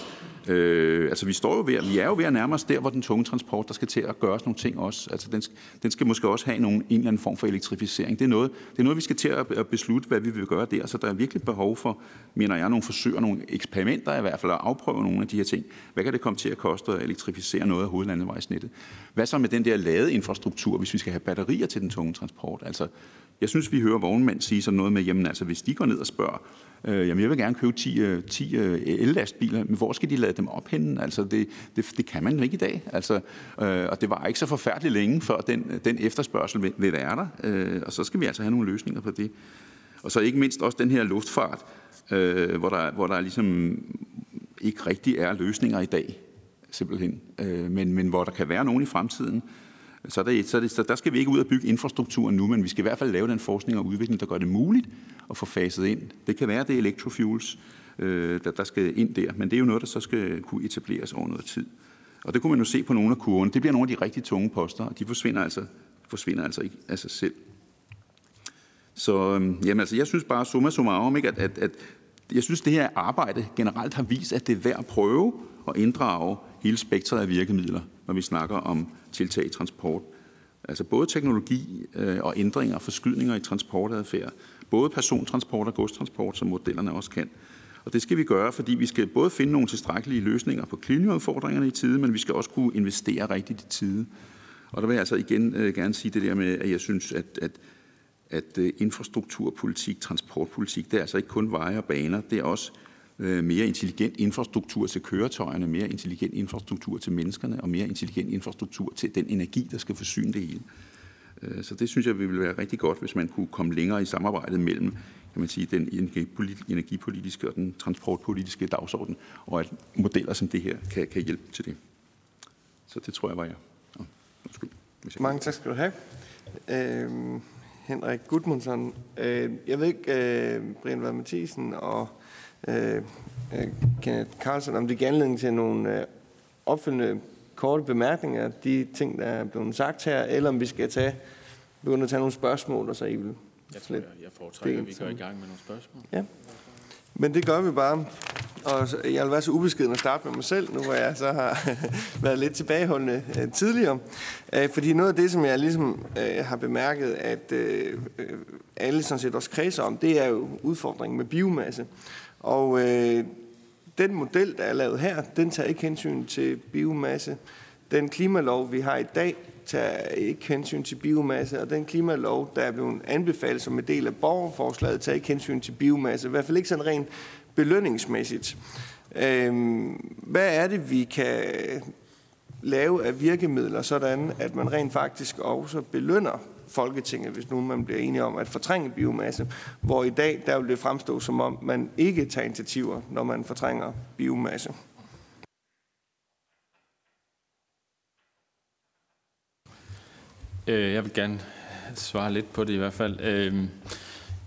Øh, altså vi, står jo ved, vi er jo ved at nærme os der, hvor den tunge transport, der skal til at gøres nogle ting også. Altså den, den skal måske også have nogle, en eller anden form for elektrificering. Det er, noget, det er noget, vi skal til at, beslutte, hvad vi vil gøre der. Så der er virkelig behov for, mener jeg, nogle forsøg nogle eksperimenter i hvert fald, at afprøve nogle af de her ting. Hvad kan det komme til at koste at elektrificere noget af hovedlandevejsnettet? Hvad så med den der lade infrastruktur, hvis vi skal have batterier til den tunge transport? Altså, jeg synes, vi hører vognmænd sige sådan noget med, jamen altså, hvis de går ned og spørger, øh, jamen jeg vil gerne købe 10, 10 øh, øh, ellastbiler, men hvor skal de lade dem op henne? Altså, det, det, det kan man ikke i dag. Altså, øh, og det var ikke så forfærdeligt længe, før den, øh, den efterspørgsel vil, vil være der. Øh, og så skal vi altså have nogle løsninger på det. Og så ikke mindst også den her luftfart, øh, hvor, der, hvor der ligesom ikke rigtig er løsninger i dag, simpelthen. Øh, men, men hvor der kan være nogen i fremtiden, så, der, så, det, så der skal vi ikke ud og bygge infrastrukturen nu, men vi skal i hvert fald lave den forskning og udvikling, der gør det muligt at få faset ind. Det kan være, det er electrofuels, øh, der, der skal ind der, men det er jo noget, der så skal kunne etableres over noget tid. Og det kunne man jo se på nogle af kurvene. Det bliver nogle af de rigtig tunge poster, og de forsvinder altså, forsvinder altså ikke af sig selv. Så øhm, jamen, altså, jeg synes bare, summa summarum, ikke, at, at, at jeg synes, det her arbejde generelt har vist, at det er værd at prøve at inddrage hele spektret af virkemidler, når vi snakker om tiltag i transport. Altså både teknologi øh, og ændringer og forskydninger i transportadfærd. Både persontransport og godstransport, som modellerne også kan. Og det skal vi gøre, fordi vi skal både finde nogle tilstrækkelige løsninger på klimaudfordringerne i tide, men vi skal også kunne investere rigtigt i tide. Og der vil jeg altså igen øh, gerne sige det der med, at jeg synes, at, at, at øh, infrastrukturpolitik, transportpolitik, det er altså ikke kun veje og baner, det er også Øh, mere intelligent infrastruktur til køretøjerne, mere intelligent infrastruktur til menneskerne og mere intelligent infrastruktur til den energi, der skal forsyne det hele. Øh, så det synes jeg ville være rigtig godt, hvis man kunne komme længere i samarbejdet mellem kan man sige, den energipolitiske og den transportpolitiske dagsorden, og at modeller som det her kan, kan hjælpe til det. Så det tror jeg var jeg. Oh, undskyld, Mange tak skal du have. Øh, Henrik Gudmundsson. Øh, jeg ved ikke, øh, Brian Vad Mathisen og øh, øh, Kenneth Carlsen, om det giver anledning til nogle øh, opfølgende korte bemærkninger, de ting, der er blevet sagt her, eller om vi skal tage, begynde at tage nogle spørgsmål, og så I vil jeg tror, jeg, jeg foretrækker, at vi går i gang med nogle spørgsmål. Ja. Men det gør vi bare. Og jeg vil være så ubeskeden at starte med mig selv, nu hvor jeg så har *laughs* været lidt tilbageholdende øh, tidligere. Øh, fordi noget af det, som jeg ligesom øh, har bemærket, at øh alle sådan set også kredser om, det er jo udfordringen med biomasse. Og øh, den model, der er lavet her, den tager ikke hensyn til biomasse. Den klimalov, vi har i dag, tager ikke hensyn til biomasse, og den klimalov, der er blevet anbefalet som en del af borgerforslaget, tager ikke hensyn til biomasse. I hvert fald ikke sådan rent belønningsmæssigt. Øh, hvad er det, vi kan lave af virkemidler, sådan at man rent faktisk også belønner Folketinget, hvis nu man bliver enige om at fortrænge biomasse, hvor i dag der vil det fremstå som om, man ikke tager initiativer, når man fortrænger biomasse. Øh, jeg vil gerne svare lidt på det i hvert fald. Øh,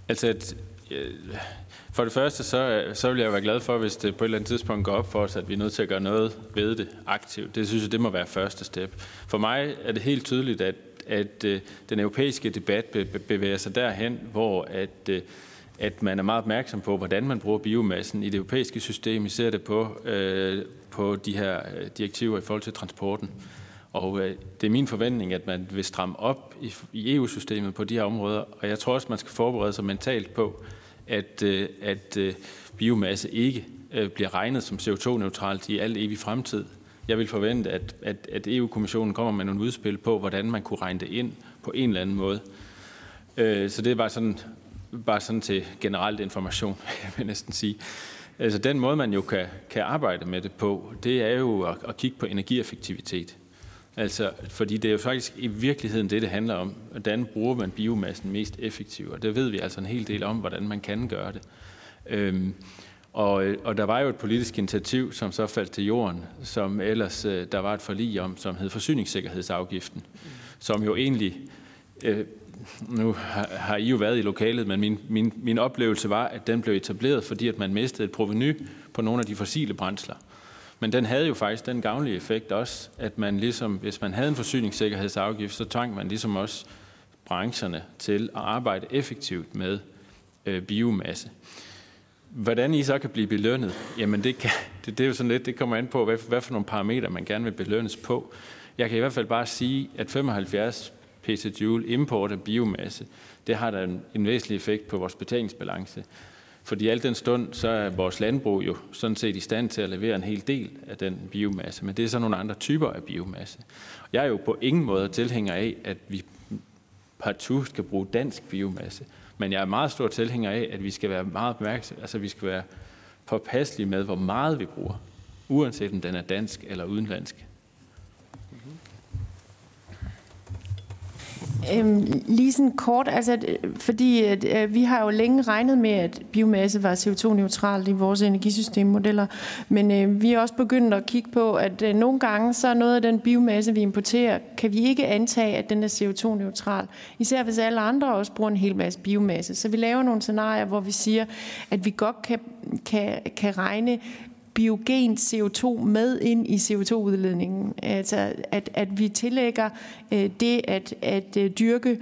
altså, at, øh, for det første, så, så vil jeg være glad for, hvis det på et eller andet tidspunkt går op for os, at vi er nødt til at gøre noget ved det aktivt. Det synes jeg, det må være første step. For mig er det helt tydeligt, at, at øh, den europæiske debat bevæger sig derhen, hvor at, øh, at man er meget opmærksom på, hvordan man bruger biomassen i det europæiske system. I ser det på, øh, på de her øh, direktiver i forhold til transporten. Og øh, det er min forventning, at man vil stramme op i, i EU-systemet på de her områder, og jeg tror også, man skal forberede sig mentalt på, at, øh, at øh, biomasse ikke øh, bliver regnet som CO2-neutralt i al evig fremtid. Jeg vil forvente, at, at, at EU-kommissionen kommer med nogle udspil på, hvordan man kunne regne det ind på en eller anden måde. Øh, så det er bare sådan, bare sådan til generelt information, *laughs* jeg vil næsten sige. Altså den måde, man jo kan, kan arbejde med det på, det er jo at, at kigge på energieffektivitet. Altså, fordi det er jo faktisk i virkeligheden det, det handler om. Hvordan bruger man biomassen mest effektivt? Og det ved vi altså en hel del om, hvordan man kan gøre det. Øhm, og, øh, og der var jo et politisk initiativ, som så faldt til jorden, som ellers øh, der var et forlig om, som hed forsyningssikkerhedsafgiften, som jo egentlig, øh, nu har, har I jo været i lokalet, men min, min, min oplevelse var, at den blev etableret, fordi at man mistede et proveny på nogle af de fossile brændsler. Men den havde jo faktisk den gavnlige effekt også, at man ligesom, hvis man havde en forsyningssikkerhedsafgift, så tvang man ligesom også brancherne til at arbejde effektivt med øh, biomasse. Hvordan I så kan blive belønnet, jamen det, kan, det, det er jo sådan lidt, det kommer an på, hvad, hvad for nogle parametre man gerne vil belønnes på. Jeg kan i hvert fald bare sige, at 75 petajoule import af biomasse, det har da en, en væsentlig effekt på vores betalingsbalance. Fordi alt den stund, så er vores landbrug jo sådan set i stand til at levere en hel del af den biomasse, men det er så nogle andre typer af biomasse. Jeg er jo på ingen måde tilhænger af, at vi partout skal bruge dansk biomasse, men jeg er meget stor tilhænger af, at vi skal være meget opmærksomme, altså vi skal være påpasselige med, hvor meget vi bruger, uanset om den er dansk eller udenlandsk. Øhm, lige sådan kort, altså, øh, fordi at, øh, vi har jo længe regnet med, at biomasse var CO2-neutralt i vores energisystemmodeller, men øh, vi er også begyndt at kigge på, at øh, nogle gange så er noget af den biomasse, vi importerer, kan vi ikke antage, at den er CO2-neutral. Især hvis alle andre også bruger en hel masse biomasse. Så vi laver nogle scenarier, hvor vi siger, at vi godt kan, kan, kan regne biogen CO2 med ind i CO2-udledningen. Altså at, at vi tillægger øh, det at, at øh, dyrke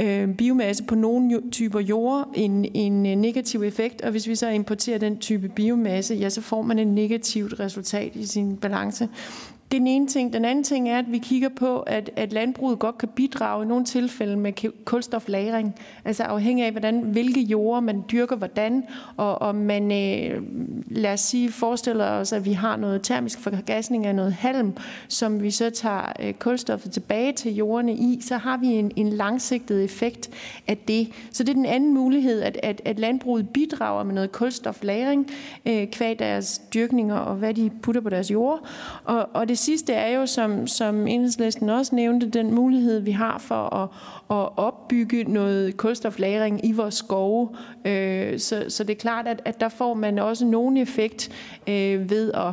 øh, biomasse på nogle typer jord en, en øh, negativ effekt, og hvis vi så importerer den type biomasse, ja, så får man et negativt resultat i sin balance. Det er den ene ting. Den anden ting er, at vi kigger på, at, at landbruget godt kan bidrage i nogle tilfælde med kulstoflagring. Altså afhængig af, hvordan, hvilke jorder man dyrker hvordan, og om man, øh, lad os sige, forestiller os, at vi har noget termisk forgasning af noget halm, som vi så tager øh, kulstoffet tilbage til jordene i, så har vi en, en langsigtet effekt af det. Så det er den anden mulighed, at, at, at landbruget bidrager med noget kulstoflagring øh, kvad deres dyrkninger og hvad de putter på deres jord. Og, og det det sidste er jo, som, som enhedslisten også nævnte, den mulighed, vi har for at, at opbygge noget kulstoflagring i vores skove. Øh, så, så det er klart, at, at der får man også nogen effekt øh, ved at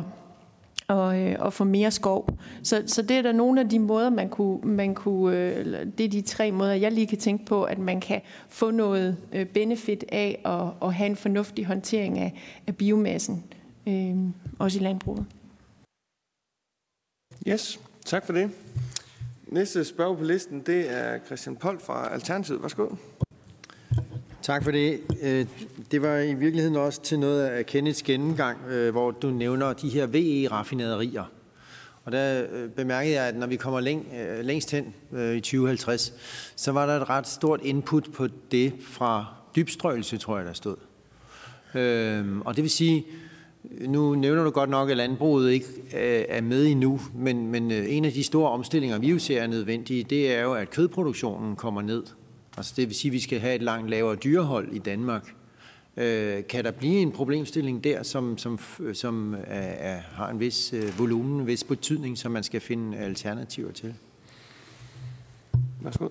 og, øh, og få mere skov. Så, så det er der nogle af de måder, man kunne, man kunne øh, det er de tre måder, jeg lige kan tænke på, at man kan få noget øh, benefit af at, at have en fornuftig håndtering af, af biomassen, øh, også i landbruget. Yes, tak for det. Næste spørg på listen, det er Christian Pold fra Alternativet. Værsgo. Tak for det. Øh, det var i virkeligheden også til noget af Kenneths gennemgang, øh, hvor du nævner de her VE-raffinaderier. Og der øh, bemærkede jeg, at når vi kommer læng, længst hen i 2050, så var der et ret stort input på det fra dybstrøgelse, tror jeg, der stod. Og det vil sige, nu nævner du godt nok, at landbruget ikke øh, er med endnu, men, men øh, en af de store omstillinger, vi jo ser er nødvendige, det er jo, at kødproduktionen kommer ned. Altså det vil sige, at vi skal have et langt lavere dyrehold i Danmark. Øh, kan der blive en problemstilling der, som, som, som er, er, har en vis øh, volumen, en vis betydning, som man skal finde alternativer til? Værsgo.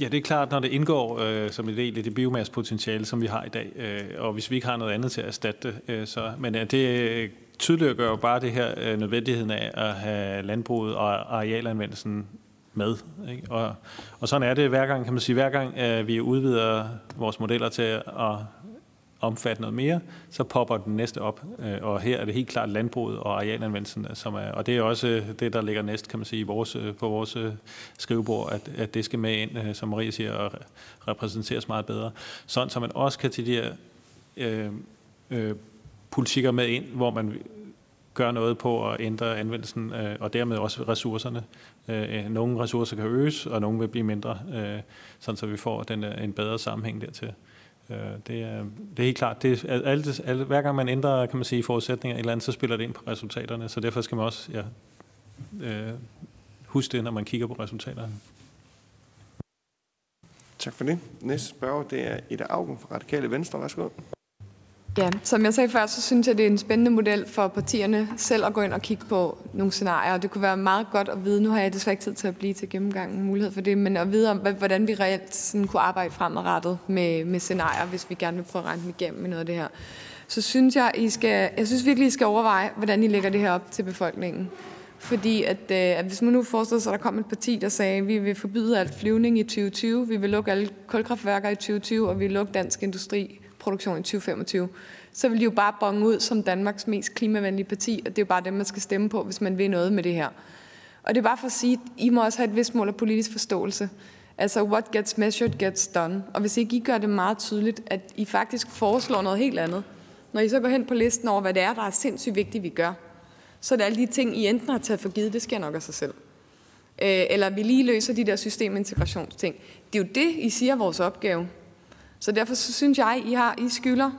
Ja, det er klart, når det indgår øh, som en del af det biomassepotentiale, som vi har i dag, øh, og hvis vi ikke har noget andet til at erstatte det. Øh, så, men ja, det øh, tydeliggør jo bare det her øh, nødvendigheden af at have landbruget og arealanvendelsen med. Ikke? Og, og sådan er det hver gang, kan man sige, hver gang øh, vi udvider vores modeller til at omfatte noget mere, så popper den næste op. Øh, og her er det helt klart landbruget og arealanvendelsen, øh, som er, og det er også øh, det, der ligger næst, kan man sige, vores, på vores skrivebord, at, at det skal med ind, som Marie siger, og repræsenteres meget bedre. Sådan, så man også kan til de her øh, øh, politikker med ind, hvor man gør noget på at ændre anvendelsen, øh, og dermed også ressourcerne. Øh, nogle ressourcer kan øges, og nogle vil blive mindre, øh, sådan så vi får den, en bedre sammenhæng dertil. Øh, det, er, det er helt klart. Det er, alt, alt, hver gang man ændrer kan man sige, forudsætninger et eller andet, så spiller det ind på resultaterne. Så derfor skal man også ja, øh, huske det, når man kigger på resultaterne. Tak for det. Næste spørger, det er Ida Augen fra Radikale Venstre. Værsgo. Ja, som jeg sagde før, så synes jeg, det er en spændende model for partierne selv at gå ind og kigge på nogle scenarier. Det kunne være meget godt at vide, nu har jeg desværre ikke tid til at blive til gennemgangen mulighed for det, men at vide om, hvordan vi reelt sådan kunne arbejde fremadrettet med, med scenarier, hvis vi gerne vil prøve at regne dem igennem med noget af det her. Så synes jeg, I skal, jeg synes virkelig, I skal overveje, hvordan I lægger det her op til befolkningen. Fordi at, øh, at hvis man nu forestiller sig, at der kom et parti, der sagde, at vi vil forbyde alt flyvning i 2020, vi vil lukke alle kulkraftværker i 2020, og vi vil lukke dansk industri produktion i 2025, så vil de jo bare bonge ud som Danmarks mest klimavenlige parti, og det er jo bare dem, man skal stemme på, hvis man vil noget med det her. Og det er bare for at sige, at I må også have et vist mål af politisk forståelse. Altså, what gets measured gets done. Og hvis ikke I gør det meget tydeligt, at I faktisk foreslår noget helt andet, når I så går hen på listen over, hvad det er, der er sindssygt vigtigt, vi gør, så er det alle de ting, I enten har taget for givet, det sker nok af sig selv. Øh, eller vi lige løser de der systemintegrationsting. Det er jo det, I siger er vores opgave. Så derfor så synes jeg, I, har, I skylder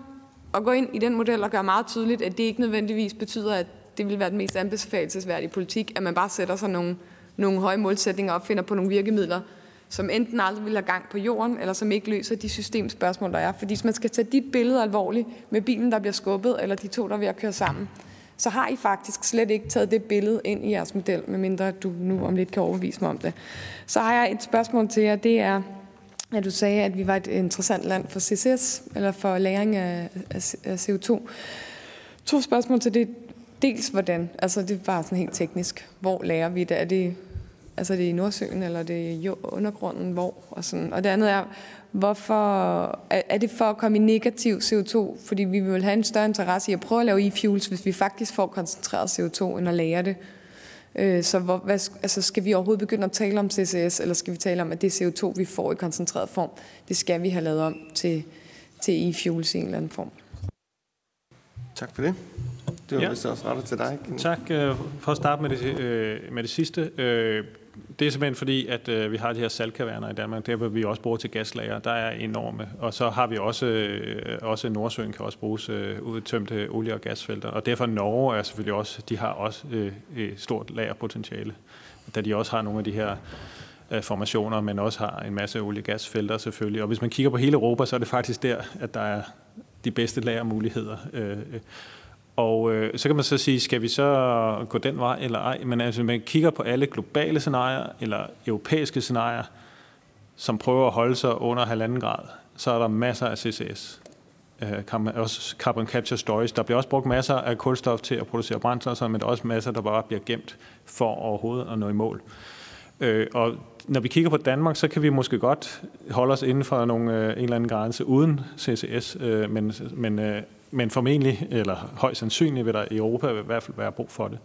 at gå ind i den model og gøre meget tydeligt, at det ikke nødvendigvis betyder, at det vil være den mest anbefalesværdige politik, at man bare sætter sig nogle, nogle høje målsætninger og finder på nogle virkemidler, som enten aldrig vil have gang på jorden, eller som ikke løser de systemspørgsmål, der er. Fordi hvis man skal tage dit billede alvorligt med bilen, der bliver skubbet, eller de to, der er ved at køre sammen, så har I faktisk slet ikke taget det billede ind i jeres model, medmindre du nu om lidt kan overbevise mig om det. Så har jeg et spørgsmål til jer, det er, at du sagde, at vi var et interessant land for CCS, eller for læring af, af CO2. To spørgsmål til det. Dels hvordan, altså det var sådan helt teknisk. Hvor lærer vi det? Er det, altså det i Nordsøen, eller er det i undergrunden? Hvor? Og, sådan. og det andet er, hvorfor, er det for at komme i negativ CO2? Fordi vi vil have en større interesse i at prøve at lave e-fuels, hvis vi faktisk får koncentreret CO2, end at lære det. Øh, så hvor, hvad, altså skal vi overhovedet begynde at tale om CCS, eller skal vi tale om, at det CO2, vi får i koncentreret form, det skal vi have lavet om til, til e-fuels i en eller anden form? Tak for det. Det var ja. vist også rettet til dig. Tak øh, for at starte med det, øh, med det sidste. Øh, det er simpelthen fordi, at øh, vi har de her saltkaverner i Danmark, der vi også bruger til gaslager. Der er enorme. Og så har vi også, øh, også Nordsøen kan også bruges øh, udtømte olie- og gasfelter. Og derfor Norge er selvfølgelig også, de har også øh, et stort lagerpotentiale. Da de også har nogle af de her øh, formationer, men også har en masse olie- og gasfelter selvfølgelig. Og hvis man kigger på hele Europa, så er det faktisk der, at der er de bedste lagermuligheder. Øh, og øh, så kan man så sige, skal vi så gå den vej eller ej? Men altså, man kigger på alle globale scenarier eller europæiske scenarier, som prøver at holde sig under halvanden grad, så er der masser af CCS. Øh, også carbon capture storage. Der bliver også brugt masser af kulstof til at producere brændstoffer, men der er også masser, der bare bliver gemt for overhovedet at nå i mål. Øh, og når vi kigger på Danmark, så kan vi måske godt holde os inden for nogle, øh, en eller anden grænse uden CCS, øh, men, men øh, men formentlig, eller højst sandsynligt, vil der i Europa i hvert fald være brug for det.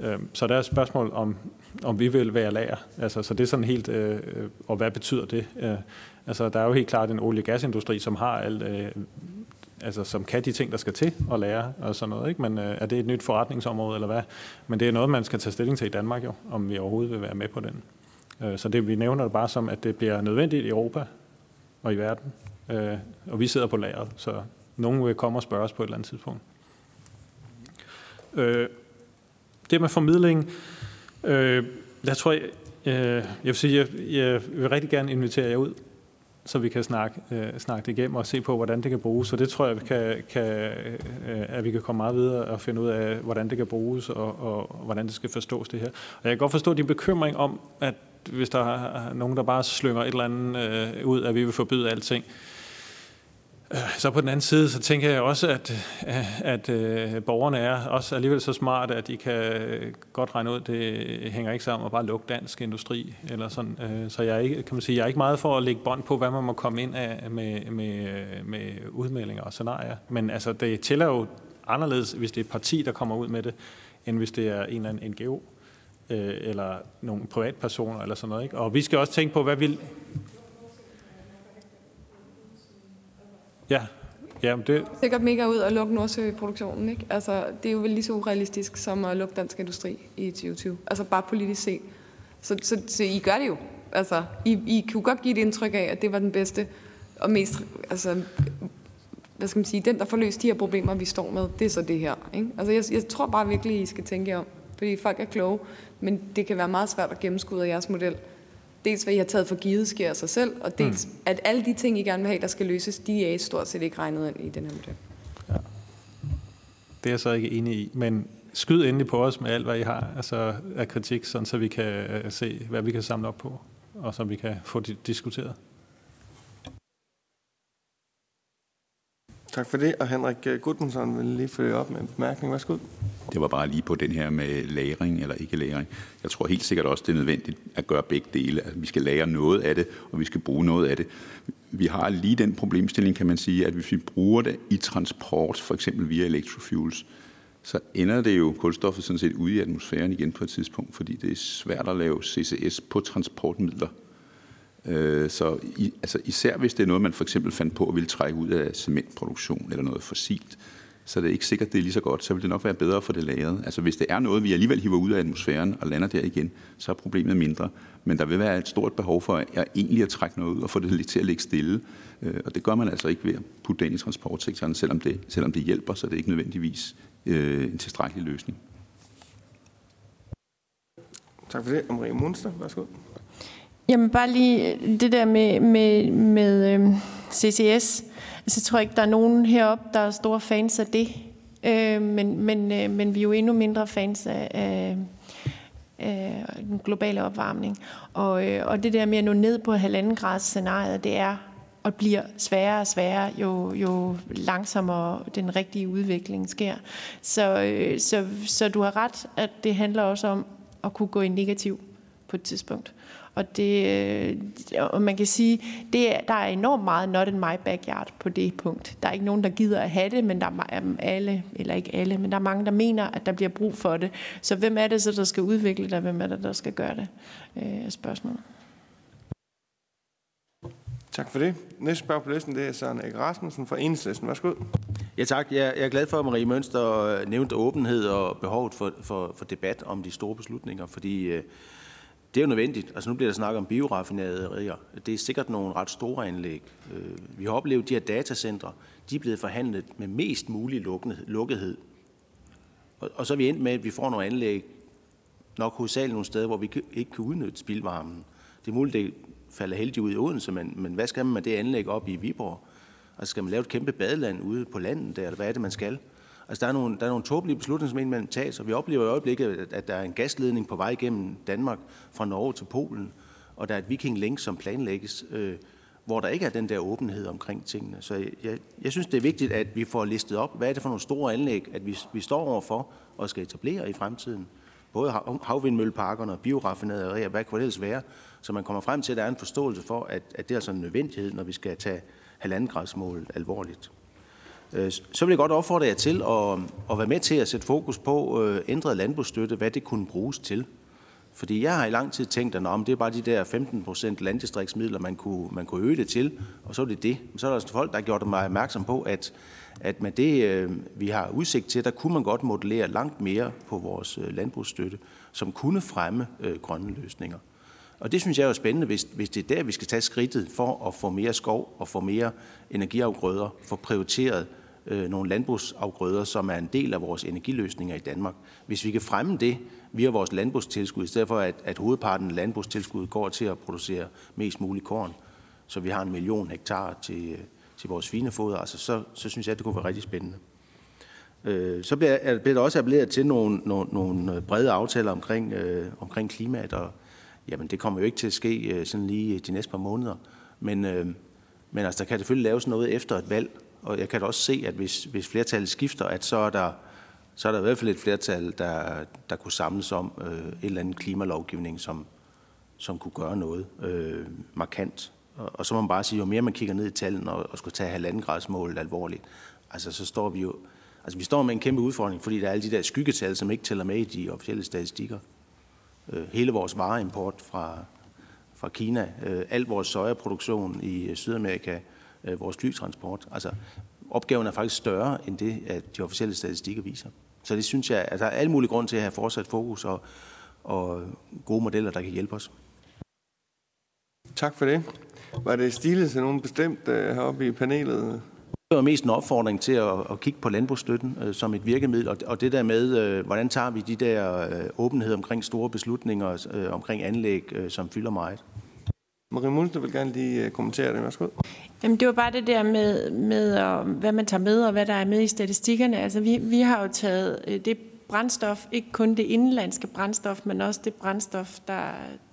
Øhm, så der er et spørgsmål om, om vi vil være lager. Altså, så det er sådan helt, øh, og hvad betyder det? Øh, altså, der er jo helt klart en olie- og gasindustri, som har alt, øh, altså, som kan de ting, der skal til at lære og sådan noget. Ikke? Men øh, er det et nyt forretningsområde, eller hvad? Men det er noget, man skal tage stilling til i Danmark jo, om vi overhovedet vil være med på den. Øh, så det, vi nævner det bare som, at det bliver nødvendigt i Europa og i verden. Øh, og vi sidder på lageret, så nogen vil komme og spørge os på et eller andet tidspunkt. Øh, det med formidling, øh, jeg tror jeg, øh, jeg vil sige, jeg, jeg vil rigtig gerne invitere jer ud, så vi kan snakke, øh, snakke det igennem og se på, hvordan det kan bruges. Så det tror jeg, vi kan, kan, øh, at vi kan komme meget videre og finde ud af, hvordan det kan bruges og, og, og hvordan det skal forstås det her. Og jeg kan godt forstå din bekymring om, at hvis der er nogen, der bare slynger et eller andet øh, ud, at vi vil forbyde alting, Øh, Øh, så på den anden side, så tænker jeg også, at, øh, at, at borgerne er også alligevel så smart, at de kan godt regne ud, at det hænger ikke sammen og bare lukke dansk industri. Eller sådan. Så jeg er, ikke, kan man sige, jeg er ikke meget for at lægge bånd på, hvad man må komme ind af med, med, med udmeldinger og scenarier. Men altså, det tæller jo anderledes, hvis det er et parti, der kommer ud med det, end hvis det er en eller anden NGO eller nogle privatpersoner eller sådan noget. Ikke? Og vi skal også tænke på, hvad vil... Ja, Ja, det... Sikkert mega ud at lukke Nordsøproduktionen, ikke? Altså, det er jo vel lige så urealistisk som at lukke dansk industri i 2020. Altså bare politisk set. Så, så, så I gør det jo. Altså, I, I kunne godt give et indtryk af, at det var den bedste og mest, altså, hvad skal man sige, den, der får løst de her problemer, vi står med, det er så det her. Ikke? Altså, jeg, jeg tror bare virkelig, I skal tænke om, fordi folk er kloge, men det kan være meget svært at gennemskue af jeres model dels hvad I har taget for givet sker af sig selv, og dels mm. at alle de ting, I gerne vil have, der skal løses, de er stort set ikke regnet ind i den her model. Ja. Det er jeg så ikke enig i, men skyd endelig på os med alt, hvad I har altså af kritik, sådan, så vi kan øh, se, hvad vi kan samle op på, og så vi kan få det diskuteret. Tak for det, og Henrik øh, Gudmundsson vil lige følge op med en bemærkning. Værsgo. Det var bare lige på den her med lagring eller ikke lagring. Jeg tror helt sikkert også, det er nødvendigt at gøre begge dele. Altså, vi skal lære noget af det, og vi skal bruge noget af det. Vi har lige den problemstilling, kan man sige, at hvis vi bruger det i transport, for eksempel via electrofuels, så ender det jo kulstoffet sådan set ude i atmosfæren igen på et tidspunkt, fordi det er svært at lave CCS på transportmidler Øh, så i, altså især hvis det er noget, man for eksempel fandt på at ville trække ud af cementproduktion eller noget fossilt, så det er ikke sikkert, det er lige så godt. Så vil det nok være bedre for det lagret. Altså hvis det er noget, vi alligevel hiver ud af atmosfæren og lander der igen, så er problemet mindre. Men der vil være et stort behov for at egentlig at trække noget ud og få det *laughs* lidt til at ligge stille. Øh, og det gør man altså ikke ved at putte det ind i transportsektoren, selvom det, selvom det hjælper, så det er ikke nødvendigvis øh, en tilstrækkelig løsning. Tak for det. Marie Munster, værsgo. Jamen bare lige øh, det der med, med, med øhm, CCS. Så altså, tror jeg ikke, der er nogen heroppe, der er store fans af det. Øh, men, men, øh, men vi er jo endnu mindre fans af, af, af den globale opvarmning. Og, øh, og det der med at nå ned på halvanden grads scenariet, det er og bliver sværere og sværere, jo, jo langsommere den rigtige udvikling sker. Så, øh, så, så du har ret, at det handler også om at kunne gå i negativ på et tidspunkt. Og, det, øh, og man kan sige, det, der er enormt meget not in my backyard på det punkt. Der er ikke nogen, der gider at have det, men der er alle, eller ikke alle, men der er mange, der mener, at der bliver brug for det. Så hvem er det så, der skal udvikle det, og hvem er det, der skal gøre det? Øh, spørgsmålet. Tak for det. Næste spørg på listen, det er Søren Ege Rasmussen fra Enhedslisten. Værsgo. Ja tak. Jeg er glad for, at Marie Mønster nævnte åbenhed og behovet for, for, for debat om de store beslutninger, fordi øh, det er jo nødvendigt. Altså nu bliver der snakket om bioraffinaderier. Det er sikkert nogle ret store anlæg. Øh, vi har oplevet, at de her datacentre, de er blevet forhandlet med mest mulig lukkethed. Og, og så er vi endt med, at vi får nogle anlæg, nok hovedsageligt nogle steder, hvor vi ikke kan udnytte spildvarmen. Det er muligt, det falder heldigt ud i Odense, men, men hvad skal man med det anlæg op i Viborg? Altså skal man lave et kæmpe badeland ude på landet der, eller hvad er det, man skal? Altså der er nogle, der er nogle tåbelige beslutninger, som indimellem tages, og vi oplever i øjeblikket, at der er en gasledning på vej igennem Danmark fra Norge til Polen, og der er et Viking Link, som planlægges, øh, hvor der ikke er den der åbenhed omkring tingene. Så jeg, jeg, jeg synes, det er vigtigt, at vi får listet op, hvad er det for nogle store anlæg, at vi, vi står overfor og skal etablere i fremtiden. Både havvindmølleparkerne og bioraffinaderier, hvad kunne det ellers være, så man kommer frem til, at der er en forståelse for, at, at det er altså en nødvendighed, når vi skal tage halvandengradsmålet alvorligt. Øh, så vil jeg godt opfordre jer til at, at være med til at sætte fokus på øh, ændret landbrugsstøtte, hvad det kunne bruges til. Fordi jeg har i lang tid tænkt, at det er bare de der 15% landdistriktsmidler, man kunne, man kunne øge det til, og så er det det. Men så er der også folk, der har gjort mig opmærksom på, at, at med det, øh, vi har udsigt til, der kunne man godt modellere langt mere på vores landbrugsstøtte, som kunne fremme grønne løsninger. Og det synes jeg er jo spændende, hvis, hvis det er der, vi skal tage skridtet for at få mere skov og få mere energiafgrøder, få prioriteret Øh, nogle landbrugsafgrøder, som er en del af vores energiløsninger i Danmark. Hvis vi kan fremme det via vores landbrugstilskud, i stedet for at, at hovedparten af landbrugstilskuddet går til at producere mest muligt korn, så vi har en million hektar til, øh, til vores foder, altså, så, så synes jeg, at det kunne være rigtig spændende. Øh, så bliver, bliver der også appelleret til nogle, nogle, nogle brede aftaler omkring, øh, omkring klimaet, og jamen det kommer jo ikke til at ske øh, sådan lige de næste par måneder. Men, øh, men altså, der kan selvfølgelig laves noget efter et valg, og jeg kan da også se, at hvis, hvis flertallet skifter, at så er der, så er der i hvert fald et flertal, der, der kunne samles om øh, et eller andet klimalovgivning, som, som kunne gøre noget øh, markant. Og, og så må man bare sige, jo mere man kigger ned i tallene og, og skulle tage halvandengradsmålet alvorligt, altså så står vi jo, altså vi står med en kæmpe udfordring, fordi der er alle de der skyggetal, som ikke tæller med i de officielle statistikker. Øh, hele vores vareimport fra, fra Kina, øh, al vores sojaproduktion i Sydamerika, øh, vores flytransport. Altså, opgaven er faktisk større end det, at de officielle statistikker viser. Så det synes jeg, at der er alle mulige grunde til at have fortsat fokus og, og gode modeller, der kan hjælpe os. Tak for det. Var det stilet til nogen bestemt uh, heroppe i panelet? Det var mest en opfordring til at, at kigge på landbrugsstøtten øh, som et virkemiddel, og, og det der med, øh, hvordan tager vi de der øh, åbenhed omkring store beslutninger, øh, omkring anlæg, øh, som fylder meget. Marie Munster vil gerne lige øh, kommentere det. Værsgo. Jamen, det var bare det der med, med og, hvad man tager med, og hvad der er med i statistikkerne. Altså, vi, vi har jo taget øh, det brændstof, ikke kun det indenlandske brændstof, men også det brændstof, der,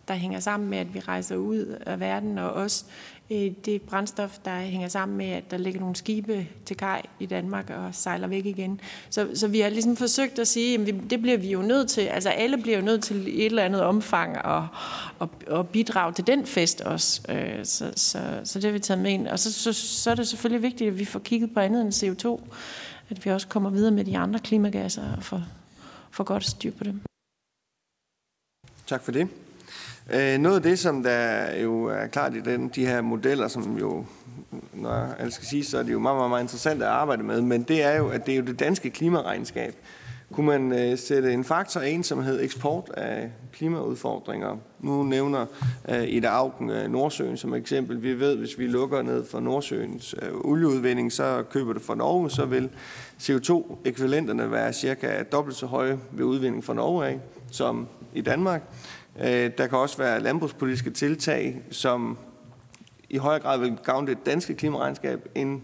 der hænger sammen med, at vi rejser ud af verden, og også Øh, det brændstof, der hænger sammen med, at der ligger nogle skibe til kaj i Danmark og sejler væk igen. Så, så vi har ligesom forsøgt at sige, at det bliver vi jo nødt til, altså alle bliver jo nødt til i et eller andet omfang at, at, at bidrage til den fest også. Øh, så, så, så det har vi taget med ind. Og så, så, så er det selvfølgelig vigtigt, at vi får kigget på andet end CO2, at vi også kommer videre med de andre klimagasser og får, får godt styr på dem. Tak for det. Øh, noget af det, som der jo er klart i den, de her modeller, som jo, når jeg skal sige, så er det jo meget, meget, meget interessant at arbejde med, men det er jo, at det er jo det danske klimaregnskab. Kunne man øh, sætte en faktor ind, som hedder eksport af klimaudfordringer? Nu nævner øh, Ida Augen øh, Nordsøen som eksempel. Vi ved, hvis vi lukker ned for Nordsøens øh, olieudvinding, så køber det fra Norge, så vil CO2-ekvivalenterne være cirka dobbelt så høje ved udvinding fra Norge af, som i Danmark. Øh, der kan også være landbrugspolitiske tiltag, som i højere grad vil gavne det danske klimaregnskab end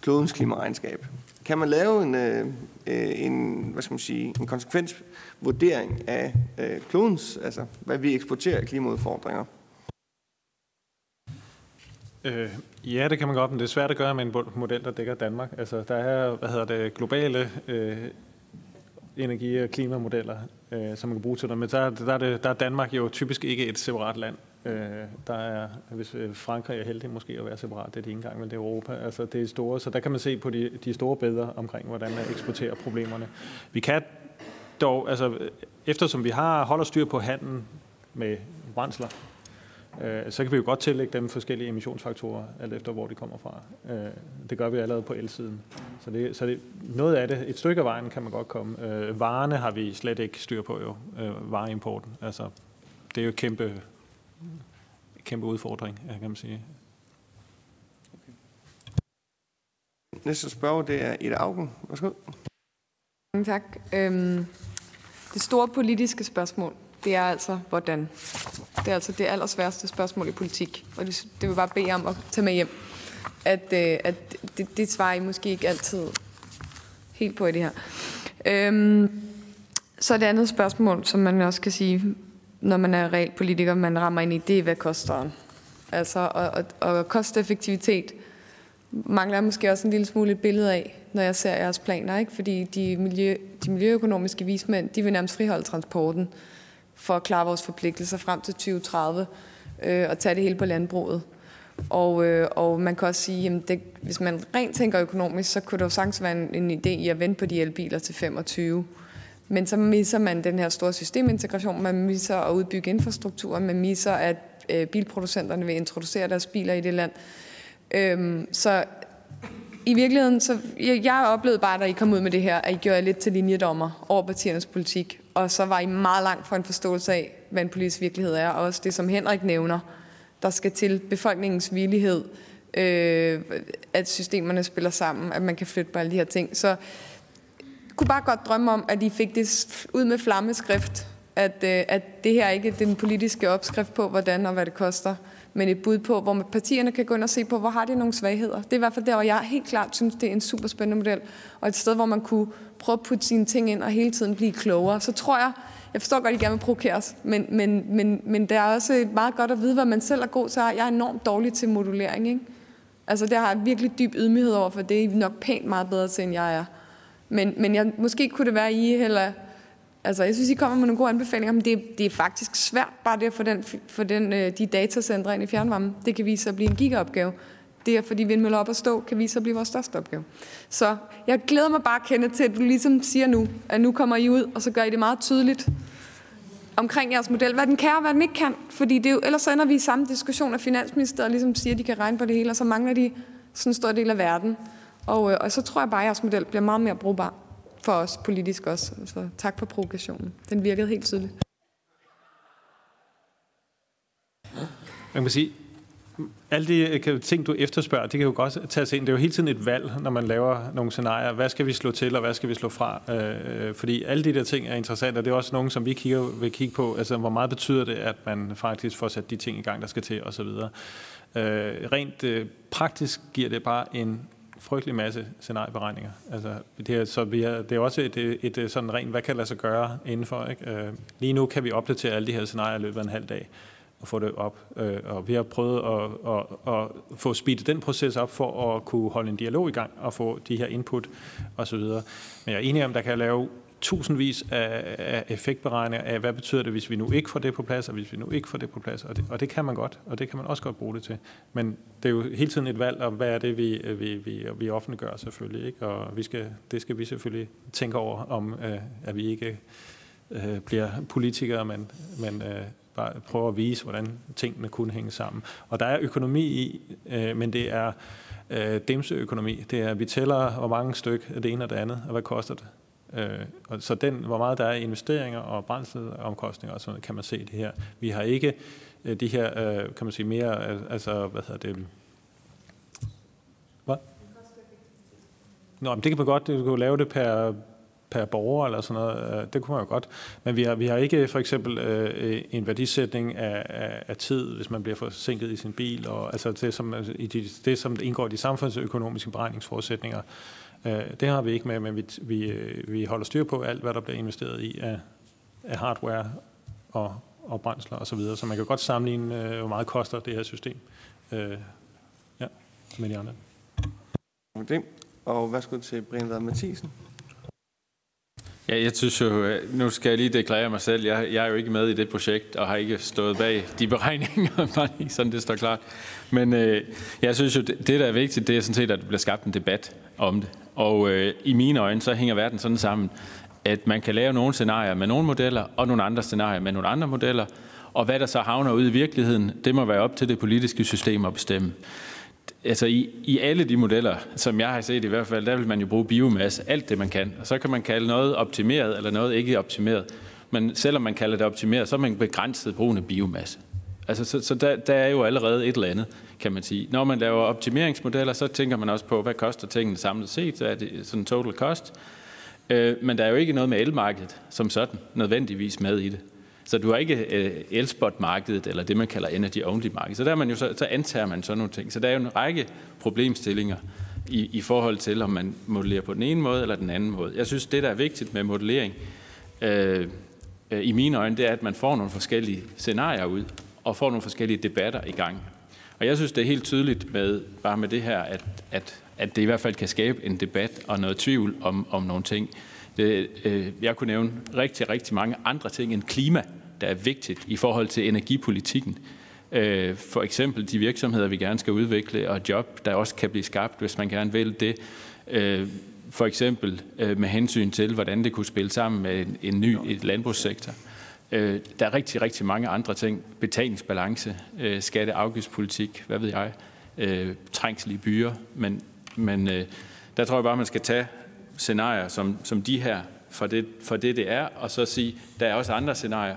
klodens klimaregnskab. Kan man lave en, øh, øh, en, hvad skal man sige, en konsekvensvurdering af klodens, altså hvad vi eksporterer af klimaudfordringer? Øh, ja, det kan man godt, men det er svært at gøre med en model, der dækker Danmark. Altså, der er, hvad hedder det, globale øh, energi- og klimamodeller, øh, som man kan bruge til det. Men der, der, er det, der er Danmark jo typisk ikke et separat land. Øh, der er, hvis øh, Frankrig er heldig måske at være separat, det er det ikke engang, men det er Europa. Altså, det er store, så der kan man se på de, de store billeder omkring, hvordan man eksporterer problemerne. Vi kan dog, altså, øh, eftersom vi har holder styr på handlen med brændsler, øh, så kan vi jo godt tillægge dem forskellige emissionsfaktorer, alt efter hvor de kommer fra. Øh, det gør vi allerede på elsiden. Så, det, så det, noget af det, et stykke af vejen kan man godt komme. Øh, varerne har vi slet ikke styr på jo, øh, vareimporten. Altså, det er jo et kæmpe, kæmpe udfordring, kan man sige. Næste spørger, det er Ida Augen. Værsgo. Mange tak. Øhm, det store politiske spørgsmål, det er altså, hvordan? Det er altså det allersværste spørgsmål i politik, og det, det vil bare bede om at tage med hjem. At, øh, at det, det svarer I måske ikke altid helt på i det her. Øhm, så det andet spørgsmål, som man også kan sige, når man er reelt politiker, man rammer ind i, det er, hvad koster den? Altså, og, og, og kosteffektivitet mangler jeg måske også en lille smule et billede af, når jeg ser jeres planer, ikke? Fordi de, miljø, de miljøøkonomiske vismænd, de vil nærmest friholde transporten for at klare vores forpligtelser frem til 2030 øh, og tage det hele på landbruget. Og, øh, og man kan også sige, at det, hvis man rent tænker økonomisk, så kunne det jo sagtens være en, en idé i at vente på de elbiler til 25. Men så misser man den her store systemintegration, man misser at udbygge infrastrukturen, man misser, at øh, bilproducenterne vil introducere deres biler i det land. Øhm, så i virkeligheden, så jeg, jeg oplevede bare, da I kom ud med det her, at I gjorde lidt til linjedommer over partiernes politik, og så var I meget langt fra en forståelse af, hvad en politisk virkelighed er, og også det, som Henrik nævner, der skal til befolkningens villighed, øh, at systemerne spiller sammen, at man kan flytte på alle de her ting. Så kunne bare godt drømme om, at I fik det ud med flammeskrift, at, øh, at det her ikke er den politiske opskrift på, hvordan og hvad det koster, men et bud på, hvor partierne kan gå ind og se på, hvor har de nogle svagheder. Det er i hvert fald der, hvor jeg helt klart synes, det er en super spændende model, og et sted, hvor man kunne prøve at putte sine ting ind og hele tiden blive klogere. Så tror jeg, jeg forstår godt, at I gerne vil provokeres, men, men, men, men det er også meget godt at vide, hvad man selv er god til. Jeg er enormt dårlig til modulering, ikke? Altså, det har jeg virkelig dyb ydmyghed over, for det er nok pænt meget bedre til, end jeg er. Men, men jeg, måske kunne det være, at I heller Altså, jeg synes, I kommer med nogle gode anbefalinger, men det, det er faktisk svært bare det at få, den, få den, øh, de datacentre ind i fjernvarmen. Det kan vise sig at blive en gigaopgave. Det er, fordi vindmøller op at stå, kan vise sig at blive vores største opgave. Så jeg glæder mig bare at kende til, at du ligesom siger nu, at nu kommer I ud, og så gør I det meget tydeligt omkring jeres model, hvad den kan og hvad den ikke kan. Fordi det er jo, ellers så ender vi i samme diskussion, at Finansministeriet ligesom siger, at de kan regne på det hele, og så mangler de sådan en stor del af verden. Og, øh, og så tror jeg bare, at jeres model bliver meget mere brugbar for os politisk også. Så tak for provokationen. Den virkede helt tydeligt. Man kan sige, alle de øh, ting, du efterspørger, det kan jo godt tages ind. Det er jo hele tiden et valg, når man laver nogle scenarier. Hvad skal vi slå til, og hvad skal vi slå fra? Øh, øh fordi alle de der ting er interessante, og det er også nogle, som vi kigger, vil kigge på. Altså, hvor meget betyder det, at man faktisk får sat de ting i gang, der skal til, osv. Øh, rent øh, praktisk giver det bare en frygtelig masse scenarieberegninger. Altså, det, er, så vi er, det er også et, et, et sådan rent, hvad kan lade sig gøre indenfor. Ikke? Øh, lige nu kan vi opdatere alle de her scenarier i løbet af en halv dag og få det op. Øh, og vi har prøvet at, at, at få speedet den proces op for at kunne holde en dialog i gang og få de her input osv. Men jeg er enig om, der kan lave tusindvis af, af effektberegninger af, hvad betyder det, hvis vi nu ikke får det på plads, og hvis vi nu ikke får det på plads. Og det, og det kan man godt, og det kan man også godt bruge det til. Men det er jo hele tiden et valg om, hvad er det, vi, vi, vi, vi offentliggør selvfølgelig. Ikke? Og vi skal, det skal vi selvfølgelig tænke over, om øh, at vi ikke øh, bliver politikere, men, men øh, bare prøver at vise, hvordan tingene kunne hænge sammen. Og der er økonomi i, øh, men det er øh, demseøkonomi. Det er, at vi tæller, hvor mange stykker af det ene og det andet, og hvad koster det. Øh, og så den, hvor meget der er investeringer og brændselsomkostninger og sådan kan man se det her. Vi har ikke øh, de her, øh, kan man sige mere, øh, altså, hvad hedder det, hvad? Nå, men det kan man godt, du kan lave det per per borger eller sådan noget. Øh, det kunne man jo godt. Men vi har, vi har ikke for eksempel øh, en værdisætning af, af, af tid, hvis man bliver forsinket i sin bil, og altså det, som, i de, det, som indgår i de samfundsøkonomiske beregningsforudsætninger. Øh, det har vi ikke med, men vi, vi, vi holder styr på alt, hvad der bliver investeret i af, af hardware og, og brændsler osv., så, videre. så man kan godt sammenligne, øh, hvor meget koster det her system øh, ja, med de andre. Okay. Og værsgo til BrianVad Mathisen. Ja, jeg synes jo, øh, nu skal jeg lige deklarere mig selv, jeg, jeg er jo ikke med i det projekt, og har ikke stået bag de beregninger, *laughs* bare lige sådan det står klart. Men øh, jeg synes jo, det, det der er vigtigt, det er sådan set, at der bliver skabt en debat om det. Og øh, i mine øjne, så hænger verden sådan sammen, at man kan lave nogle scenarier med nogle modeller, og nogle andre scenarier med nogle andre modeller, og hvad der så havner ud i virkeligheden, det må være op til det politiske system at bestemme altså i, i alle de modeller, som jeg har set i hvert fald, der vil man jo bruge biomasse, alt det man kan. Og så kan man kalde noget optimeret eller noget ikke optimeret. Men selvom man kalder det optimeret, så er man begrænset brugen af biomasse. Altså, så, så der, der er jo allerede et eller andet, kan man sige. Når man laver optimeringsmodeller, så tænker man også på, hvad koster tingene samlet set, så er det sådan total cost. Øh, men der er jo ikke noget med elmarkedet som sådan nødvendigvis med i det. Så du har ikke øh, elspot-markedet, eller det, man kalder energy-only-markedet. Så der man jo så, så antager man sådan nogle ting. Så der er jo en række problemstillinger i, i forhold til, om man modellerer på den ene måde eller den anden måde. Jeg synes, det, der er vigtigt med modellering, øh, øh, i mine øjne, det er, at man får nogle forskellige scenarier ud, og får nogle forskellige debatter i gang. Og jeg synes, det er helt tydeligt med, bare med det her, at, at, at det i hvert fald kan skabe en debat og noget tvivl om, om nogle ting. Det, øh, jeg kunne nævne rigtig, rigtig mange andre ting end klima, der er vigtigt i forhold til energipolitikken. Øh, for eksempel de virksomheder, vi gerne skal udvikle, og job, der også kan blive skabt, hvis man gerne vil det. Øh, for eksempel øh, med hensyn til, hvordan det kunne spille sammen med en, ny et landbrugssektor. Øh, der er rigtig, rigtig mange andre ting. Betalingsbalance, øh, skatte- afgiftspolitik, hvad ved jeg, øh, trængsel i byer. Men, men der tror jeg bare, man skal tage scenarier som, som de her for det, for det, det er, og så sige, der er også andre scenarier,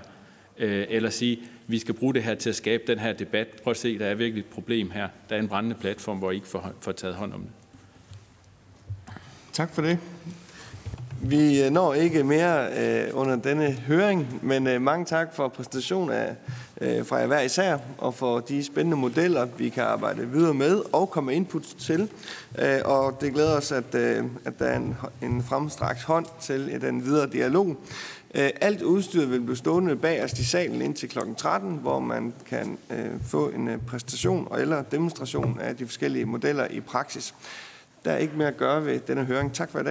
øh, eller sige, vi skal bruge det her til at skabe den her debat. Prøv at se, der er virkelig et problem her. Der er en brændende platform, hvor I ikke får, får taget hånd om det. Tak for det. Vi øh, når ikke mere øh, under denne høring, men øh, mange tak for præsentation af, øh, fra jer hver især, og for de spændende modeller, vi kan arbejde videre med og komme input til. Øh, og det glæder os, at, øh, at der er en, en fremstrakt hånd til den videre dialog. Øh, alt udstyret vil blive stående bag os i salen indtil kl. 13, hvor man kan øh, få en øh, præstation eller demonstration af de forskellige modeller i praksis. Der er ikke mere at gøre ved denne høring. Tak for i dag.